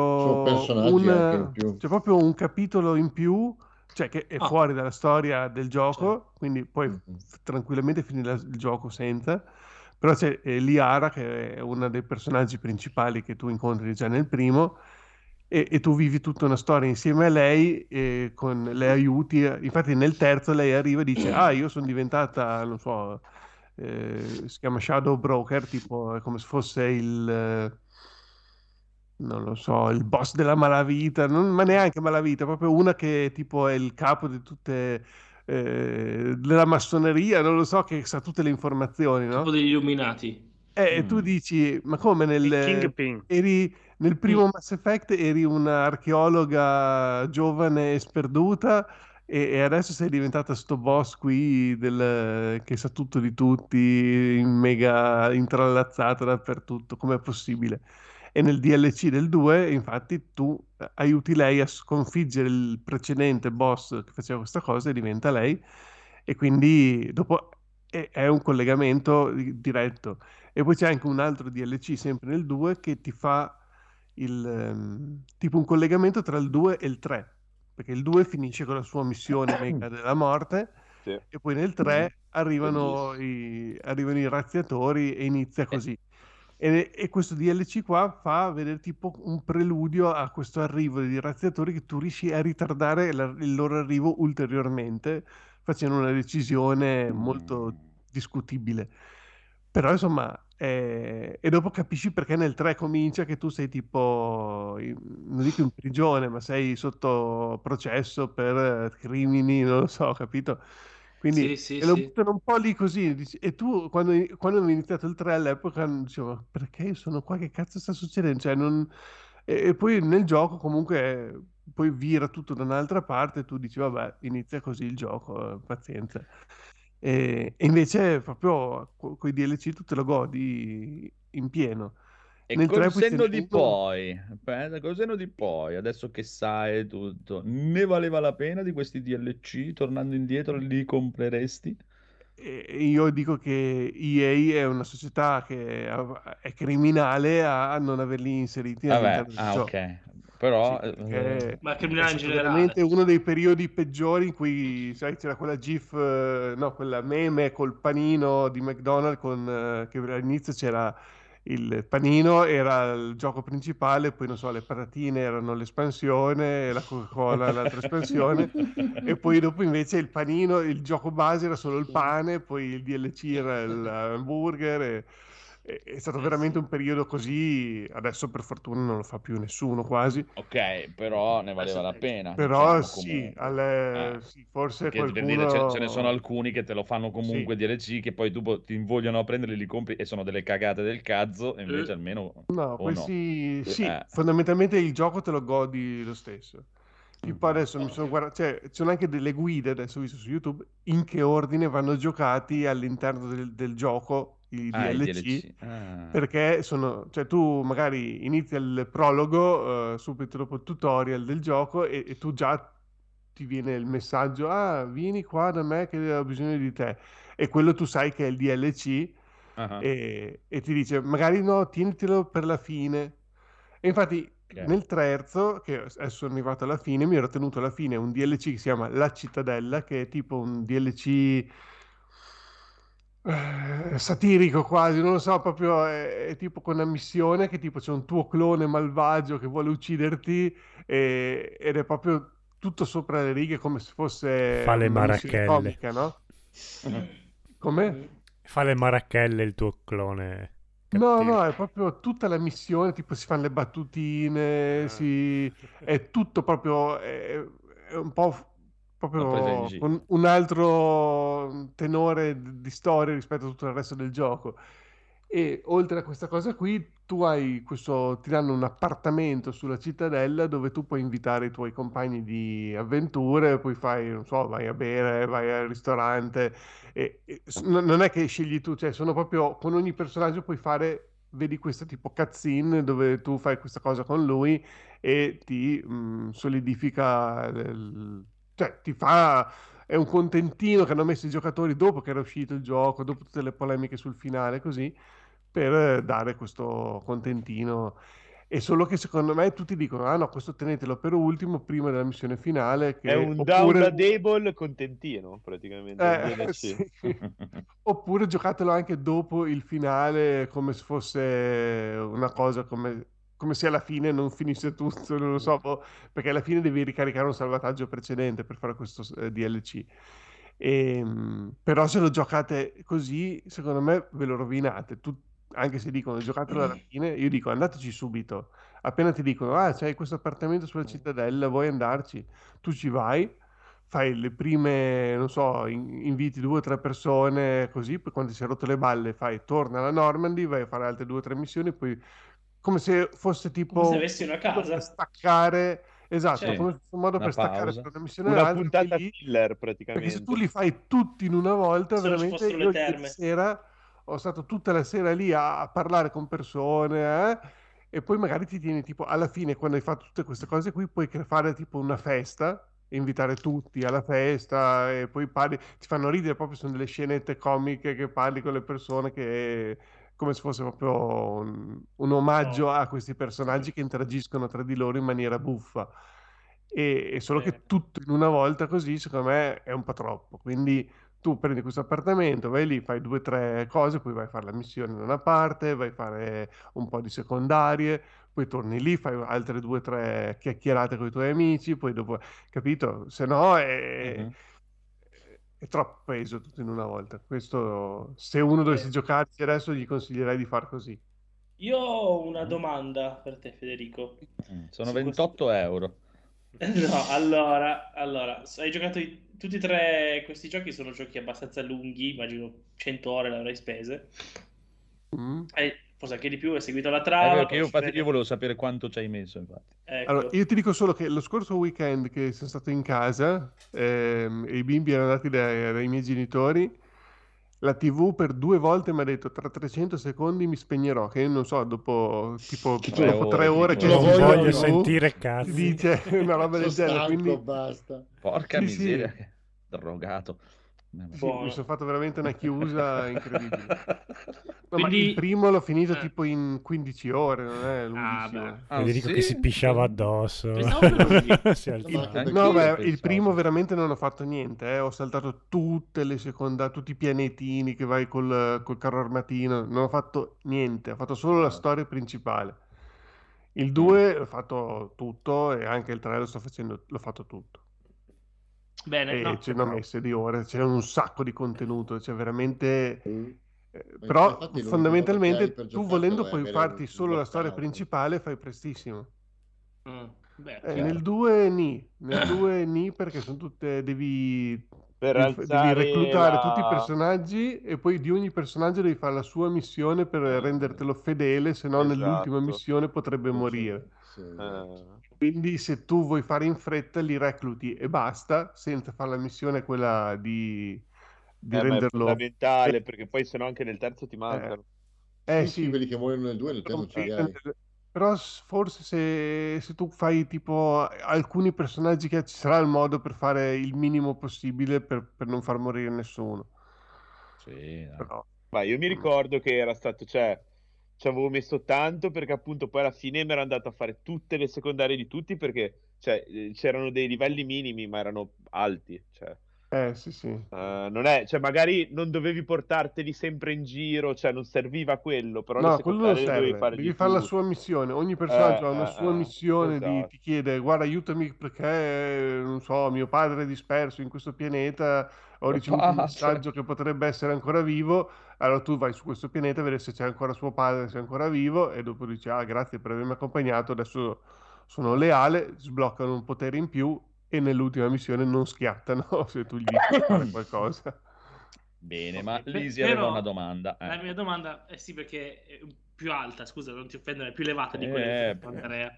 un, c'è proprio un capitolo in più, cioè che è Ah. fuori dalla storia del gioco, Certo. quindi puoi Mhm. f- tranquillamente finire il gioco senza. Però c'è eh, Liara, che è uno dei personaggi principali che tu incontri già nel primo, e, e tu vivi tutta una storia insieme a lei, e con le aiuti. Infatti, nel terzo lei arriva e dice: Ah, io sono diventata, non so, eh, si chiama Shadow Broker, tipo è come se fosse il. Non lo so, il boss della malavita, non- ma neanche malavita, proprio una che tipo è il capo di tutte eh, della massoneria, non lo so, che sa tutte le informazioni, no? Tipo degli illuminati. Eh, E tu Mm. dici, ma come nel, Il Kingpin. eri, nel primo Mm. Mass Effect eri un'archeologa giovane e sperduta e, e adesso sei diventata sto boss qui del- che sa tutto di tutti, mega intrallazzata dappertutto, com'è possibile? E nel DLC del 2, infatti, tu aiuti lei a sconfiggere il precedente boss che faceva questa cosa e diventa lei, e quindi dopo è, un collegamento di- diretto. E poi c'è anche un altro DLC sempre nel 2 che ti fa il, ehm, tipo un collegamento tra il 2 e il 3, perché il 2 finisce con la sua missione mega della morte Sì. e poi nel 3 arrivano Bellissimo. i, arrivano i razziatori e inizia così. E, e questo DLC qua fa vedere tipo un preludio a questo arrivo dei razziatori che tu riesci a ritardare la- il loro arrivo ulteriormente facendo una decisione molto discutibile. Però insomma, eh, e dopo capisci perché nel 3 comincia che tu sei tipo, non dico in prigione, ma sei sotto processo per eh, crimini, non lo so, capito? Quindi Sì, sì, e lo sì. buttano un po' lì così. dici- E tu, quando, quando avevi iniziato il 3 all'epoca, dicevo, perché io sono qua? Che cazzo sta succedendo? Cioè, non... e, e poi nel gioco comunque poi vira tutto da un'altra parte e tu dici, vabbè, inizia così il gioco, eh, pazienza. E, e invece proprio con i DLC tu te lo godi in pieno. E Nel col 3 poi ce senno di uno- poi, aspetta, col senno di poi, adesso che sai tutto, ne valeva la pena di questi DLC? Tornando indietro, li compreresti? Io dico che EA è una società che è criminale a non averli inseriti Vabbè, ah, ok. Però, Sì, eh, perché Ma è criminale in generale. veramente uno dei periodi peggiori in cui, sai, c'era quella GIF, eh, no, quella meme col panino di McDonald's con, eh, che all'inizio c'era il panino, era il gioco principale, poi non so, le patatine erano l'espansione, la Coca-Cola l'altra espansione, e poi dopo invece il panino, il gioco base era solo il pane, poi il DLC era l'hamburger, e- è stato veramente un periodo così, adesso per fortuna non lo fa più nessuno quasi. ok, però ne valeva la pena, Però diciamo, sì, alle- Eh. sì, forse Perché per qualcuno... dire, ce, ce ne sono alcuni che te lo fanno comunque DLC, che poi dopo ti invogliano a prenderli, li compri e sono delle cagate del cazzo, e invece Eh. almeno... No, poi no? sì, sì, Eh. fondamentalmente il gioco te lo godi lo stesso. Tipo Mm. adesso mi sono guardato, cioè, ci sono anche delle guide, adesso visto su YouTube, in che ordine vanno giocati all'interno del, del gioco i Ah, DLC. DLC. Ah. Perché sono, cioè tu magari inizi il prologo, eh, subito dopo il tutorial del gioco e, e tu già ti viene il messaggio, ah, vieni qua da me che ho bisogno di te. E quello tu sai che è il DLC Ah, e, e ti dice, magari no, tienitelo per la fine. E infatti ok. nel terzo, che adesso sono arrivato alla fine, mi ero tenuto alla fine un DLC che si chiama La Cittadella, che è tipo un DLC eh, satirico quasi, non lo so, proprio è, è tipo con una missione che tipo c'è un tuo clone malvagio che vuole ucciderti e- ed è proprio tutto sopra le righe come se fosse Fa le marachelle. comica, no? Come? Fa le marachelle il tuo clone. No, cattivo. no, è proprio tutta la missione, tipo si fanno le battutine, Ah. si... è tutto proprio, è, è un po' proprio con un altro tenore d- di storia rispetto a tutto il resto del gioco. E oltre a questa cosa qui, tu hai questo, ti danno un appartamento sulla cittadella dove tu puoi invitare i tuoi compagni di avventure, poi fai, non so, vai a bere, vai al ristorante. E, e non è che scegli tu, cioè sono proprio con ogni personaggio puoi fare, vedi questo tipo cutscene dove tu fai questa cosa con lui e ti mh, solidifica, il- cioè ti fa è un contentino che hanno messo i giocatori dopo che era uscito il gioco, dopo tutte le polemiche sul finale, così, per eh, dare questo contentino. E solo che secondo me tutti dicono: Ah no, questo tenetelo per ultimo, prima della missione finale. Che... È un oppure... downloadable contentino, praticamente. Eh, sì. Oppure giocatelo anche dopo il finale, come se fosse una cosa come, come se alla fine non finisse tutto, non lo so, boh, perché alla fine devi ricaricare un salvataggio precedente per fare questo eh, DLC. Ehm, però se lo giocate così, secondo me ve lo rovinate. Tu- anche se dicono giocatelo alla fine, io dico andateci subito. Appena ti dicono, ah, c'hai questo appartamento sulla cittadella, vuoi andarci? Tu ci vai, fai le prime, non so, in- inviti due o tre persone così, poi quando ti sei rotto le balle fai, torna alla Normandy, vai a fare altre due o tre missioni, poi come se fosse tipo Come se avessi una casa. per staccare, esatto, Sì. come se fosse un modo per staccare pausa. tra una missione Una puntata lì- filler, perché se praticamente. tu li fai tutti in una volta, Se veramente io ieri terme. sera ho stato tutta la sera lì a, a parlare con persone, eh, e poi magari ti tieni tipo alla fine, quando hai fatto tutte queste cose qui, puoi fare tipo una festa, e invitare tutti alla festa, e poi parli, ti fanno ridere proprio, sono delle scenette comiche che parli con le persone che come se fosse proprio un, un omaggio Oh. a questi personaggi che interagiscono tra di loro in maniera buffa. E, e solo che Bene. tutto in una volta così, secondo me, è un po' troppo. Quindi tu prendi questo appartamento, vai lì, fai due o tre cose, poi vai a fare la missione da una parte, vai a fare un po' di secondarie, poi torni lì, fai altre due o tre chiacchierate con i tuoi amici, poi dopo, capito? Se no è, Mhm. È troppo peso tutto in una volta. Questo, se uno dovesse Eh. giocarci adesso, gli consiglierei di far così. Io ho una domanda per te, Federico. Mm, Sono Su 28 euro. No, allora, allora, hai giocato i- tutti e tre questi giochi, sono giochi abbastanza lunghi, immagino 100 ore le avrai spese. Mm. Hai, forse anche di più, hai seguito la trama, io, infatti, io volevo sapere quanto ci hai messo, infatti. Ecco. Allora, io ti dico solo che lo scorso weekend che sono stato in casa ehm, e i bimbi erano andati dai, dai miei genitori, la TV per due volte mi ha detto tra 300 secondi mi spegnerò, che io non so, dopo tipo Tre dopo ore, tre ore che Non voglio voglio sentire ti cazzi. dice una roba del genere, quindi basta. Porca Sì, sì. miseria, che drogato. Sì, Buono. mi sono fatto veramente una chiusa incredibile. No, ma Quindi- il primo l'ho finito Eh. tipo in 15 ore, non è Ah, lunghissimo. beh. Ah, Federico sì? che si pisciava addosso. Anche No, beh, il primo veramente non ho fatto niente, eh. Ho saltato tutte le seconda, tutti i pianetini che vai col, col carro armatino, non ho fatto niente, ho fatto solo la storia principale. Il 2 ho fatto tutto e anche il 3 lo sto facendo, l'ho fatto tutto. Bene, E no, ce ne ho messe di ore, c'è un sacco di contenuto, c'è veramente... Mm. eh, però fondamentalmente per tu volendo puoi farti un solo la storia principale, fai prestissimo. Mm, beh, Eh, nel 2 ni, nel 2 ni perché sono tutte, devi, Per devi, devi reclutare la- tutti i personaggi e poi di ogni personaggio devi fare la sua missione per rendertelo fedele, se no nell'ultima Esatto. missione potrebbe morire. Sì. Eh, Quindi se tu vuoi fare in fretta li recluti e basta, senza fare la missione quella di, di eh, ma è renderlo... fondamentale perché poi sennò anche nel terzo ti mancano. Eh sì, sì, sì, quelli che muoiono nel 2 nel 3 non ce li hai. Però forse se, se tu fai tipo alcuni personaggi che ci sarà il modo per fare il minimo possibile per, per non far morire nessuno. Sì, dai. Però, Ma io mi ricordo che era stato, cioè, ci avevo messo tanto perché appunto poi alla fine mi ero andato a fare tutte le secondarie di tutti perché, cioè, eh, c'erano dei livelli minimi ma erano alti, cioè. Eh sì sì. Eh, non è, cioè, magari non dovevi portarteli sempre in giro, cioè, non serviva quello, però No, quello non serve. fare Devi di fare la sua missione. Ogni personaggio Eh, ha una eh, sua eh, missione, di- esatto. ti chiede, guarda, aiutami perché, non so, mio padre è disperso in questo pianeta, ho ricevuto un messaggio che potrebbe essere ancora vivo, allora tu vai su questo pianeta a vedere se c'è ancora suo padre, se è ancora vivo, e dopo dici, ah, grazie per avermi accompagnato, adesso sono leale, sbloccano un potere in più e nell'ultima missione non schiattano se tu gli dici di fare qualcosa. Bene, ma Lisi aveva una domanda. eh. La mia domanda è sì, perché è più alta, scusa, non ti offendere, è più elevata di quella Eh, di Andrea.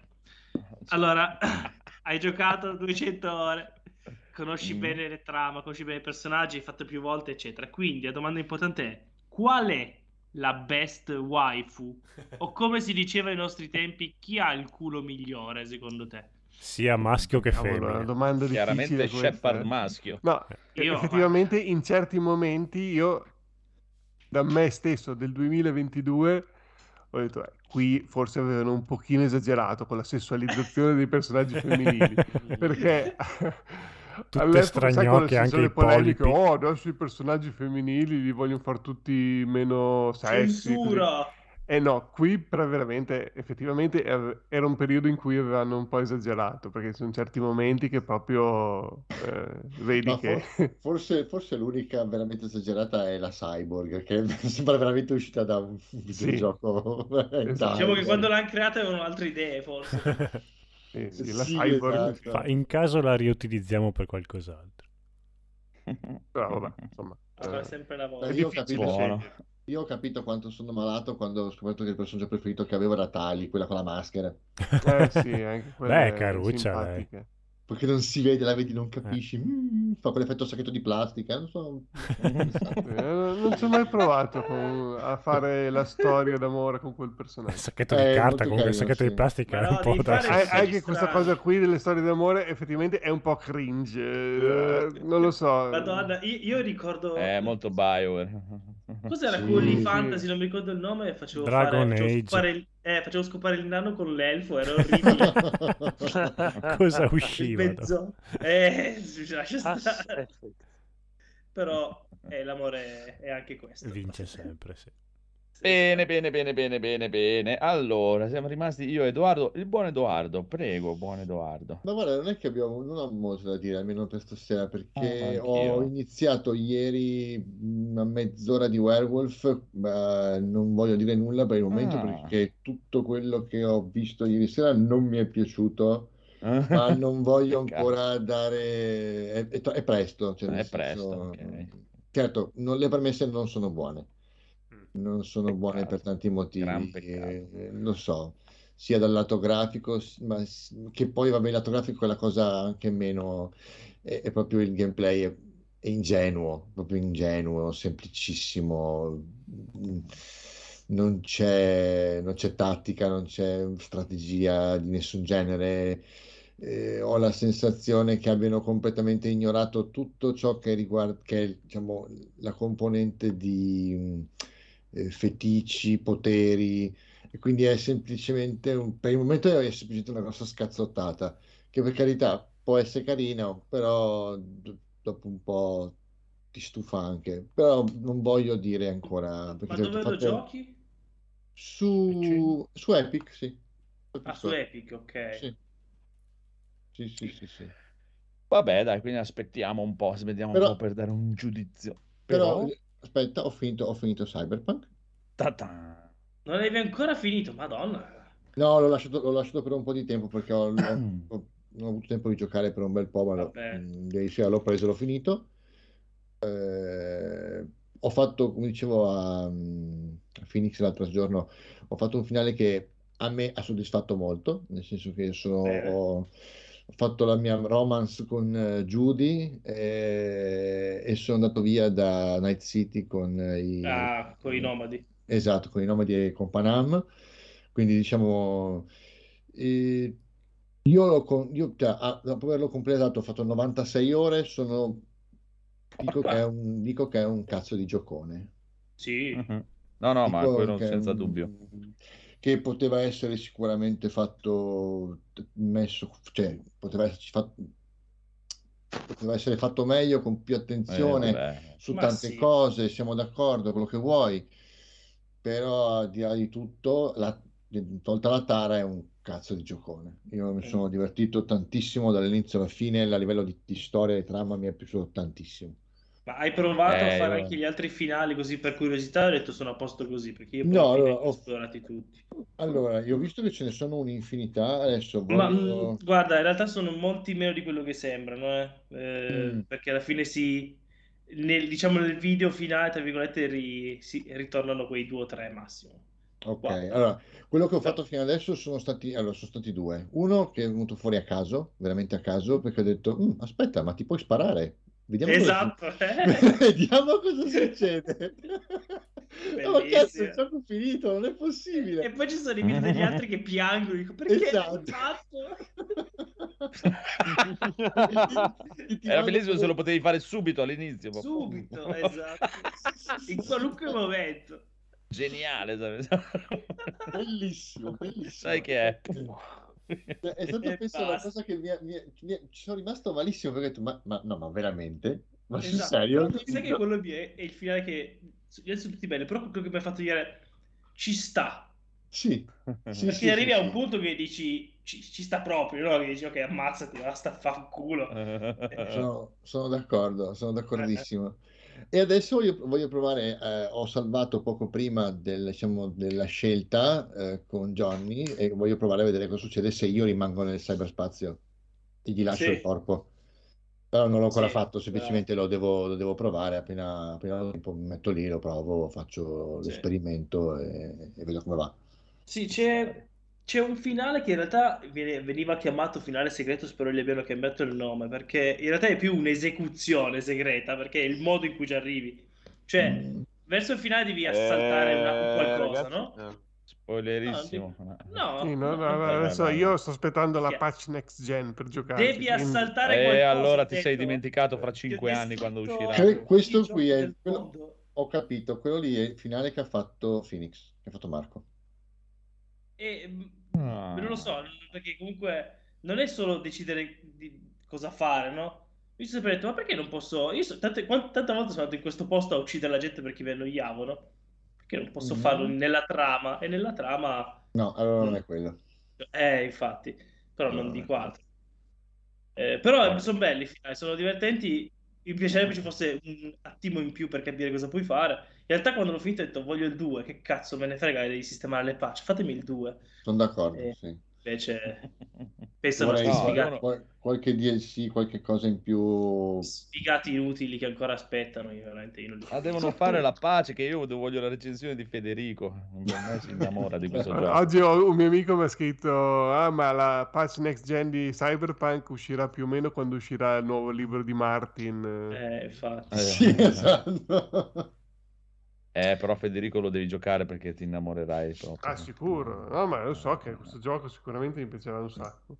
Allora, hai giocato 200 ore, conosci Mm. bene le trame, conosci bene i personaggi, hai fatto più volte, eccetera. Quindi la domanda importante è: qual è la best waifu? O come si diceva ai nostri tempi, chi ha il culo migliore secondo te? Sia maschio che Cavolo, è una femmina. domanda Chiaramente Shepard eh. maschio. No, Io- effettivamente in certi momenti io da me stesso del 2022 ho detto eh, qui forse avevano un pochino esagerato con la sessualizzazione dei personaggi femminili perché Tutte stragnocche, anche le polemiche polipi. oh adesso i personaggi femminili li vogliono fare tutti meno sexy così. Eh no, qui però veramente, effettivamente eh, era un periodo in cui avevano un po' esagerato, perché ci sono certi momenti che proprio eh, vedi Ma che... for- forse, forse l'unica veramente esagerata è la Cyborg, che sembra veramente uscita da un videogioco. Esatto. Diciamo che quando l'hanno creata avevano altre idee, forse. Sì, sì, la Sì, cyborg, esatto. Fa- in caso la riutilizziamo per qualcos'altro. però vabbè, insomma... Vabbè, eh, sempre la Beh, volta. È io, ho capito. Io ho capito quanto sono malato quando ho scoperto che il personaggio preferito che avevo era Tali, quella con la maschera. eh sì, anche quelle Beh, caruccia, lei. simpatiche. Perché non si vede, la vedi, non capisci. Mm, fa quell'effetto sacchetto di plastica. Non so. Eh, non ci ho mai provato con- a fare la storia d'amore con quel Il personaggio. sacchetto Eh, di carta, molto comunque il sacchetto sì. di plastica è un po' da... fare- Eh, anche strano. questa cosa qui delle storie d'amore effettivamente è un po' cringe, eh, non lo so. Madonna, io, io ricordo... È molto Bioware. Cos'era Sì, quello di sì. fantasy? Non mi ricordo il nome. Facevo Dragon fare, facevo Age. scopare il, eh, facevo scopare il nano con l'elfo. Era orribile. Cosa usciva? mezzo. Eh, lascia Ah, stare. Però eh, l'amore è anche questo. Vince sempre, sì. Bene, bene, bene, bene, bene, bene. Allora, siamo rimasti io e Edoardo. Il buon Edoardo, prego, buon Edoardo. Ma guarda, non è che abbiamo, non ho molto da dire, almeno per stasera, perché Ah, ho iniziato ieri una mezz'ora di Werewolf, ma non voglio dire nulla per il momento Ah. perché tutto quello che ho visto ieri sera non mi è piaciuto, ma non voglio ancora dare... È, è è presto, cioè, È presto, senso- ok. Certo, non- le premesse non sono buone, non sono buone per tanti motivi, eh, lo so, sia dal lato grafico, ma che poi vabbè, il lato grafico è la cosa anche meno, è, è proprio il gameplay, è, è ingenuo, proprio ingenuo, semplicissimo, mm, non c'è non c'è tattica, non c'è strategia di nessun genere. Eh, ho la sensazione che abbiano completamente ignorato tutto ciò che riguarda, che è, diciamo, la componente di mh, eh, fetici, poteri, e quindi è semplicemente, un- per il momento è semplicemente una grossa scazzottata, che per carità può essere carino, però d- dopo un po' ti stufa anche. Però non voglio dire ancora, Ma dove lo giochi? Su, su Epic, sì. Ah, su Epic, ok. Sì. Sì, sì, sì, sì. Vabbè, dai, quindi aspettiamo un po', vediamo Però- un po' per dare un giudizio. Però, Però... aspetta, ho finito, ho finito Cyberpunk. Ta-ta. Non avevi ancora finito, madonna. No, l'ho lasciato, l'ho lasciato per un po' di tempo perché ho, ho- non ho avuto tempo di giocare per un bel po', ma l'ho- mm, ieri sera l'ho preso e l'ho finito. Eh, ho fatto, come dicevo a, mm, a Phoenix l'altro giorno, ho fatto un finale che a me ha soddisfatto molto, nel senso che sono, ho, ho fatto la mia romance con eh, Judy eh, e sono andato via da Night City con eh, i... Ah, con i nomadi. Esatto, con i nomadi e con Panam. Quindi diciamo, eh, io, l'ho con- io, cioè, ah, dopo averlo completato ho fatto 96 ore, sono, dico che è un, dico che è un cazzo di giocone. Sì. Mhm. No, no, ma Dico quello che è senza un- dubbio. Che poteva essere sicuramente fatto, messo, cioè, poteva esserci fatto, poteva essere fatto meglio, con più Eh, attenzione vabbè. su Ma tante sì. cose, siamo d'accordo, quello che vuoi, però al di là di tutto, la- tolta la tara, è un cazzo di giocone. Io mi Mm. sono divertito tantissimo dall'inizio alla fine, a livello di, di storia e trama mi è piaciuto tantissimo. Ma hai provato a Eh, fare io- anche gli altri finali così per curiosità? Ho detto sono a posto così, perché io poi No, allora, ho esplorati tutti. Allora, io ho visto che ce ne sono un'infinità, adesso Ma voglio... mm, guarda, in realtà sono molti meno di quello che sembrano, eh. Eh, Mm. perché alla fine si, nel, diciamo nel video finale, tra virgolette, ri- si- ritornano quei due o tre massimo. Ok, Quattro. allora, quello che ho fatto fino adesso sono stati, allora, sono stati due. Uno che è venuto fuori a caso, veramente a caso, perché ho detto, "Mm, aspetta, ma ti puoi sparare? Vediamo cosa, Esatto, eh? vediamo cosa succede. Oh, cazzo, il gioco è finito, non è E possibile. poi ci sono i video degli altri che piangono, dico perché l'hai Esatto. Era bellissimo se lo potevi fare subito all'inizio. proprio. Subito, esatto. In qualunque momento. Geniale. Bellissimo, bellissimo. Sai che è? Cioè, È stata E penso la cosa che mi, ha- mi ha- mi ha- ci sono rimasto malissimo perché ho detto, ma, ma- no, ma veramente? Ma sul Esatto. serio? Però Sai che quello lì è, è il finale che gli sono tutti belli, però quello che mi ha fatto dire ci sta. Sì, sì, Perché sì, arrivi sì, a un sì. punto che dici ci, ci sta proprio, no? Che dici ok, ammazzati, basta, fa culo. Sono, sono d'accordo, sono d'accordissimo. E adesso voglio, voglio provare, eh, ho salvato poco prima del- diciamo, della scelta eh, con Johnny e voglio provare a vedere cosa succede se io rimango nel cyberspazio e gli lascio Sì. il corpo. Però non l'ho ancora Sì, fatto, semplicemente lo devo, lo devo provare, appena, appena tempo mi metto lì, lo provo, faccio Sì. l'esperimento e, e vedo come va. Sì, c'è c'è un finale che in realtà veniva chiamato finale segreto, spero gli abbiano cambiato il nome, perché in realtà è più un'esecuzione segreta, perché è il modo in cui ci arrivi. Cioè, Mm. verso il finale devi assaltare una- Eh, qualcosa, ragazzi, no? eh. Spoilerissimo. No, Sì, no, no, no, no, adesso io sto aspettando la Sì. patch next gen per giocare. Devi assaltare E qualcosa. allora ti sei dimenticato fra cinque anni quando uscirà. Que- questo qui è del quello-. Ho capito, quello lì è il finale che ha fatto Phoenix, che ha fatto Marco. E mm, Ah. non lo so, perché comunque non è solo decidere di cosa fare, no? Io ho sempre detto, ma perché non posso... Io so- tante, quant- tante volte sono andato in questo posto a uccidere la gente perché mi annoiavo, no? Perché non posso Mhm. farlo nella trama? E nella trama... No, allora non Mm. è quello. Eh, infatti, però No, non dico quello. altro. Eh, però sono belli i finali, sono divertenti. Mi piacerebbe ci fosse un attimo in più per capire cosa puoi fare. In realtà, quando l'ho finito, ho detto voglio il 2. Che cazzo me ne frega, devi sistemare le patch. Fatemi il 2. Sono d'accordo, Eh, sì. Invece, pensano Vorrei no, sfigati, qual- qualche DLC, qualche cosa in più. sfigati inutili che ancora aspettano. Io veramente io non li Ah, devono fare la pace che io voglio la recensione di Federico. Me si innamora di questo gioco. Oggi un mio amico mi ha scritto: Ah, ma la patch next gen di Cyberpunk uscirà più o meno quando uscirà il nuovo libro di Martin. Eh, infatti. Eh. Sì, esatto. Eh, però Federico lo devi giocare perché ti innamorerai proprio. Ah, sicuro. No, ma lo so che questo gioco sicuramente mi piacerà un sacco.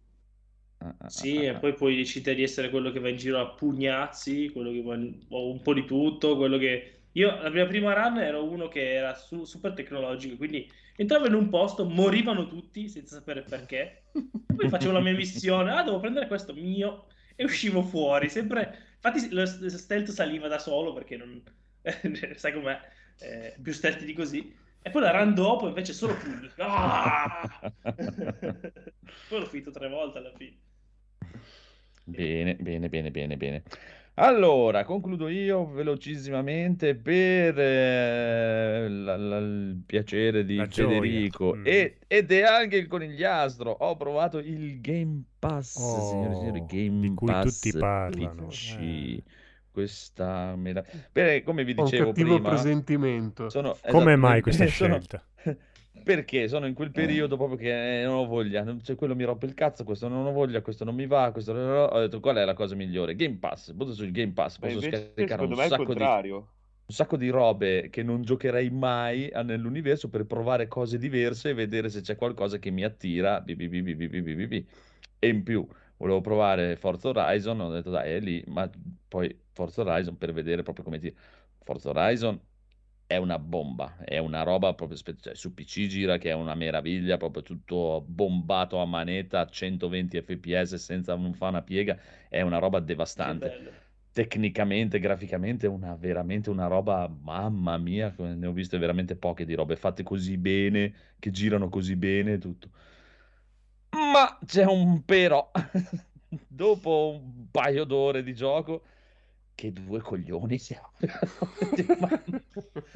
Ah, Sì, ah, e ah. poi puoi decidere di essere quello che va in giro a pugnazzi, quello che va in- o un po' di tutto, quello che... Io, la mia prima run ero uno che era su- super tecnologico, quindi entravo in un posto, morivano tutti senza sapere perché, poi facevo la mia missione, ah, devo prendere questo mio, e uscivo fuori, sempre... Infatti lo stealth saliva da solo perché non... sai com'è, eh, più stealth di così. E poi la run dopo invece solo pugni. Ah! poi l'ho finito tre volte alla fine. Bene, bene, bene, bene, bene. Allora, concludo io velocissimamente per eh, la- la- il piacere di La. Federico Mm. e- ed è anche il conigliastro. Ho provato il Game Pass, signore e signori, Oh, Game di cui Pass tutti parlano. PC. Eh questa me la... Come vi dicevo un cattivo prima, presentimento. Sono... Come esatto, mai questa sono... scelta? Perché sono in quel eh. periodo proprio che eh, non ho voglia, cioè quello mi rompe il cazzo, questo non ho voglia, questo non mi va, questo ho detto qual è la cosa migliore? Game Pass, vado sul Game Pass, posso scaricare un sacco, di... un sacco di robe che non giocherei mai eh, nell'universo per provare cose diverse e vedere se c'è qualcosa che mi attira. E in più volevo provare Forza Horizon, ho detto dai, è lì, ma poi Forza Horizon per vedere proprio come ti... Forza Horizon è una bomba, è una roba proprio spe- cioè, su PC gira che è una meraviglia, proprio tutto bombato a manetta a 120 fps senza non fa una piega, è una roba devastante. tecnicamente, graficamente, una, veramente una roba, mamma mia, ne ho viste veramente poche di robe fatte così bene, che girano così bene, tutto. Ma c'è un però, dopo un paio d'ore di gioco, che due coglioni siamo.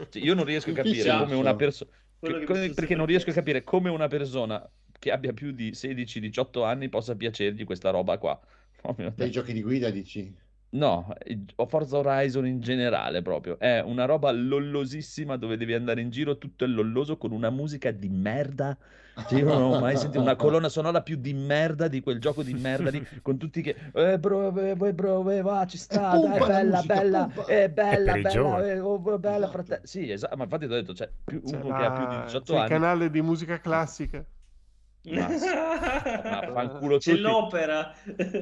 Cioè, io non riesco a capire come una persona, perché non riesco a capire come una persona che abbia più di 16-18 anni possa piacergli questa roba qua. Dei giochi di guida, dici? No, o Forza Horizon in generale proprio. È una roba lollosissima dove devi andare in giro tutto il lolloso con una musica di merda. Cioè, io non ho mai sentito una colonna sonora più di merda di quel gioco di merda lì, con tutti che eh bro, eh, bro, eh, va, ci sta, dai, la bella, musica, bella, è bella, i bella, eh, oh, bella, frate- Sì, esatto, ma infatti ti ho detto, cioè, più, C'è, uno che ha più di la- 18 c'è il anni, canale di musica classica. ma, ma fanculo C'è tutti. l'opera.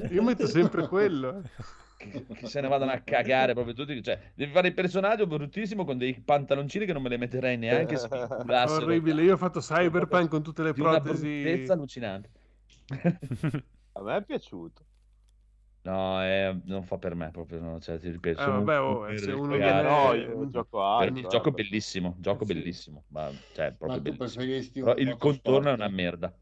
Io metto sempre quello. Eh. che, che se ne vadano a cagare proprio tutti. Cioè, devi fare il personaggio bruttissimo con dei pantaloncini che non me le metterei neanche se. Orribile. Io ho fatto Cyberpunk con tutte le Di una protesi. bruttezza allucinante. A me è piaciuto. No, è- non fa per me proprio, no, cioè, ti ripeto, Eh, un vabbè, oh, boomer se uno viene- No, Eh, io gioco Per- altro. il gioco eh. bellissimo, gioco Sì. bellissimo, ma cioè, Ma proprio tu bellissimo. un Però il contorno è motorsport? una merda.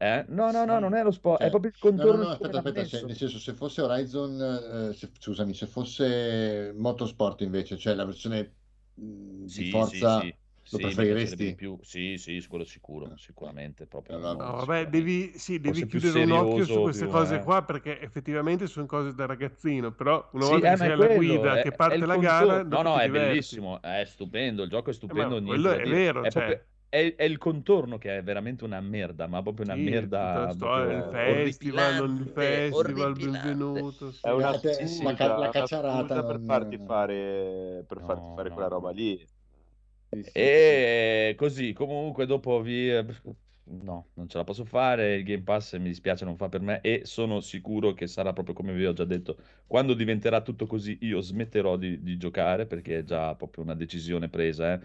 Eh? No, no, no, non è lo sport, Cioè, è proprio il No, contorno. no, no, di aspetta, aspetta, se- messo. nel senso, se fosse Horizon, eh, se- scusami, se fosse Motorsport invece, cioè la versione mh, Sì, di Forza, sì, sì. lo Sì, preferiresti? più. Sì, sì, quello sicuro, sicuramente. Proprio, no, No, vabbè, devi, sì, devi chiudere un occhio su queste più, cose eh. qua perché effettivamente sono cose da ragazzino, però una Sì, volta eh, che ma sei è alla guida, è- che parte la gara, No, no, è diverti. bellissimo, è stupendo, il gioco è stupendo, ma niente quello è vero, È, cioè- proprio- è- è il contorno che è veramente una merda, ma proprio una Sì, merda la storia, il proprio festival, il festival, benvenuto. sì. È una Sì, sì, la, scusa, la una cacciarata per farti fare, per farti No, fare no, quella roba lì. Sì, sì. E così, comunque dopo vi... No, non ce la posso fare, il Game Pass mi dispiace, non fa per me e sono sicuro che sarà proprio come vi ho già detto, quando diventerà tutto così io smetterò di, di giocare perché è già proprio una decisione presa, eh,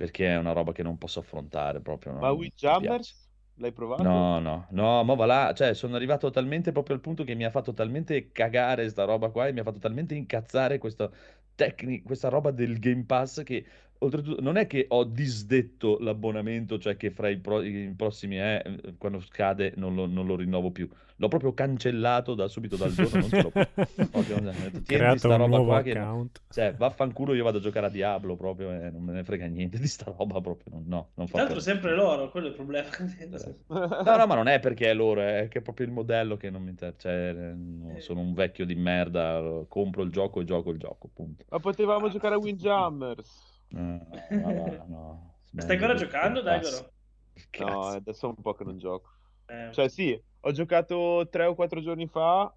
perché è una roba che non posso affrontare proprio. Ma. Windjammers? L'hai provato? No, no, no, ma va là, cioè sono arrivato talmente proprio al punto che mi ha fatto talmente cagare sta roba qua e mi ha fatto talmente incazzare questa tecnica, questa roba del Game Pass che oltretutto non è che ho disdetto l'abbonamento, cioè che fra i, pro- i prossimi eh, quando scade non lo, non lo rinnovo più. L'ho proprio cancellato da subito dal giorno, non ce l'ho più. Ho detto, "Tieni Creato sta roba qua che account. cioè, vaffanculo, io vado a giocare a Diablo proprio e non me ne frega niente di sta roba proprio. No, no, non fa Tra l'altro sempre loro, quello è il problema. No, no, ma non è perché è loro, è che è proprio il modello che non mi interessa. Cioè, eh, no, sono un vecchio di merda, compro il gioco e gioco il gioco, punto. Ma potevamo giocare a Windjammers. Eh, no, va, no. Stai ancora giocando. Daigoro? No, cazzo. adesso è un po' che non gioco. Eh, Cioè, sì, ho giocato tre o quattro giorni fa,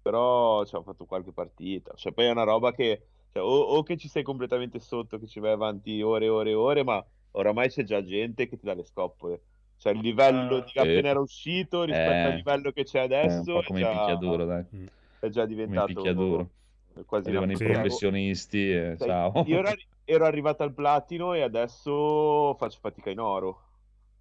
però cioè, ho fatto qualche partita. Cioè, poi è una roba che, cioè, o, o che ci sei completamente sotto, che ci vai avanti ore e ore e ore, ma oramai c'è già gente che ti dà le scoppole. Cioè, il livello Ah. di Sì. appena era uscito rispetto Eh, al livello che c'è È adesso un po' è come il già, picchiaduro, dai. Mm. è già Come diventato picchiaduro. quasi Arrivano i professionisti e Sai, ciao. Io ero, ero arrivato al platino e adesso faccio fatica in oro.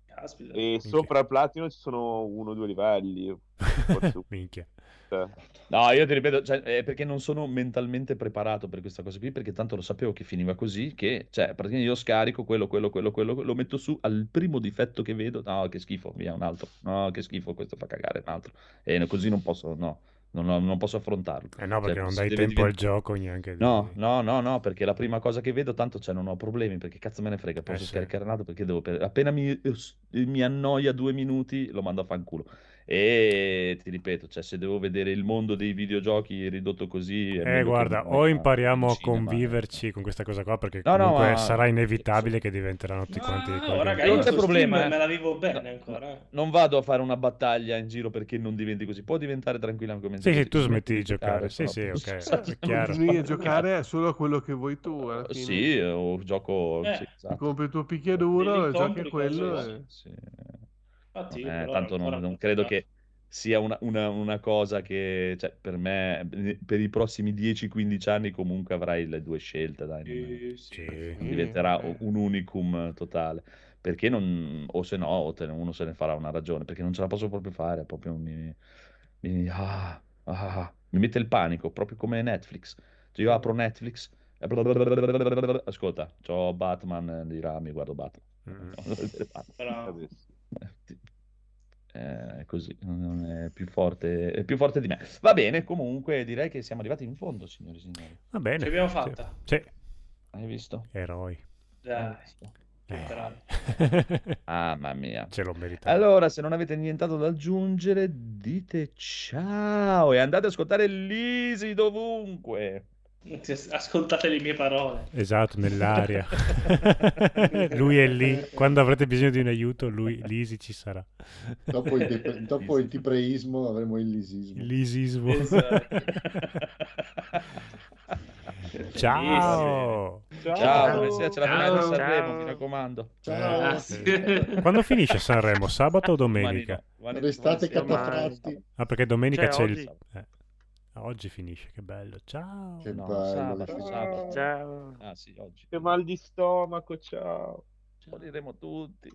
caspita. E sopra il platino ci sono uno o due livelli. Forse, Minchia. cioè, No, io ti ripeto, cioè, è perché non sono mentalmente preparato per questa cosa qui, perché tanto lo sapevo che finiva così, che, cioè, praticamente io scarico quello, quello, quello, quello, lo metto su al primo difetto che vedo, no, che schifo, via, un altro, no, che schifo, questo fa cagare, un altro, e così non posso, no, non, ho- non posso affrontarlo. Eh no, perché Cioè, non dai tempo al divent- gioco neanche di... No, no, no, no, perché la prima cosa che vedo, tanto cioè, non ho problemi, perché cazzo me ne frega, posso Eh, sì. scaricare un altro, perché devo, per- appena mi, mi annoia due minuti, lo mando a fanculo. E ti ripeto, cioè, se devo vedere il mondo dei videogiochi ridotto così... Eh, guarda, o impariamo a cinema. conviverci con questa cosa qua, perché No, no, comunque ma- sarà inevitabile che diventeranno tutti Ma quanti no, raga, io Non c'è problema, eh. me la vivo bene ancora. eh. Non vado a fare una battaglia in giro perché non diventi così. Può diventare tranquillamente Sì, sì, tu smetti di giocare. giocare, Sì, sì, ok, è chiaro. Continui a giocare solo a quello che vuoi tu. Alla fine. Sì, o gioco... Eh. sì, Ti esatto. compri il tuo picchiaduro, Li giochi compri, a quello. E- Sì. Eh, però tanto non, non credo che sia una, una- una cosa che, cioè, per me, per i prossimi 10-15 anni comunque avrai le due scelte, dai, non, Sì, sì. Sì. non diventerà un unicum totale. Perché non, o se no, o te- uno se ne farà una ragione, perché non ce la posso proprio fare, proprio mi, mi, ah, ah, ah, mi mette il panico, proprio come Netflix. Cioè, io apro Netflix, e ascolta, c'ho Batman, dirà, mi guardo Batman. Mm. Però... Eh, È così, non è più forte, è più forte di me. Va bene, comunque direi che siamo arrivati in fondo, signori e signori. Va bene. Ce l'abbiamo fatta. Sì, Hai visto? eroi. Dai? Eh. però- Mamma mia. Ce l'ho meritato. Allora, se non avete nient'altro da aggiungere, dite ciao e andate ad ascoltare l'Easy dovunque. Ascoltate le mie parole. Esatto, nell'aria. lui è lì. Quando avrete bisogno di un aiuto, lui, l'Isi ci sarà. Dopo il, dep- dopo il tipreismo avremo il lisismo. L'isismo. Esatto. Ciao. Ciao. Ciao, buonasera, ce la Ciao. finale di Sanremo, Ciao. mi raccomando. Ciao. Ah, sì. Quando finisce Sanremo? Sabato o domenica? Domani no, domani- Restate catafratti. Ah, perché domenica Cioè, c'è oggi. il... eh. Oggi finisce, che bello. Ciao. Che No, bello. sabato, che- sabato. Ciao. Ah sì, oggi. Che mal di stomaco, ciao. Moriremo tutti.